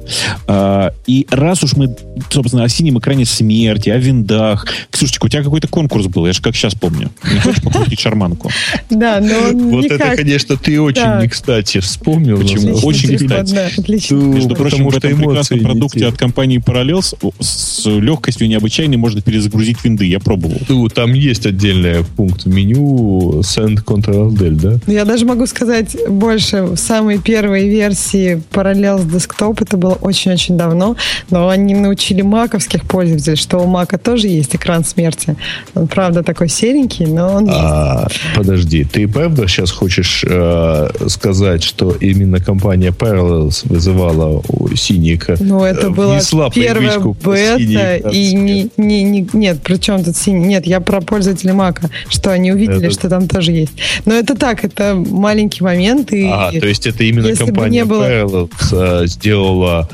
А, и раз уж мы, собственно, о синем экране смерти, о виндах. Слушайте, у тебя какой-то конкурс был, я же как сейчас помню. Не хочешь покрутить шарманку? Да, но Вот это, конечно, ты очень не кстати вспомнил. Почему? Очень кстати. Отлично. Между прочим, в этом прекрасном продукте от компании Parallels с легкостью необычайной можно перезагрузить винды. Я пробовал. Там есть отдельный пункт в меню Send Ctrl-Del, да? Я даже могу сказать больше. В самой первой версии Parallels Desktop это было очень-очень давно, но они научили маковских пользователей, что у Мака тоже есть экран смерти. Он, правда, такой серенький, но он а, есть. Подожди, ты правда сейчас хочешь э, сказать, что именно компания Parallels вызывала синий экран? Ну, это была первая бета, и не, не, не, нет, при чем тут синий? Нет, я про пользователей Мака, что они увидели, это что там тоже есть. Но это так, это маленький момент. И а, то есть это именно компания было... Parallels э, сделала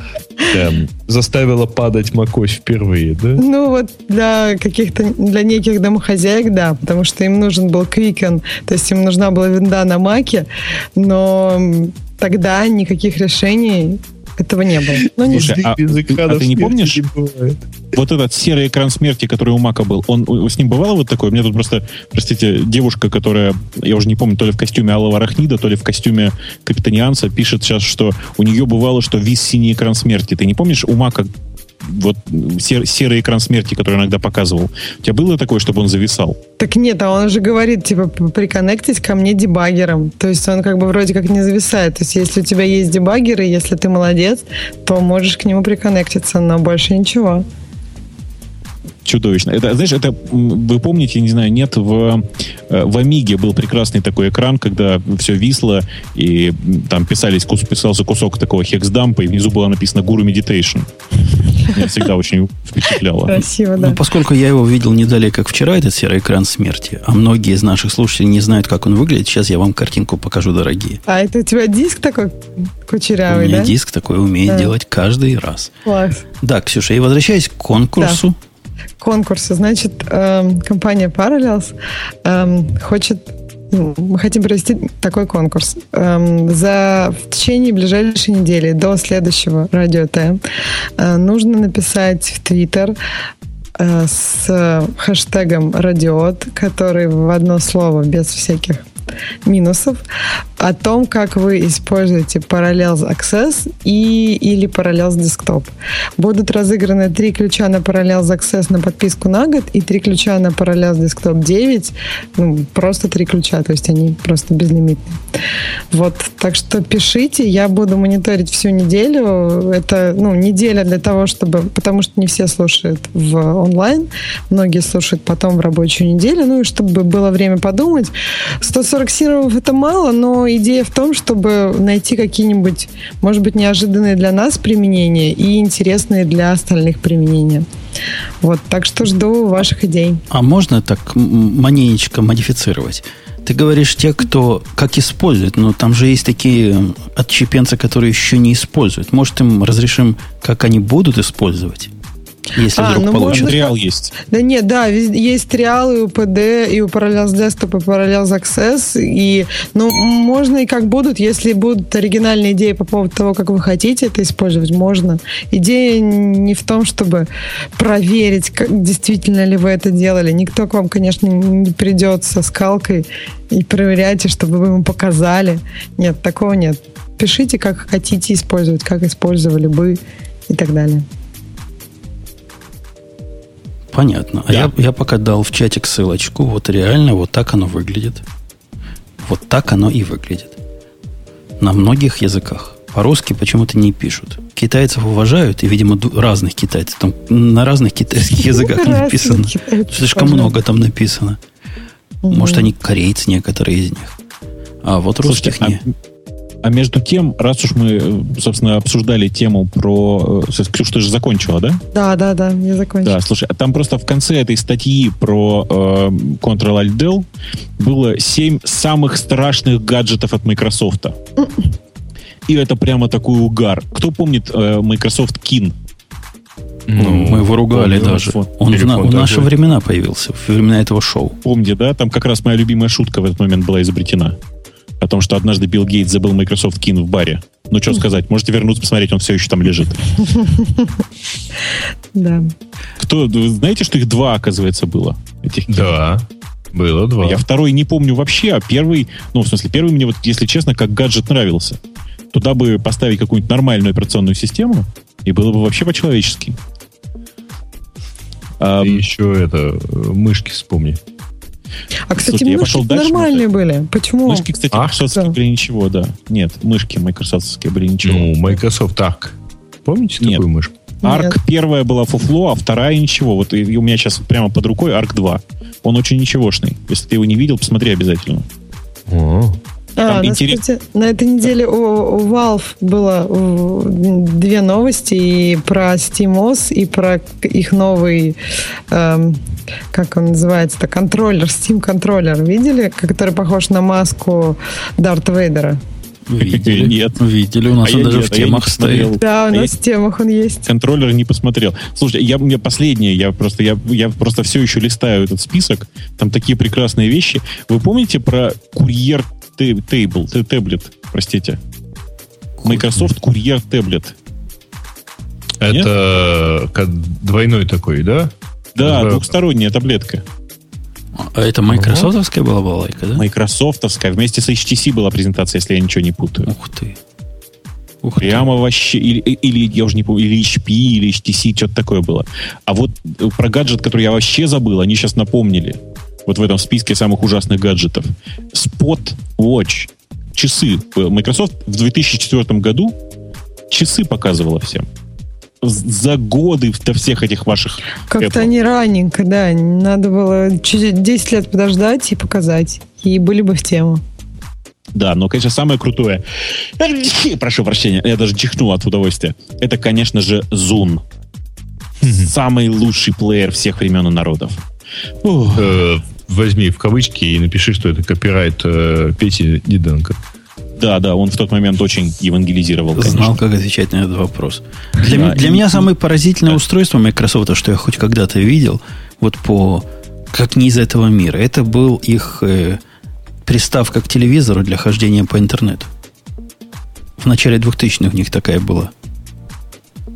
эм, заставила падать macOS впервые, да? Ну вот для каких-то, для неких домохозяек, да, потому что им нужен был Quicken, то есть им нужна была винда на маке, но тогда никаких решений этого не было. Ну, Слушай, а, а ты не помнишь не вот этот серый экран смерти, который у Мака был, он с ним бывало вот такое? У меня тут просто, простите, девушка, которая, я уже не помню, то ли в костюме Алого Рахнида, то ли в костюме Капитанианца, пишет сейчас, что у нее бывало, что вис синий экран смерти. Ты не помнишь у Мака вот сер, серый экран смерти, который иногда показывал. У тебя было такое, чтобы он зависал? Так нет, а он же говорит, типа, приконнектить ко мне дебаггером. То есть он как бы вроде как не зависает. То есть если у тебя есть дебаггеры, если ты молодец, то можешь к нему приконнектиться, но больше ничего чудовищно. Это, знаешь, это, вы помните, не знаю, нет, в, э, в Амиге был прекрасный такой экран, когда все висло, и там писались, писался кусок такого хексдампа, и внизу было написано Guru Meditation. Меня всегда очень впечатляло. Красиво, да. Ну, поскольку я его видел не далее, как вчера, этот серый экран смерти, а многие из наших слушателей не знают, как он выглядит, сейчас я вам картинку покажу, дорогие. А это у тебя диск такой кучерявый, У меня да? диск такой умеет да. делать каждый раз. Класс. Да, Ксюша, и возвращаясь к конкурсу, да конкурсы. Значит, э, компания Parallels э, хочет мы хотим провести такой конкурс. Эм, за в течение ближайшей недели до следующего радио Т э, нужно написать в Твиттер э, с хэштегом радиот, который в одно слово без всяких минусов о том, как вы используете Parallels Access и, или Parallels Desktop. Будут разыграны три ключа на Parallels Access на подписку на год и три ключа на Parallels Desktop 9. Ну, просто три ключа, то есть они просто безлимитные. Вот, так что пишите, я буду мониторить всю неделю. Это, ну, неделя для того, чтобы... Потому что не все слушают в онлайн, многие слушают потом в рабочую неделю, ну и чтобы было время подумать. 140 сиропов это мало, но идея в том, чтобы найти какие-нибудь, может быть, неожиданные для нас применения и интересные для остальных применения. Вот, так что жду ваших идей. А можно так маненечко модифицировать? Ты говоришь те, кто как использует, но там же есть такие отчепенцы, которые еще не используют. Может, им разрешим, как они будут использовать? Если А, вдруг ну, получится. можно- Триал есть. Да нет, да, есть триал и у PD, и у Parallels Desktop, и Parallels Access, и, ну, можно и как будут, если будут оригинальные идеи по поводу того, как вы хотите это использовать, можно. Идея не в том, чтобы проверить, как, действительно ли вы это делали. Никто к вам, конечно, не придет со скалкой и проверяйте, чтобы вы ему показали. Нет, такого нет. Пишите, как хотите использовать, как использовали бы и так далее. Понятно. А Да. я, я пока дал в чатик ссылочку. Вот реально вот так оно выглядит. Вот так оно и выглядит. На многих языках. По-русски почему-то не пишут. Китайцев уважают, и, видимо, разных китайцев. Там на разных китайских языках написано. Слишком много там написано. Может, они корейцы некоторые из них. А вот русских не. А, между тем, раз уж мы, э, собственно, обсуждали тему про... э, Ксюш, ты же закончила, да? Да, да, да, я закончила. Да, слушай, а там просто в конце этой статьи про э, Ctrl-Alt-Del было 7 самых страшных гаджетов от Microsoft. И это прямо такой угар. Кто помнит э, Microsoft Kin? Ну, мы его ругали помню, даже. телефон. Он в, на- Телефон в наши такой. времена появился, в времена этого шоу. Помните, да? Там как раз моя любимая шутка в этот момент была изобретена. О том, что однажды Билл Гейтс забыл Microsoft Kin в баре. Ну, что [LAUGHS] сказать, можете вернуться посмотреть, он все еще там лежит. [LAUGHS] Да. Кто, вы знаете, что их два, оказывается, было? Этих? Да, было два. Я второй не помню вообще, а первый, ну, в смысле, первый мне, вот, если честно, как гаджет нравился. Туда бы поставить какую-нибудь нормальную операционную систему, и было бы вообще по-человечески. А, И еще это, э, мышки вспомни. А, кстати, пошел мышки дальше нормальные были. Почему? мышки, кстати, А, майкрософтские что? были ничего, да. Нет, мышки майкрософтские были ничего. Ну, Microsoft Arc. Помните Нет. такую мышку? Арк первая была фуфло, а вторая ничего. Вот и, у меня сейчас прямо под рукой Арк 2. Он очень ничегошный. Если ты его не видел, посмотри обязательно. О, А, Там ну, интерес- кстати, на этой неделе у, у Valve было две новости и про SteamOS, и про их новый, эм, как он называется-то, контроллер, Steam контроллер. Видели? Который похож на маску Дарта Вейдера. Видели? Нет. Видели, у нас А он я даже нет, в а темах стоит. Да, у А нас я- в темах он есть. контроллер не посмотрел. Слушайте, я мне последнее, я просто я, я просто все еще листаю этот список. Там такие прекрасные вещи. Вы помните про курьер те- тейбл, те- таблет, простите? Microsoft курьер таблет. Это двойной такой, да? Да, Да. двухсторонняя таблетка. А это майкрософтовская была балалайка, да? Майкрософтовская. Вместе с HTC была презентация, если я ничего не путаю. Ух ты. Ух ты. Прямо вообще, или, или я уже не помню, или HP, или HTC, что-то такое было. А вот э, про гаджет, который я вообще забыл, они сейчас напомнили. Вот в этом списке самых ужасных гаджетов. Spot Watch. Часы. Э, Microsoft в 2004 году часы показывала всем. За годы до всех этих ваших... Как-то они раненько, да. Надо было чуть 10 лет подождать и показать. И были бы в тему. Да, но, конечно, самое крутое... [LAUGHS] Прошу прощения, я даже чихнул от удовольствия. Это, конечно же, Zoom. Самый лучший плеер всех времен и народов. Э, возьми в кавычки и напиши, что это копирайт э, Пети Диденко. Да, да, он в тот момент очень евангелизировал, конечно. Знал, как отвечать на этот вопрос. Для, Да, для и- меня самое поразительное устройство Microsoft, что я хоть когда-то видел, вот по как не из этого мира, это был их э, приставка к телевизору для хождения по интернету. В начале 2000-х у них такая была.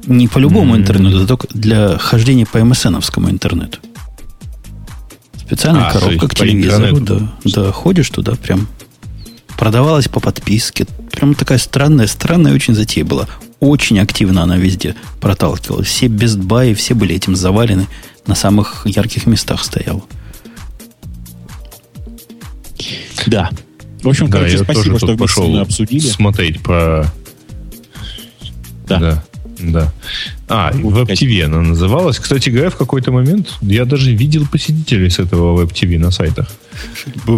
Не по любому М. интернету, а только для хождения по МСНовскому интернету. Специальная А, коробка к телевизору. интернету. Да, да, ходишь туда прям. Продавалась по подписке. Прям такая странная, странная очень затея была. Очень активно она везде проталкивалась. Все Best Buy, все были этим завалены. На самых ярких местах стояла. Да. В общем, Да, короче, спасибо, тоже что вместе пошел мы обсудили. смотреть про... Да. Да. да. А, WebTV она называлась. Кстати говоря, в какой-то момент я даже видел посетителей с этого WebTV на сайтах.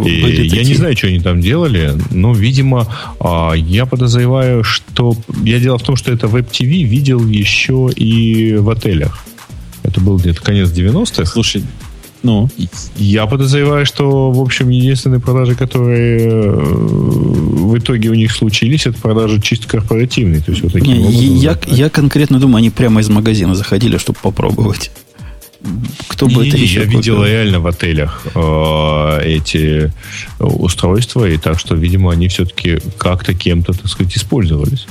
И я не знаю, что они там делали, но, видимо, а, я подозреваю, что... Я дело в том, что это WebTV видел еще и в отелях. Это был где-то конец 90-х. Слушай, Ну? Я подозреваю, что, в общем, единственные продажи, которые э, в итоге у них случились, это продажи чисто корпоративные. То есть вот таким Не, образом, я, да. я конкретно думаю, они прямо из магазина заходили, чтобы попробовать. Кто бы это Не-не-не, еще я купил? видел реально в отелях э, эти устройства, и так что, видимо, они все-таки как-то кем-то, так сказать, использовались.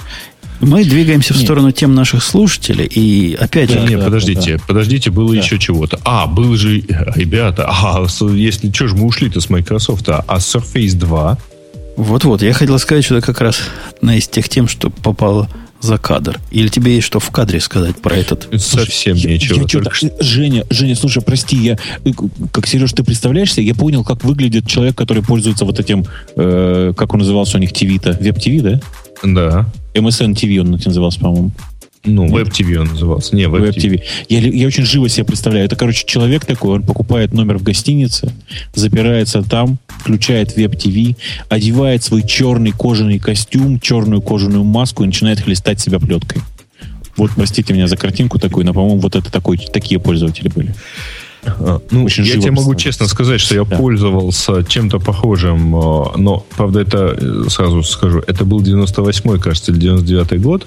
Мы двигаемся в Нет. сторону тем наших слушателей, и опять Да, же, Нет, да, подождите, подождите, было Да. еще чего-то. А, был же, ребята, а, если что же мы ушли-то с Microsoft, а, а Surface 2, вот-вот, я хотел сказать, что это как раз одна из тех тем, что попало за кадр. Или тебе есть что в кадре сказать про этот? совсем Я- нечего. я чё-то- только что- Женя, Женя, слушай, прости, я, э, как Сереж, ты представляешься, я понял, как выглядит человек, который пользуется вот этим, э, как он назывался у них, ТВ-то, Web TV, да? Да. MSN TV он назывался, по-моему. Ну, Web TV он назывался. Не, Web Web TV. TV. Я, я очень живо себе представляю. Это, короче, человек такой, он покупает номер в гостинице, запирается там, включает Web TV, одевает свой черный кожаный костюм, черную кожаную маску и начинает хлестать себя плеткой. Вот, простите меня за картинку такую, но, по-моему, вот это такой, такие пользователи были. А, Ну, Очень я тебе могу честно сказать, что я Да. пользовался чем-то похожим, э, но, правда, это, э, сразу скажу, это был 98-й, кажется, или 99-й год,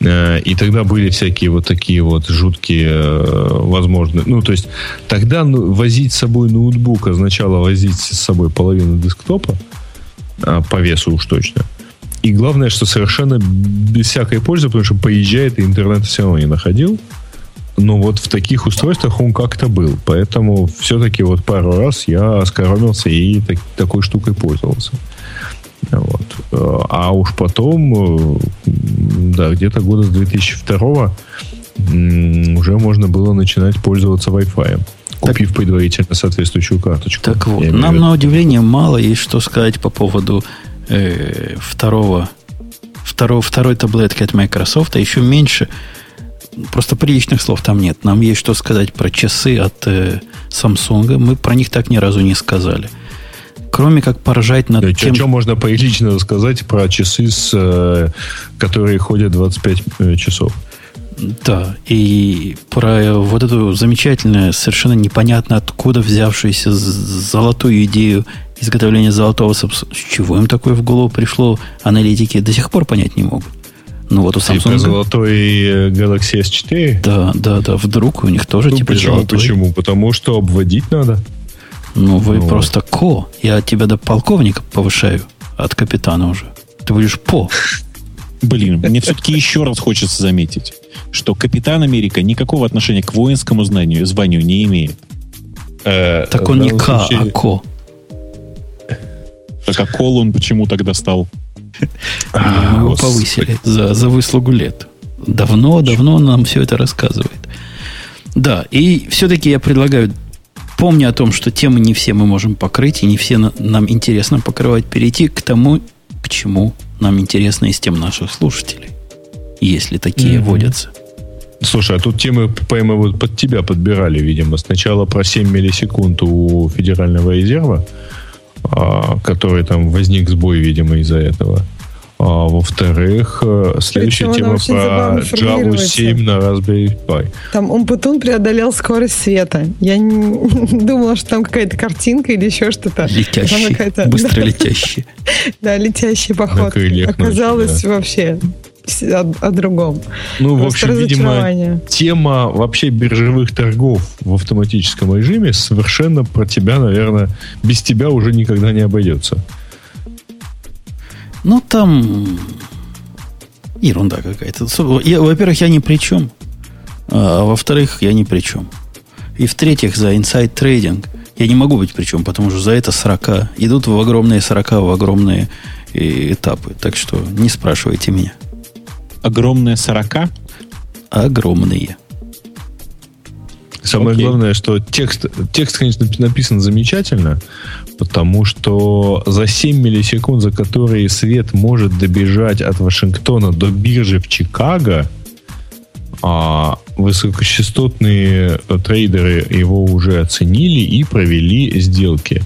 и тогда были всякие вот такие вот жуткие э, возможные. Ну, то есть, тогда ну, возить с собой ноутбук означало возить с собой половину десктопа, а, по весу уж точно. И главное, что совершенно без всякой пользы, потому что поезжает и интернет все равно не находил. Но вот в таких устройствах он как-то был. Поэтому все-таки вот пару раз я оскоромился и так- такой штукой пользовался. Вот. Э, А уж потом, э, да, где-то года с 2002 м, уже можно было начинать пользоваться Wi-Fi. Купив предварительно соответствующую карточку. Так вот, Я нам на удивление мало есть что сказать по поводу э, второго, второго, второй таблетки от Microsoft, а еще меньше. Просто приличных слов там нет. Нам есть что сказать про часы от э, Samsung. Мы про них так ни разу не сказали. Кроме как поражать над Да, тем, Что можно прилично сказать про часы, с, э, которые ходят 25 э, часов? Да, и про вот эту замечательную, совершенно непонятно откуда взявшуюся золотую идею изготовления золотого. С чего им такое в голову пришло, аналитики до сих пор понять не могут. Ну вот у Типа Samsung... золотой э, Galaxy S4? Да, да, да, вдруг у них тоже Ну, типа почему? золотой. Почему? Потому что обводить надо. Ну, вы Ну. просто ко. Я тебя до полковника повышаю, от капитана уже. Ты будешь по. Блин, мне все-таки еще раз хочется заметить, что Капитан Америка никакого отношения к воинскому знанию, званию не имеет. Э, Так он не К, случае- а ко. Так а Кол он почему тогда стал? Мы его повысили за, за выслугу лет. Давно, давно нам все это рассказывает. Да, и все-таки я предлагаю, помня о том, что темы не все мы можем покрыть, и не все на- нам интересно покрывать, перейти к тому, к чему нам интересно из тем наших слушателей. Если такие Мгм. водятся. Слушай, а тут темы прямо вот под тебя подбирали, видимо. Сначала про 7 миллисекунд у Федерального резерва, а, который там возник сбой, видимо, из-за этого. А во-вторых, э, следующая Причем тема про Java формулируется. 7 на Raspberry Pi. Там Умпутун преодолел скорость света. Я не- [LAUGHS] думала, что там какая-то картинка или еще что-то. Летящий, какая-то- быстро [LAUGHS] да, летящий. Да, летящий поход. Оказалось вообще о, о другом. Ну, в Просто общем, видимо, тема вообще биржевых торгов в автоматическом режиме совершенно про тебя, наверное, без тебя уже никогда не обойдется. Ну, там ерунда какая-то. Во-первых, я ни при чем. А во-вторых, я ни при чем. И в-третьих, за инсайд трейдинг я не могу быть при чем, потому что за это 40 идут в огромные 40, в огромные э, этапы. Так что не спрашивайте меня. Огромная 40? Огромные. Самое Окей. главное, что текст, текст, конечно, написан замечательно, потому что за 7 миллисекунд, за которые свет может добежать от Вашингтона до биржи в Чикаго, а высокочастотные э, трейдеры его уже оценили и провели сделки.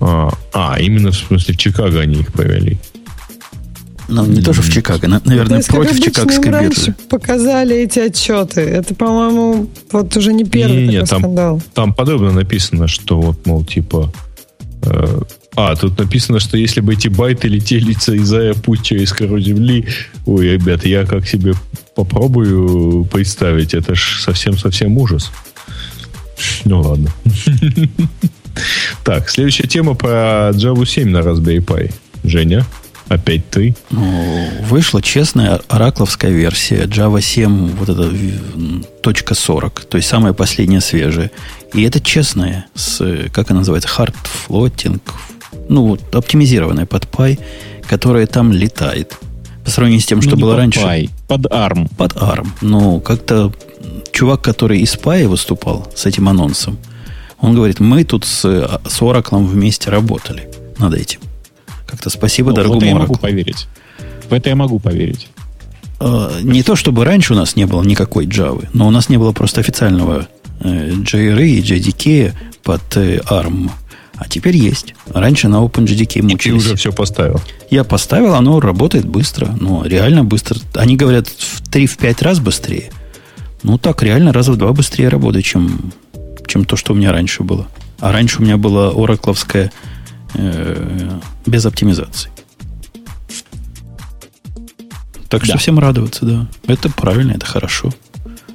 А, а, именно в смысле в Чикаго они их провели. Ну, не тоже в Чикаго, на- наверное, То есть, против Чикагской им раньше биржи. показали эти отчеты. Это, по-моему, вот уже не первый Не-не-не, такой там- скандал. Там подробно написано, что вот, мол, типа... э, а, тут написано, что если бы эти байты летели из-за путь через кору земли, ой, ребят, я как себе попробую представить, это ж совсем-совсем ужас. Ну ладно. [LAUGHS] Так, следующая тема про Java 7 на Raspberry Pi. Женя, опять ты. Ну, вышла честная оракловская версия Java 7, вот это м, точка .40, то есть самая последняя свежая. И это честная, с, э, как она называется, hard floating, ну, вот, оптимизированная под Pi, которая там летает. По сравнению с тем, что Ну, было под раньше. Pi, под ARM. Под ARM. Ну, как-то чувак, который из Pi выступал с этим анонсом, он говорит, мы тут с, э, с Oracle вместе работали над этим. Как-то спасибо Ну, дорогому я могу поверить. В это я могу поверить. Э, Не то, чтобы раньше у нас не было никакой Java, но у нас не было просто официального э, JRE и JDK под э, ARM. А теперь есть. Раньше на OpenJDK И ты мучились. уже все поставил. Я поставил, оно работает быстро. Ну, реально быстро. Они говорят в 3-5 раз быстрее. Ну, так, реально раза в два быстрее работает, чем, чем то, что у меня раньше было. А раньше у меня была оракловская э, без оптимизации. Так что Да. всем радоваться, да. Это правильно, это хорошо.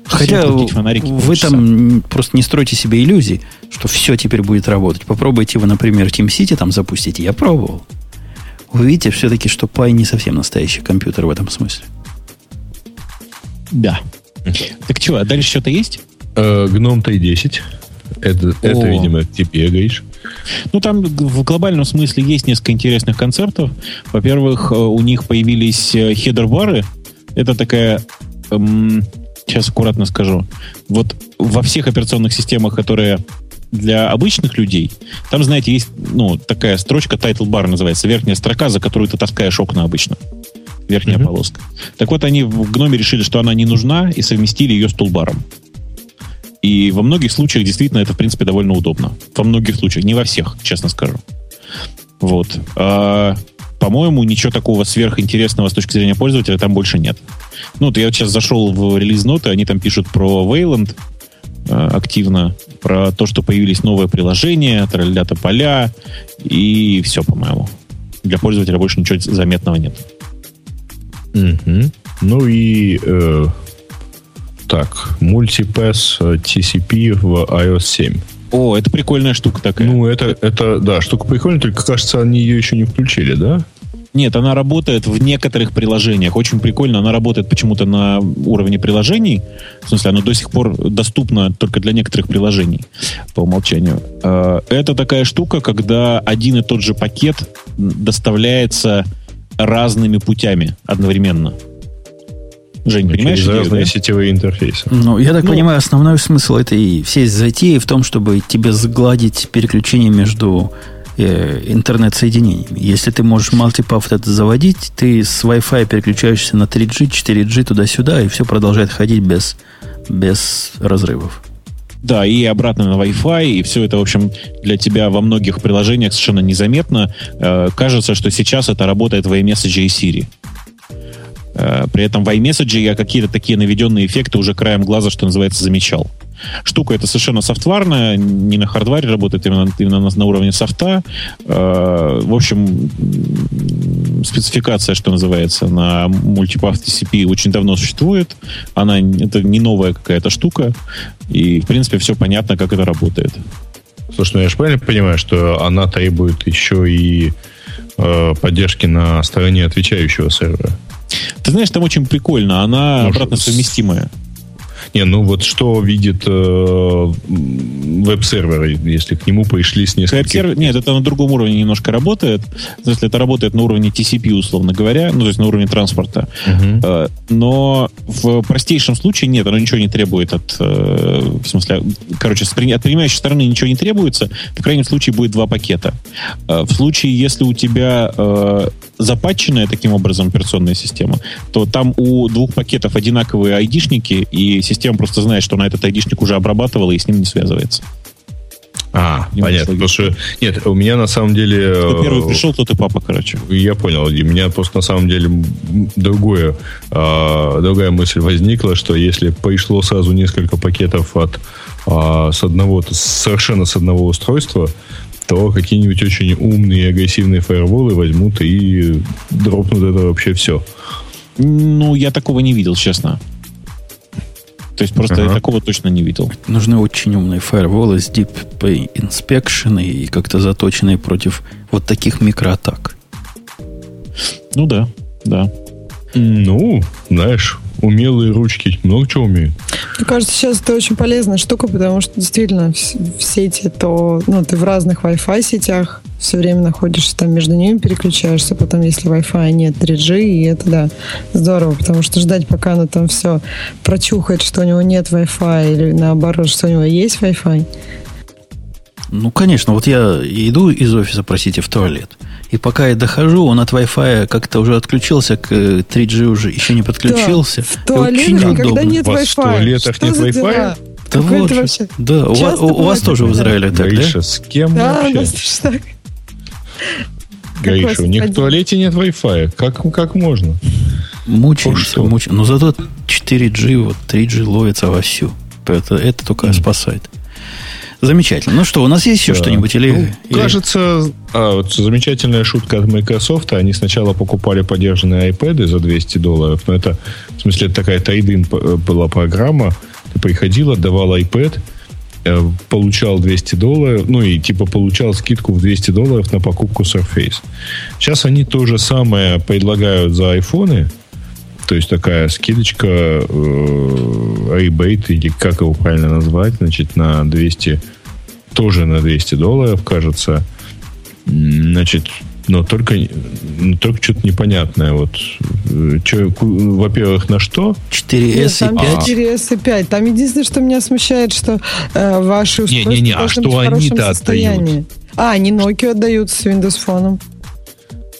Хотя фонарики вы там просто не стройте себе иллюзий, что все теперь будет работать. Попробуйте вы, например, TeamCity там запустите. Я пробовал. Вы видите все-таки, что Pi не совсем настоящий компьютер в этом смысле. Да. Так что, а дальше что-то есть? Э, Гном Т10. Это, это, видимо, тебе, говоришь. Ну, там в глобальном смысле есть несколько интересных концептов. Во-первых, э, у них появились э, хедер-бары. Это такая... эм, сейчас аккуратно скажу. Вот во всех операционных системах, которые для обычных людей, там, знаете, есть ну, такая строчка title bar называется, верхняя строка, за которую ты таскаешь окна обычно. Верхняя Мгм. полоска. Так вот, они в гноме решили, что она не нужна, и совместили ее с тулбаром. И во многих случаях действительно это, в принципе, довольно удобно. Во многих случаях, не во всех, честно скажу. Вот. А, по-моему, ничего такого сверхинтересного с точки зрения пользователя там больше нет. Ну, вот я сейчас зашел в релиз-ноты, они там пишут про Wayland э, активно, про то, что появились новые приложения, тролля поля, и все, по-моему. Для пользователя больше ничего заметного нет. Мгм. Ну и э, так, мультипэс э, TCP в iOS 7. О, это прикольная штука такая. Ну, это, это, да, штука прикольная, только, кажется, они ее еще не включили, да? Нет, она работает в некоторых приложениях. Очень прикольно. Она работает почему-то на уровне приложений. В смысле, она до сих пор доступна только для некоторых приложений по умолчанию. Э, Это такая штука, когда один и тот же пакет доставляется разными путями одновременно. Жень, понимаешь Через идею, разные да? сетевые интерфейсы. Ну, я так Ну- понимаю, основной смысл этой всей затеи в том, чтобы тебе сгладить переключение между э, интернет-соединениями. Если ты можешь multipath это заводить, ты с Wi-Fi переключаешься на 3G, 4G туда-сюда, и все продолжает ходить без, без разрывов. Да, и обратно на Wi-Fi, и все это, в общем, для тебя во многих приложениях совершенно незаметно. Э, кажется, что сейчас это работает в iMessage и Siri. Э, при этом в iMessage я какие-то такие наведенные эффекты уже краем глаза, что называется, замечал. Штука это совершенно софтварная, не на хардваре работает, именно, именно на, на уровне софта. Э, в общем, спецификация, что называется, на Multipath TCP очень давно существует. Она это не новая какая-то штука. И, в принципе, все понятно, как это работает. Слушай, ну я же правильно понимаю, что она требует еще и э, поддержки на стороне отвечающего сервера? Ты знаешь, там очень прикольно. Она обратно совместимая. Не, ну вот что видит э, веб-сервер, если к нему пришли с нескольких... Веб-сервер- Нет, это на другом уровне немножко работает. Смысле, это работает на уровне TCP, условно говоря, ну, то есть на уровне транспорта. Э, Но в простейшем случае нет, оно ничего не требует от... э, В смысле, короче, от принимающей стороны ничего не требуется. В крайнем случае будет два пакета. Э, В случае, если у тебя запатченная таким образом операционная система, то там у двух пакетов одинаковые айдишники, и система просто знает, что на этот айдишник уже обрабатывала и с ним не связывается. А, понятно. Потому что, нет, у меня на самом деле... Кто первый пришел, тот и папа, короче. Я понял. У меня просто на самом деле другое, э, другая мысль возникла, что если пришло сразу несколько пакетов от э, с одного, совершенно с одного устройства, то какие-нибудь очень умные и агрессивные фаерволы возьмут и дропнут это вообще все. Ну, я такого не видел, честно. То есть просто ага. я такого точно не видел. Нужны очень умные фаерволы с Deep Inspection и как-то заточенные против вот таких микроатак. Ну да, да. Ну, знаешь, умелые ручки много чего умеют. Мне кажется, сейчас это очень полезная штука, потому что действительно в, в сети то, ну, ты в разных Wi-Fi сетях все время находишься там между ними, переключаешься, потом если Wi-Fi нет 3G, и это, да, здорово, потому что ждать, пока оно там все прочухает, что у него нет Wi-Fi, или наоборот, что у него есть Wi-Fi. Ну, конечно, вот я иду из офиса, простите, в туалет. И пока я дохожу, он от Wi-Fi как-то уже отключился, к 3G уже еще не подключился. Да, в туалетах когда нет Wi-Fi. В туалетах нет Wi-Fi? Да вот вообще. Да, у, вас, у вас тоже в Израиле так, Гриша, да? с кем да, вообще? Гриша, у них в туалете нет Wi-Fi. Как, как можно? Мучаемся, мучаемся. Но зато 4G, вот 3G ловится вовсю. Это, это только mm. спасает. Замечательно. Ну что, у нас есть еще да. что-нибудь? Или, ну, или... Кажется, а, вот замечательная шутка от Microsoft. Они сначала покупали поддержанные iPad за 200 долларов. Но это, в смысле, это такая трейдин была программа. Ты приходил, отдавал iPad, получал 200 долларов, ну и типа получал скидку в 200 долларов на покупку Surface. Сейчас они то же самое предлагают за айфоны, то есть такая скидочка, э, ребейт, или как его правильно назвать, значит, на 200, тоже на 200 долларов, кажется. Значит, но только, только что-то непонятное. Вот, э, че, во-первых, на что? 4S Нет, там и 4S и 5. Там единственное, что меня смущает, что э, ваши устройства не, не, не, а что они-то отдают? А, они Nokia отдают с Windows Phone.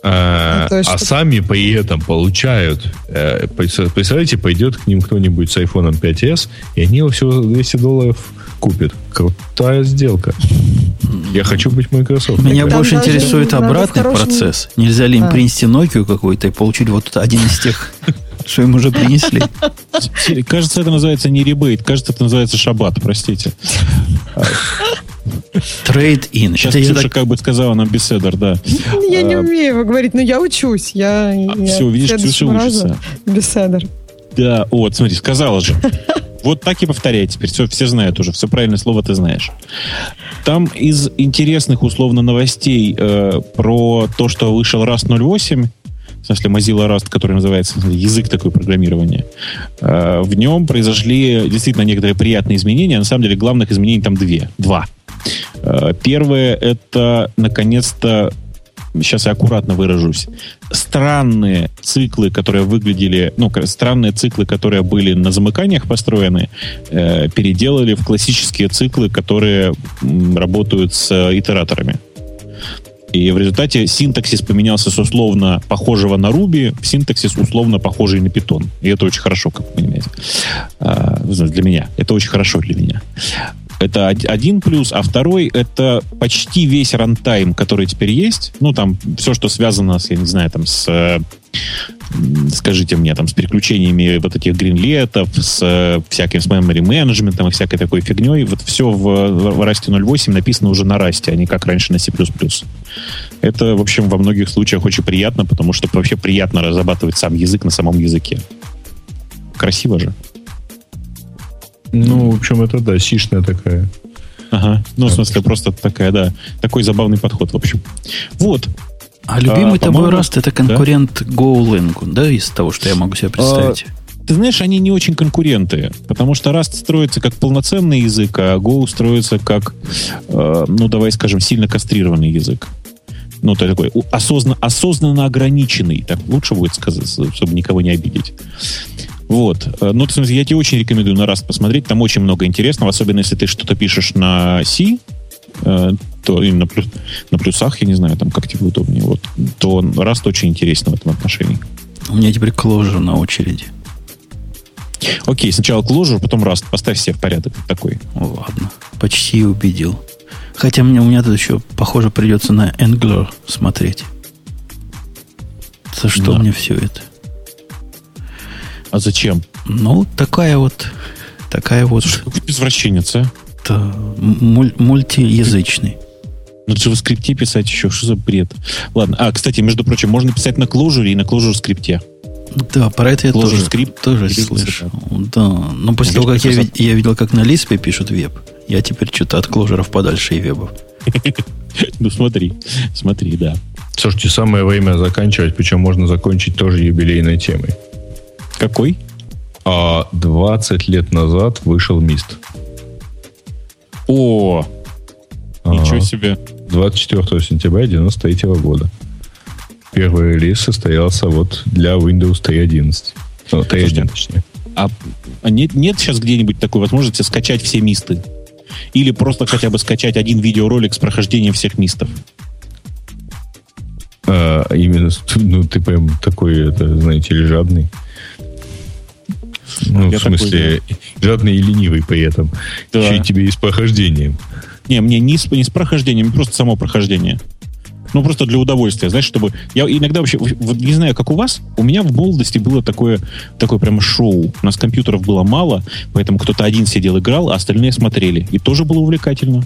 А, ну, а сами при этом получают. Э, представляете, пойдет к ним кто-нибудь с iPhone 5s, и они его всего 200 долларов купят. Крутая сделка. Я хочу быть Microsoft. Меня Там больше интересует обратный хорошим... процесс. Нельзя ли им а. принести Nokia какую-то и получить вот один из тех, что им уже принесли? Кажется, это называется не ребейт, кажется, это называется шаббат, простите. Трейд-ин. Сейчас это Ксюша так... как бы сказала нам беседер, да. Я не а, умею его говорить, но я учусь. Я, а, я все, видишь, Ксюша учится. Беседер. Да, вот, смотри, сказала же. Вот так и повторяй теперь. Все, все знают уже. Все правильное слово ты знаешь. Там из интересных, условно, новостей э, про то, что вышел Rust 0.8, в смысле Mozilla Rust, который называется язык такой программирования, э, в нем произошли действительно некоторые приятные изменения. На самом деле главных изменений там две. Два. Э, первое — это, наконец-то, сейчас я аккуратно выражусь, странные циклы, которые выглядели, ну, странные циклы, которые были на замыканиях построены, э, переделали в классические циклы, которые работают с итераторами. И в результате синтаксис поменялся с условно похожего на Ruby в синтаксис условно похожий на Python. И это очень хорошо, как вы понимаете. А, для меня. Это очень хорошо для меня. Это один плюс, а второй это почти весь рантайм, который теперь есть. Ну, там все, что связано с, я не знаю, там с скажите мне, там, с переключениями вот этих гринлетов, с всяким с memory менеджментом и всякой такой фигней, вот все в, в Rust 0.8 написано уже на Rust, а не как раньше на C++. Это, в общем, во многих случаях очень приятно, потому что вообще приятно разрабатывать сам язык на самом языке. Красиво же. Ну, в общем, это да, сишная такая. Ага. Ну, в смысле, просто такая, да. Такой забавный подход, в общем. Вот. А любимый а, тобой Rust это конкурент да? GoLang, да, из того, что я могу себе представить? А, ты знаешь, они не очень конкуренты, потому что Rust строится как полноценный язык, а Go строится как, э, ну, давай скажем, сильно кастрированный язык. Ну, то такой осознанно, осознанно ограниченный, так лучше будет сказать, чтобы никого не обидеть. Вот. Э, ну, в смысле, я тебе очень рекомендую на раз посмотреть. Там очень много интересного, особенно если ты что-то пишешь на C, э, то и на, плюс, на плюсах, я не знаю, там как тебе удобнее, вот, то Rust очень интересно в этом отношении. У меня теперь Clojure на очереди. Окей, сначала Clojure, потом Rust. Поставь себе в порядок такой. Ладно, почти убедил. Хотя мне, у меня тут еще, похоже, придется на Angular смотреть. За что Да. мне все это? А зачем? Ну, такая вот, такая вот извращенец, а? э, муль- мультиязычный. На JavaScript писать еще, что за бред? Ладно, а, кстати, между прочим, можно писать на Clojure и на Clojure скрипте. Да, про это я Clojure тоже, script тоже слышал. Да, но после Может, того, как я, Microsoft- ви- я видел, как на Лиспе пишут веб, я теперь что-то от кложеров подальше и вебов. [LAUGHS] Ну, смотри, смотри, да. Слушайте, самое время заканчивать, причем можно закончить тоже юбилейной темой. Какой? А 20 лет назад вышел Мист. О, ничего Ага. себе. 24 сентября 93 года. Первый релиз состоялся вот для Windows 3.11. Ну, 3.1 точнее. А, а нет, нет сейчас где-нибудь такой возможности скачать все мисты? Или просто хотя бы скачать один видеоролик с прохождением всех мистов? А, именно, ну, ты прям такой, это, знаете ли, жадный. Ну, Я в смысле, жадный и ленивый при этом. Да. Еще и тебе и с прохождением. Не, мне не с, не с прохождением, просто само прохождение. Ну, просто для удовольствия, знаешь, чтобы... Я иногда вообще, вот не знаю, как у вас, у меня в молодости было такое, такое прямо шоу. У нас компьютеров было мало, поэтому кто-то один сидел, играл, а остальные смотрели. И тоже было увлекательно.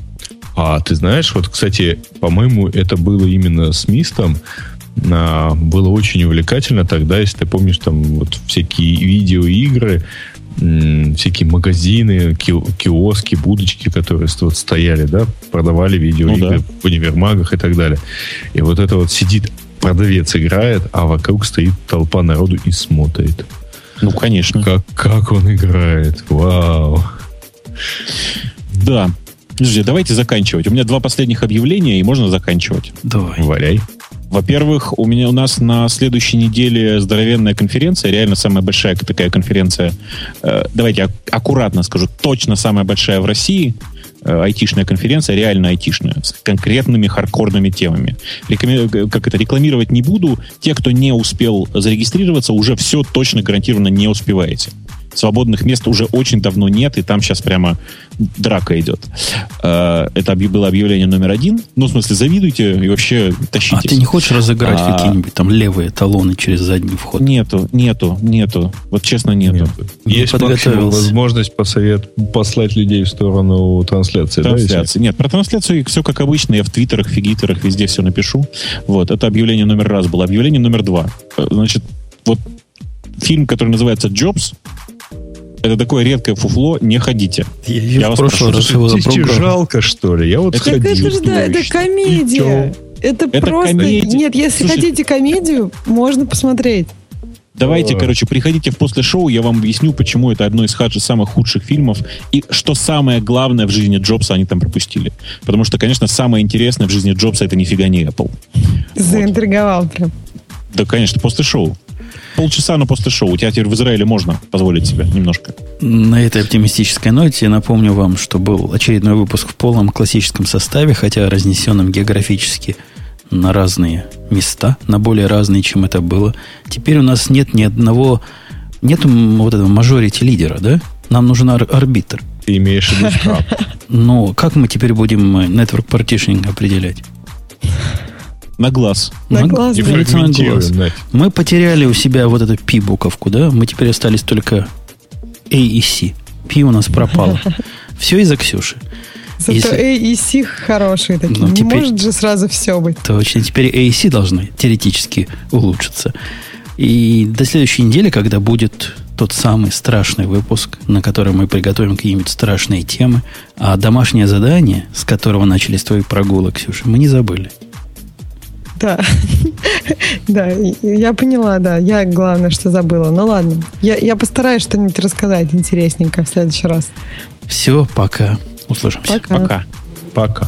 А ты знаешь, вот, кстати, по-моему, это было именно с Мистом. А, было очень увлекательно тогда, если ты помнишь, там вот всякие видеоигры, всякие магазины, ки- киоски, будочки, которые вот стояли, да, продавали видеоигры Ну да. в универмагах и так далее. И вот это вот сидит продавец играет, а вокруг стоит толпа народу и смотрит. Ну, конечно. Как, как он играет. Вау. Да. Подожди, давайте заканчивать. У меня два последних объявления, и можно заканчивать. Давай. Валяй. Во-первых, у меня у нас на следующей неделе здоровенная конференция, реально самая большая такая конференция. Э, давайте ак- аккуратно скажу, точно самая большая в России э, айтишная конференция, реально айтишная, с конкретными хардкорными темами. Рекоме- э, как это, рекламировать не буду. Те, кто не успел зарегистрироваться, уже все точно гарантированно не успеваете. Свободных мест уже очень давно нет, и там сейчас прямо драка идет. Э, Это было объявление номер один. Ну, в смысле, завидуйте и вообще А тащитесь. ты не хочешь разыграть А. какие-нибудь там левые талоны через задний вход? Нету, нету, нету. Вот честно, нету. Есть подготовился. максимум возможность посовет, послать людей в сторону трансляции. да, Трансляции. Нет, про трансляцию все как обычно. Я в твиттерах, фигитерах, везде все напишу. Вот, это объявление номер раз было. Объявление номер два. Э, Значит, вот фильм, который называется «Джобс», это такое редкое фуфло, не ходите. Я, Я я в вас прошлый прошу, раз его Тебе запрограммировал. жалко, что ли? Я вот Это Так сходил. это же, да, это комедия. Это, Это просто... комедия. Нет, если Слушай- хотите комедию, можно посмотреть. Давайте, Ой. короче, приходите в после шоу, я вам объясню, почему это одно из хадж- самых худших фильмов, и что самое главное в жизни Джобса они там пропустили. Потому что, конечно, самое интересное в жизни Джобса это нифига не Apple. Заинтриговал прям. Да, конечно, после шоу. Полчаса, но после шоу. У тебя теперь в Израиле можно позволить себе немножко. На этой оптимистической ноте я напомню вам, что был очередной выпуск в полном классическом составе, хотя разнесенном географически на разные места, на более разные, чем это было. Теперь у нас нет ни одного, нет вот этого мажорити лидера, да? Нам нужен ар- арбитр. Ты имеешь в виду. Но как мы теперь будем э, network partitioning определять? На глаз. На Ну, глаз, да. делится на глаз. Надь. Мы потеряли у себя вот эту P-буковку, да? Мы теперь остались только A и C. P у нас пропало. [LAUGHS] Все из-за Ксюши. Зато Если- A и C хорошие такие. Ну, Не теперь- может же сразу все быть. Точно. Теперь A и C должны теоретически улучшиться. И до следующей недели, когда будет тот самый страшный выпуск, на котором мы приготовим какие-нибудь страшные темы, а домашнее задание, с которого начались твои прогулы, Ксюша, мы не забыли. Да. [LAUGHS] Да, я поняла, да. Я главное, что забыла. Ну ладно. Я, я постараюсь что-нибудь рассказать интересненько в следующий раз. Все, пока. Услышимся. Пока. Пока. Пока.